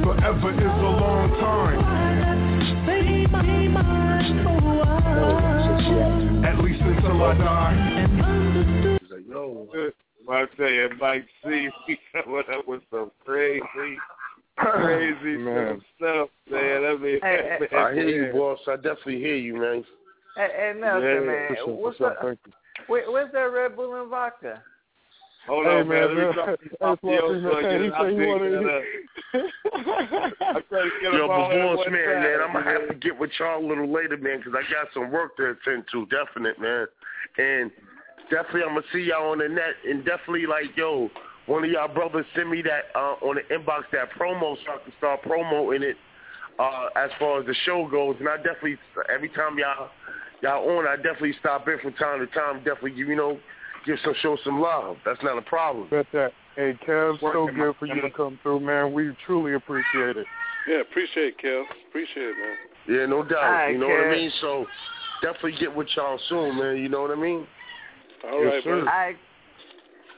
Forever is a long time. At least until I die. Yo, I tell you, Mike C, <laughs> coming up with some crazy, crazy Man. stuff, man. I mean, Hey, <laughs> hey, I hear you, boss. I definitely hear you, man. Hey, hey Nelson, Yeah, man, for sure, what's for up? thank. Where, where's that Red Bull and vodka? Hold Hey, on, man. man, Let me man. drop these Hey, <laughs> off the Fluffy, yo, so I man, get he it. said I'll he dig wanted- that up. <laughs> I try to get Yo, them all but in boss, one man, time, man, I'm gonna have to get with y'all a little later, man, because I got some work to attend to, definite, man. And definitely, I'm gonna see y'all on the net, and definitely, like, yo, one of y'all brothers send me that uh, on the inbox that promo, so I can start promoting it uh, as far as the show goes. And I definitely, every time y'all y'all on, I definitely stop in from time to time, definitely, you know, give some show some love. That's not a problem. Bet that. Hey, Kev, so Working, good for you to come through, man. We truly appreciate it. Yeah, appreciate it, Kel. Appreciate it, man. Yeah, no doubt. All right, you know what I mean? So definitely get with y'all soon, man. You know what I mean? All Yes, right, sir. man. I,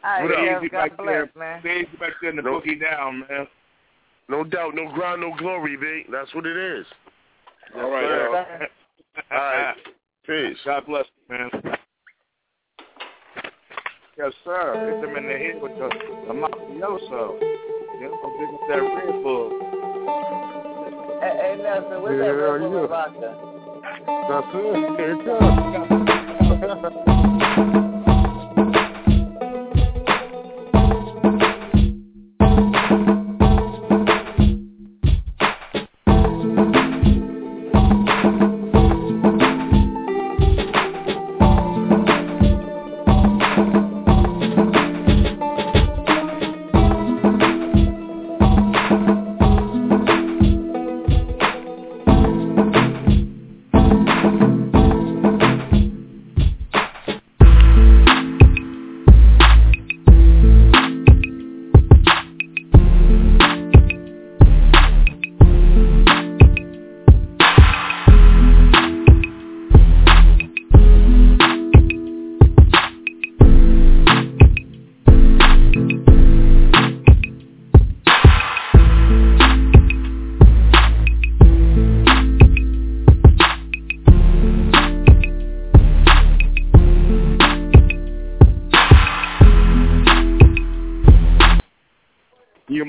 I What up? Kev, Easy God back bless, there. man. Stay easy back there in the Nope. boogie down, man. No doubt, no grind, no glory, Vic. That's what it is. All right, sir. y'all. All right. <laughs> Peace. God bless you, man. Yes, sir. Hit them in the head with the, the mafioso. You know, big up that Red Bull. Hey, hey Nelson, where's that Yeah, Red Bull yeah. vodka? That's it. Here it comes. <laughs>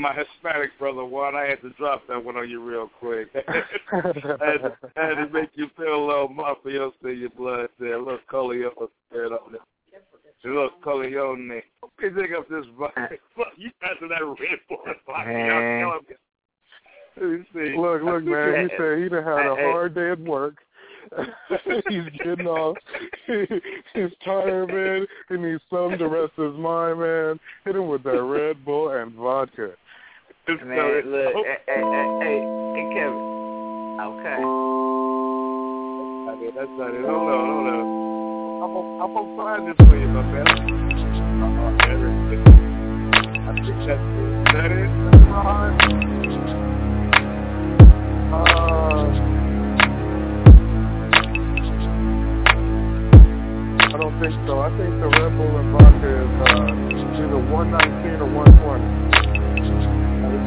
my Hispanic brother, one. I had to drop that one on you real quick. I, <laughs> had to, I had to make you feel a little mafioso in your blood there, a little Corleone spirit on it. A little Corleone. What do you think of this? Uh, Fuck, you guys are that red boy. Man. Let me see. Look, look, man. He said he done had a Hey, hey. hard day at work. <laughs> He's getting off. <laughs> He's tired, man. He needs something to rest his mind, man. Hit him with that Red Bull and vodka. Man, look, hey, hey, hey, hey, hey, Kevin, Okay. I mean, that's not it. Hold on, hold on. I'm gonna, I'm gonna find this for you, my man. Uh, there it is. I think that's it. Is that it? That's right. Uh, I don't think so. I think the Red Bull and vodka is uh, either 119 or 120. Hey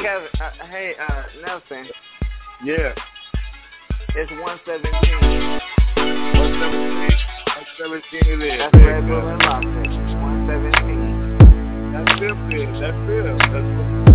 Kevin, uh, hey uh, Nelson, Yeah. it's 117. 117. 117 it is. That's Red Bull and vodka. 117. That's them then. That's them. That's what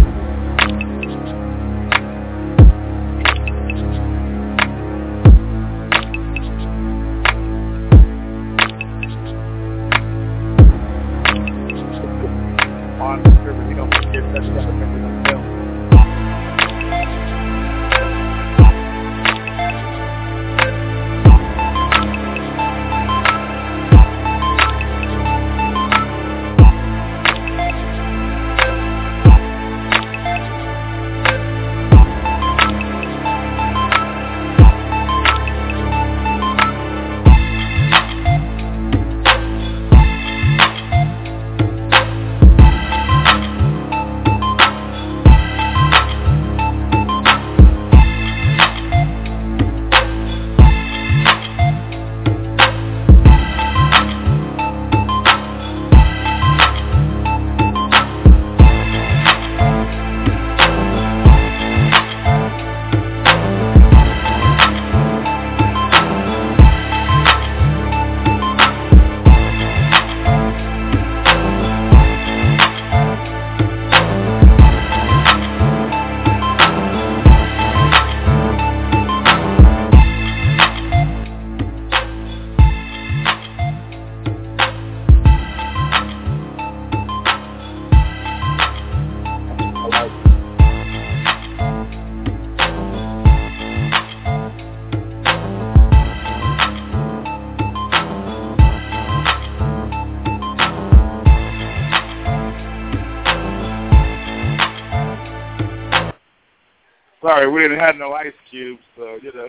Sorry, we didn't have no ice cubes, so you know.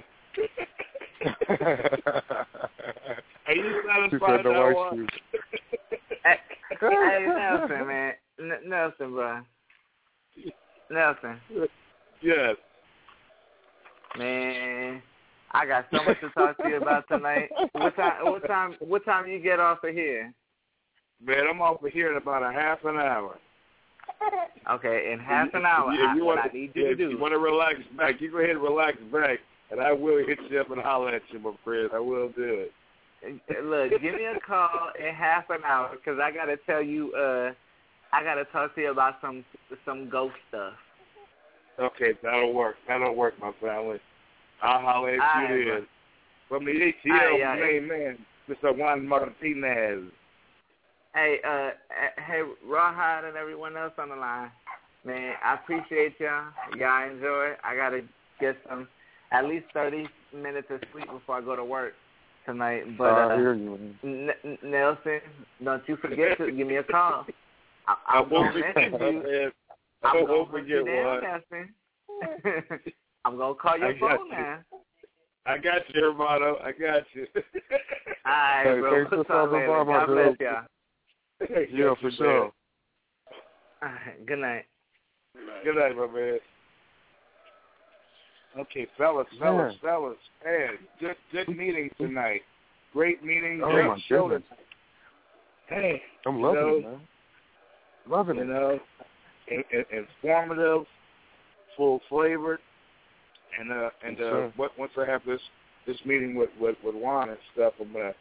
<laughs> Are you She satisfied said no now? ice Juan? Hey, hey Nelson, man, N- Nelson, bro, Nelson, Yes. man, I got so much to talk to you about tonight. What time? What time? What time you get off of here? Man, I'm off of here in about a half an hour. <laughs> Okay, in half an hour, If I, you what want I need you to if you want to relax back, you go ahead and relax back, and I will hit you up and holler at you, my friend. I will do it. Look, give me a call in half an hour because I gotta tell you. uh I gotta talk to you about some some ghost stuff. Okay, that'll work. That'll work, my family. I'll holler at All you right, then. From the ATL right, main man, Mr. Juan Martinez. Hey, uh, uh, hey, Rawhide and everyone else on the line, man, I appreciate y'all. Y'all enjoy. I gotta get some, at least thirty minutes of sleep before I go to work tonight. But I uh, you. N- N- Nelson, don't you forget to give me a call. I, I I'm won't forget, you. I won't hunt you forget one. Nelson. <laughs> I'm gonna call your I phone you. now. I got you, hermano. I got you. All right, Hey, bro. thanks for We'll stopping by, my God girl. bless y'all. Yeah, for sure. All right, good night. Good night, my man. Okay, fellas, fellas, Yeah. fellas. Hey, good good meeting tonight. Great meeting, Oh, great my show goodness. tonight. Hey, I'm loving know, it, man. Loving you it. know, in, in, informative, full flavored, and uh and uh sir. what, once I have this this meeting with with with Juan and stuff, I'm gonna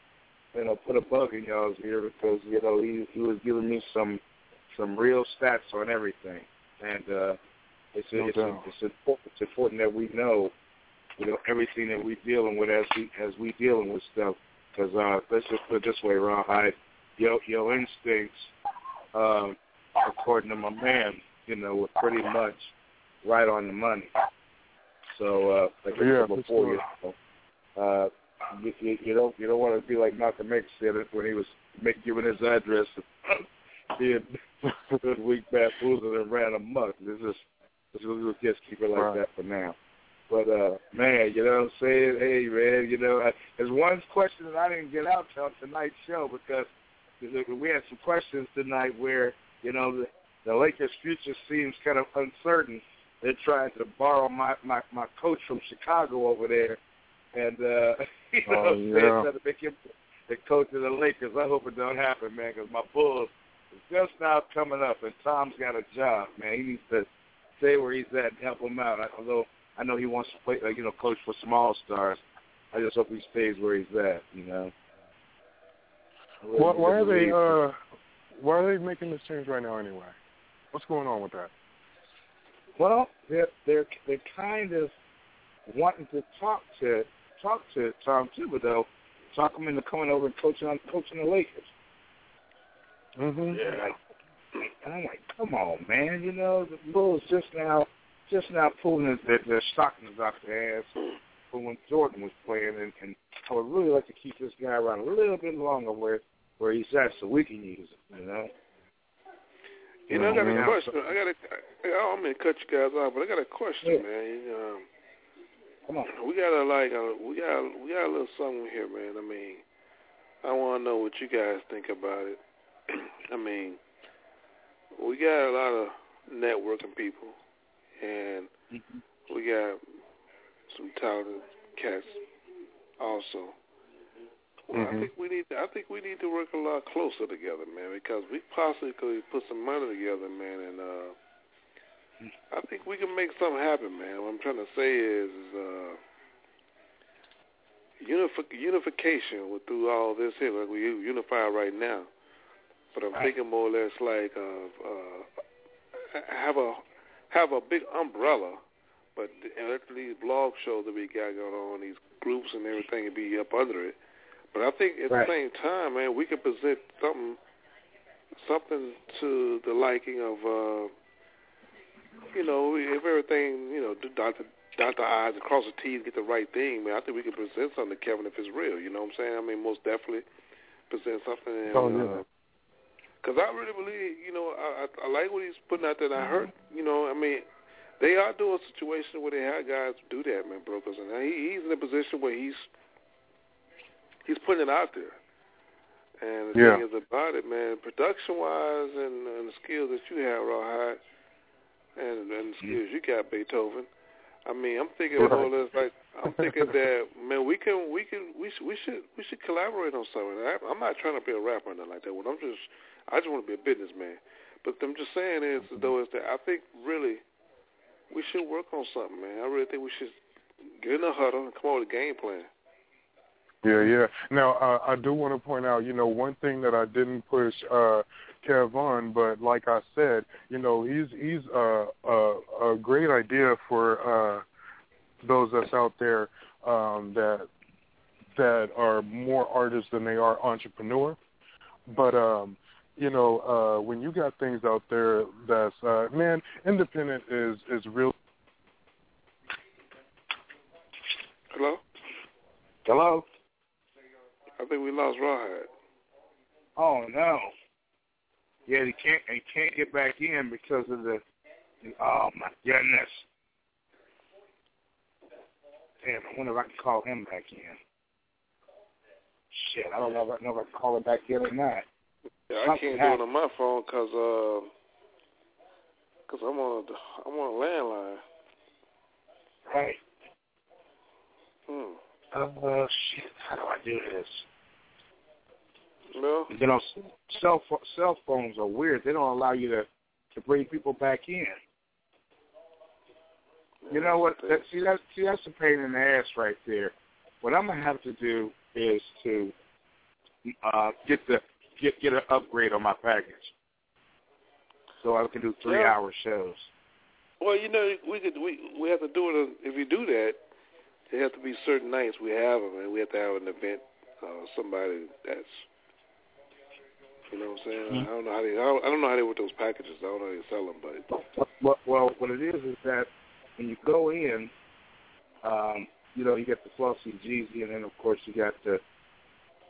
you know put a bug in y'all's ear because you know he he was giving me some some real stats on everything, and uh it's No it's doubt. it's important it's important that we know you know everything that we're dealing with as we as we dealing with stuff because uh let's just put it this way, Rawhide, your your instincts, um, according to my man, you know, were pretty much right on the money. So uh like I Yeah, said for before, you know, uh you, you, you don't you don't want to be like Malcolm X said it when he was make, giving his address. <laughs> Being this <laughs> week bamboozled and ran amok. This is we'll, we'll just keep it like Right. that for now. But uh man, you know what I'm saying? Hey man, you know, I, there's one question that I didn't get out on tonight's show because we had some questions tonight where you know the, the Lakers' future seems kind of uncertain. They're trying to borrow my my my coach from Chicago over there, and uh <laughs> <laughs> you know Oh, what I'm saying? yeah. Trying to make him the coach of the Lakers. I hope it don't happen, man, because my Bulls is just now coming up, and Tom's got a job, man. He needs to stay where he's at and help him out. Although I know he wants to play, like, you know, coach for small stars. I just hope he stays where he's at, you know. Why, why are they uh why are they making this change right now anyway? What's going on with that? Well, they're they're they're kind of wanting to talk to talk to Tom Thibodeau, talk him into coming over and coaching on coaching the Lakers. Mhm. Yeah. Like, and I'm like, come on, man. You know, the Bulls just now just now pulling their, their, their stockings off their ass for when Jordan was playing, and, and I would really like to keep this guy around a little bit longer where where he's at, so we can use him. You know. You know, I got a Mhm. question. I got a. I don't mean to cut you guys off, but I got a question, Yeah. man. Um, Come on. we got a like a we got we got a little something here, man. I mean, I want to know what you guys think about it. <clears throat> I mean, we got a lot of networking people, and we got some talented cats also. Well, I Mhm. think we need. To, I think we need to work a lot closer together, man, because we possibly could put some money together, man, and uh, I think we can make something happen, man. What I'm trying to say is, is uh, unifi- unification with through all this here, like we unify right now. But I'm thinking more or less like uh, uh, have a have a big umbrella, but these blog shows that we got going on, these groups and everything, and be up under it. But I think at Right. the same time, man, we can present something something to the liking of uh you know, if everything, you know, dot the dot the I's and cross the T's, get the right thing, man, I think we could present something to Kevin if it's real, you know what I'm saying? I mean, most definitely present something and Oh, yeah. uh, Cause I really believe, you know, I, I, I like what he's putting out there. And I heard, you know, I mean, they are doing a situation where they have guys do that, man, brokers, and he, he's in a position where he's he's putting it out there. And the Yeah. thing is about it, man, production wise and, and the skills that you have, Rawhide, and and skills you got, Beethoven. I mean, I'm thinking more or less like I'm thinking that man, we can we can we should we should we should collaborate on something. I, I'm not trying to be a rapper or nothing like that. What I'm just I just want to be a businessman. But I'm just saying is though is that I think really we should work on something, man. I really think we should get in a huddle and come up with a game plan. Yeah, yeah. Now, uh, I do want to point out, you know, one thing that I didn't push uh, Kev on, but like I said, you know, he's he's uh, a a great idea for uh, those that's out there um, that that are more artists than they are entrepreneur. But um, you know, uh, when you got things out there that's uh, man, independent is is real. Hello? Hello? I think we lost Rawhide. Oh no. Yeah, he can't he can't get back in because of the oh my goodness. Damn, I wonder if I can call him back in. Shit, I don't know if I know if I can call him back in or not. Yeah, I can't do it on my phone because uh, cause I'm on a, I'm on a landline. Right. Hmm. Uh, shit, how do I do this? No. You know, cell cell phones are weird. They don't allow you to to bring people back in. You know what? That, see that see that's a pain in the ass right there. What I'm gonna have to do is to uh, get the get get an upgrade on my package, so I can do three Yeah. hour shows. Well, you know, we could we we have to do it. If you do that, there have to be certain nights we have them, and we have to have an event. Uh, somebody that's, you know, what I'm saying. Mhm. I don't know how they. I don't, I don't know how they with those packages. I don't know how they sell them, but Well, well, what it is is that when you go in, um, you know, you get the Flossy Jeezy, and then of course you got the,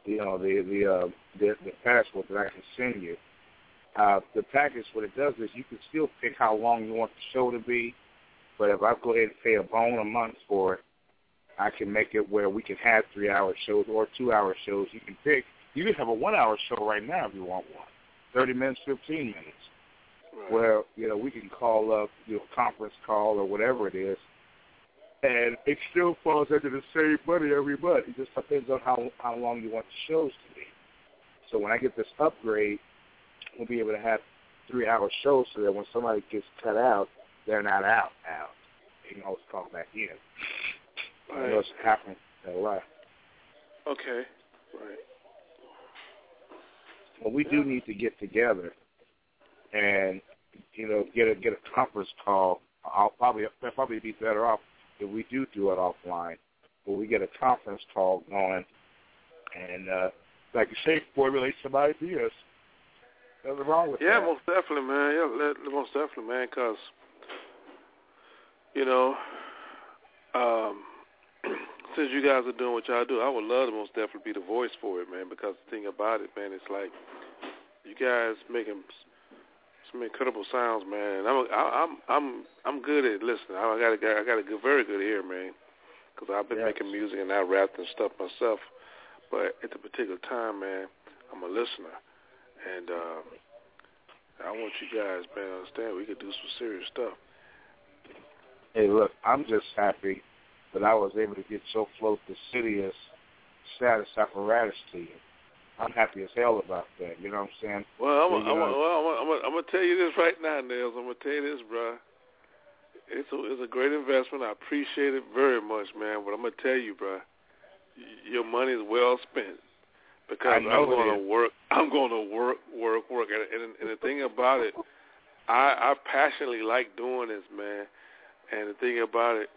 you know, the the uh, the, the passport that I can send you. Uh, the package, what it does is you can still pick how long you want the show to be. But if I go ahead and pay a bone a month for it, I can make it where we can have three-hour shows or two-hour shows. You can pick. You can have a one-hour show right now if you want one. Thirty minutes, fifteen minutes. Right. Where you know we can call up, you know, conference call or whatever it is, and it still falls under the same money every month. It just depends on how how long you want the shows to be. So when I get this upgrade, we'll be able to have three-hour shows so that when somebody gets cut out, they're not out out. They can always call back in. I know it's happening a lot. Okay. Right. But we do need to get together and you know get a get a conference call. I'll probably I'll probably be better off if we do do it offline. But we get a conference call going, and uh, like you say, formulate some ideas. Nothing wrong with Yeah, that. Yeah, most definitely, man. Yeah, let- most definitely, man. Because you know, um, since you guys are doing what y'all do, I would love to most definitely be the voice for it, man. Because the thing about it, man, it's like you guys making some incredible sounds, man. And I'm I- I'm I'm I'm good at listening. I got a I got a good, very good ear, man. Because I've been Yes. making music and I rap and stuff myself. But at the particular time, man, I'm a listener, and um, I want you guys, man, to understand we could do some serious stuff. Hey, look, I'm just happy that I was able to get so close to Sidious status apparatus to you. I'm happy as hell about that. You know what I'm saying? Well, I'm, You I'm, well, I'm, I'm, I'm gonna tell you this right now, Nails. I'm gonna tell you this, bro. It's a, it's a great investment. I appreciate it very much, man. But I'm gonna tell you, bro, your money is well spent because I'm going to work. I'm going to work, work, work. And, and, and the thing about it, I, I passionately like doing this, man. And the thing about it,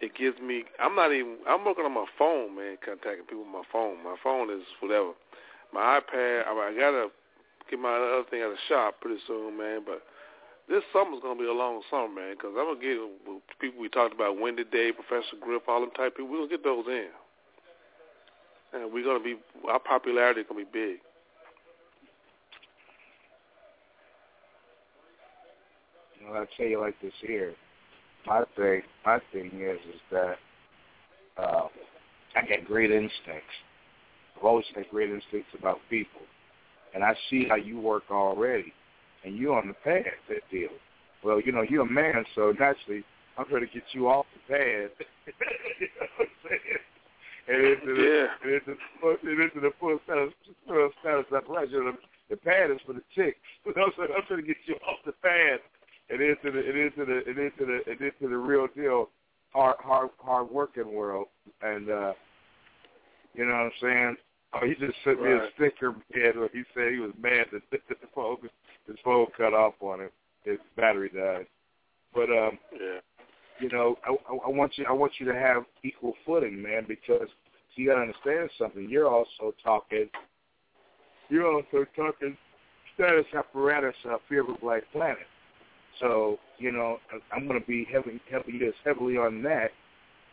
it gives me. I'm not even. I'm working on my phone, man. Contacting people on my phone. My phone is whatever. My iPad. I, I gotta get my other thing at the shop pretty soon, man. But this summer's gonna be a long summer, man, because I'm gonna get with people we talked about, Wendy Day, Professor Griff, all them type people. We're gonna get those in, and we're gonna be our popularity gonna be big. You know, I tell you like this here. My thing, my thing is, is that uh, I got great instincts. I've always had great instincts about people, and I see how you work already, and you're on the path. That deal. Well, you know, you're a man, so naturally, I'm trying to get you off the path. <laughs> you know what I'm saying? And into the, Yeah. and into, and into the full status, full status apparatus. The pad is for the chicks. <laughs> You know what I'm saying? I'm trying to get you off the pad and into the and into the and into the and into the real deal hard hard hard working world. And uh you know what I'm saying? Oh, he just sent me a sticker man where he said he was mad that <laughs> the phone his phone cut off on him. His battery died. But um Yeah. you know, I, I, I want you I want you to have equal footing, man, because you gotta understand something. You're also talking you're also talking status apparatus uh, fear of a black planet. So, you know, I'm gonna be heavy heavy as heavily on that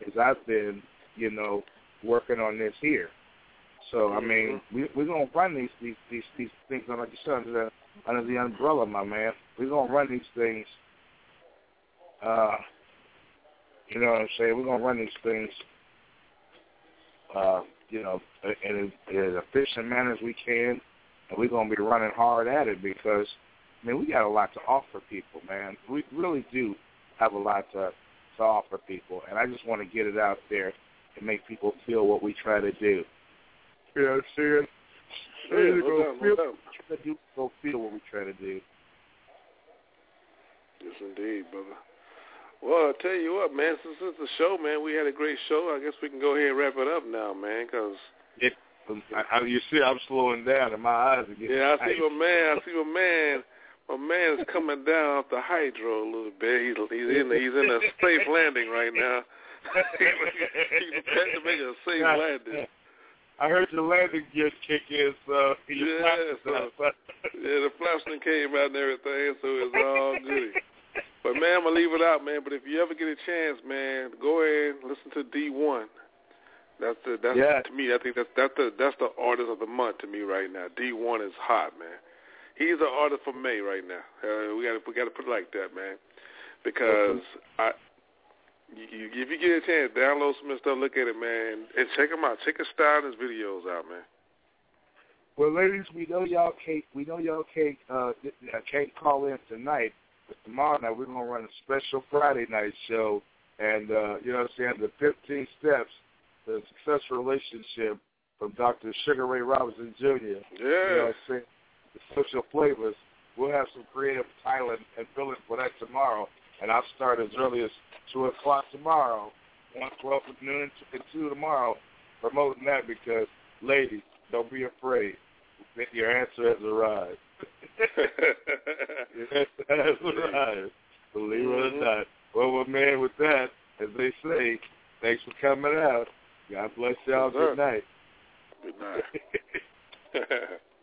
as I've been, you know, working on this here. So I mean, we we're gonna run these these these these things under the under the under the umbrella, my man. We're gonna run these things uh you know what I'm saying? We're gonna run these things uh, you know, in in as efficient manner as we can and we're gonna be running hard at it because mean we got a lot to offer people, man. We really do have a lot to to offer people and I just wanna get it out there and make people feel what we try to do. You know what I'm saying? Yeah, no go doubt, no feel, doubt. try to do- go feel what we try to do. Yes, indeed, brother. Well, I tell you what, man. Since it's the show, man, we had a great show. I guess we can go ahead and wrap it up now, man, because It, I, I, you see, I'm slowing down, and my eyes are getting. Yeah, I see my man. I see my man. My man is coming down off the hydro a little bit. He's he's in he's in a safe landing right now. <laughs> he's prepared to make a safe landing. I heard your landing gear kick in, so Yeah, so- Yeah, the flashing came out and everything, so it's <laughs> all good. But man, I'm gonna leave it out, man. But if you ever get a chance, man, go ahead and listen to D1. That's the that's Yeah. to me. I think that's that's the that's the artist of the month to me right now. D1 is hot, man. He's the artist for May right now. Uh, we got to we got to put it like that, man, because I You, if you get a chance, download some of stuff, look at it, man, and check them out. Check his style and his videos out, man. Well, ladies, we know y'all can't. We know y'all can't. Uh, can't call in tonight, but tomorrow night we're gonna run a special Friday night show, and uh, you know what I'm saying. The 15 steps to a successful relationship from Dr. Sugar Ray Robinson Jr. Yeah. You know what I'm saying. Social flavors. We'll have some creative title and, feeling for that tomorrow, and I'll start as early as two o'clock tomorrow, one twelve at noon and two tomorrow, promoting that because, ladies, don't be afraid. Your answer has arrived. <laughs> Your answer has arrived. Believe it or mm-hmm. not. Well, well, man, with that, as they say, thanks for coming out. God bless y'all. Yes. Good night. Good night. <laughs>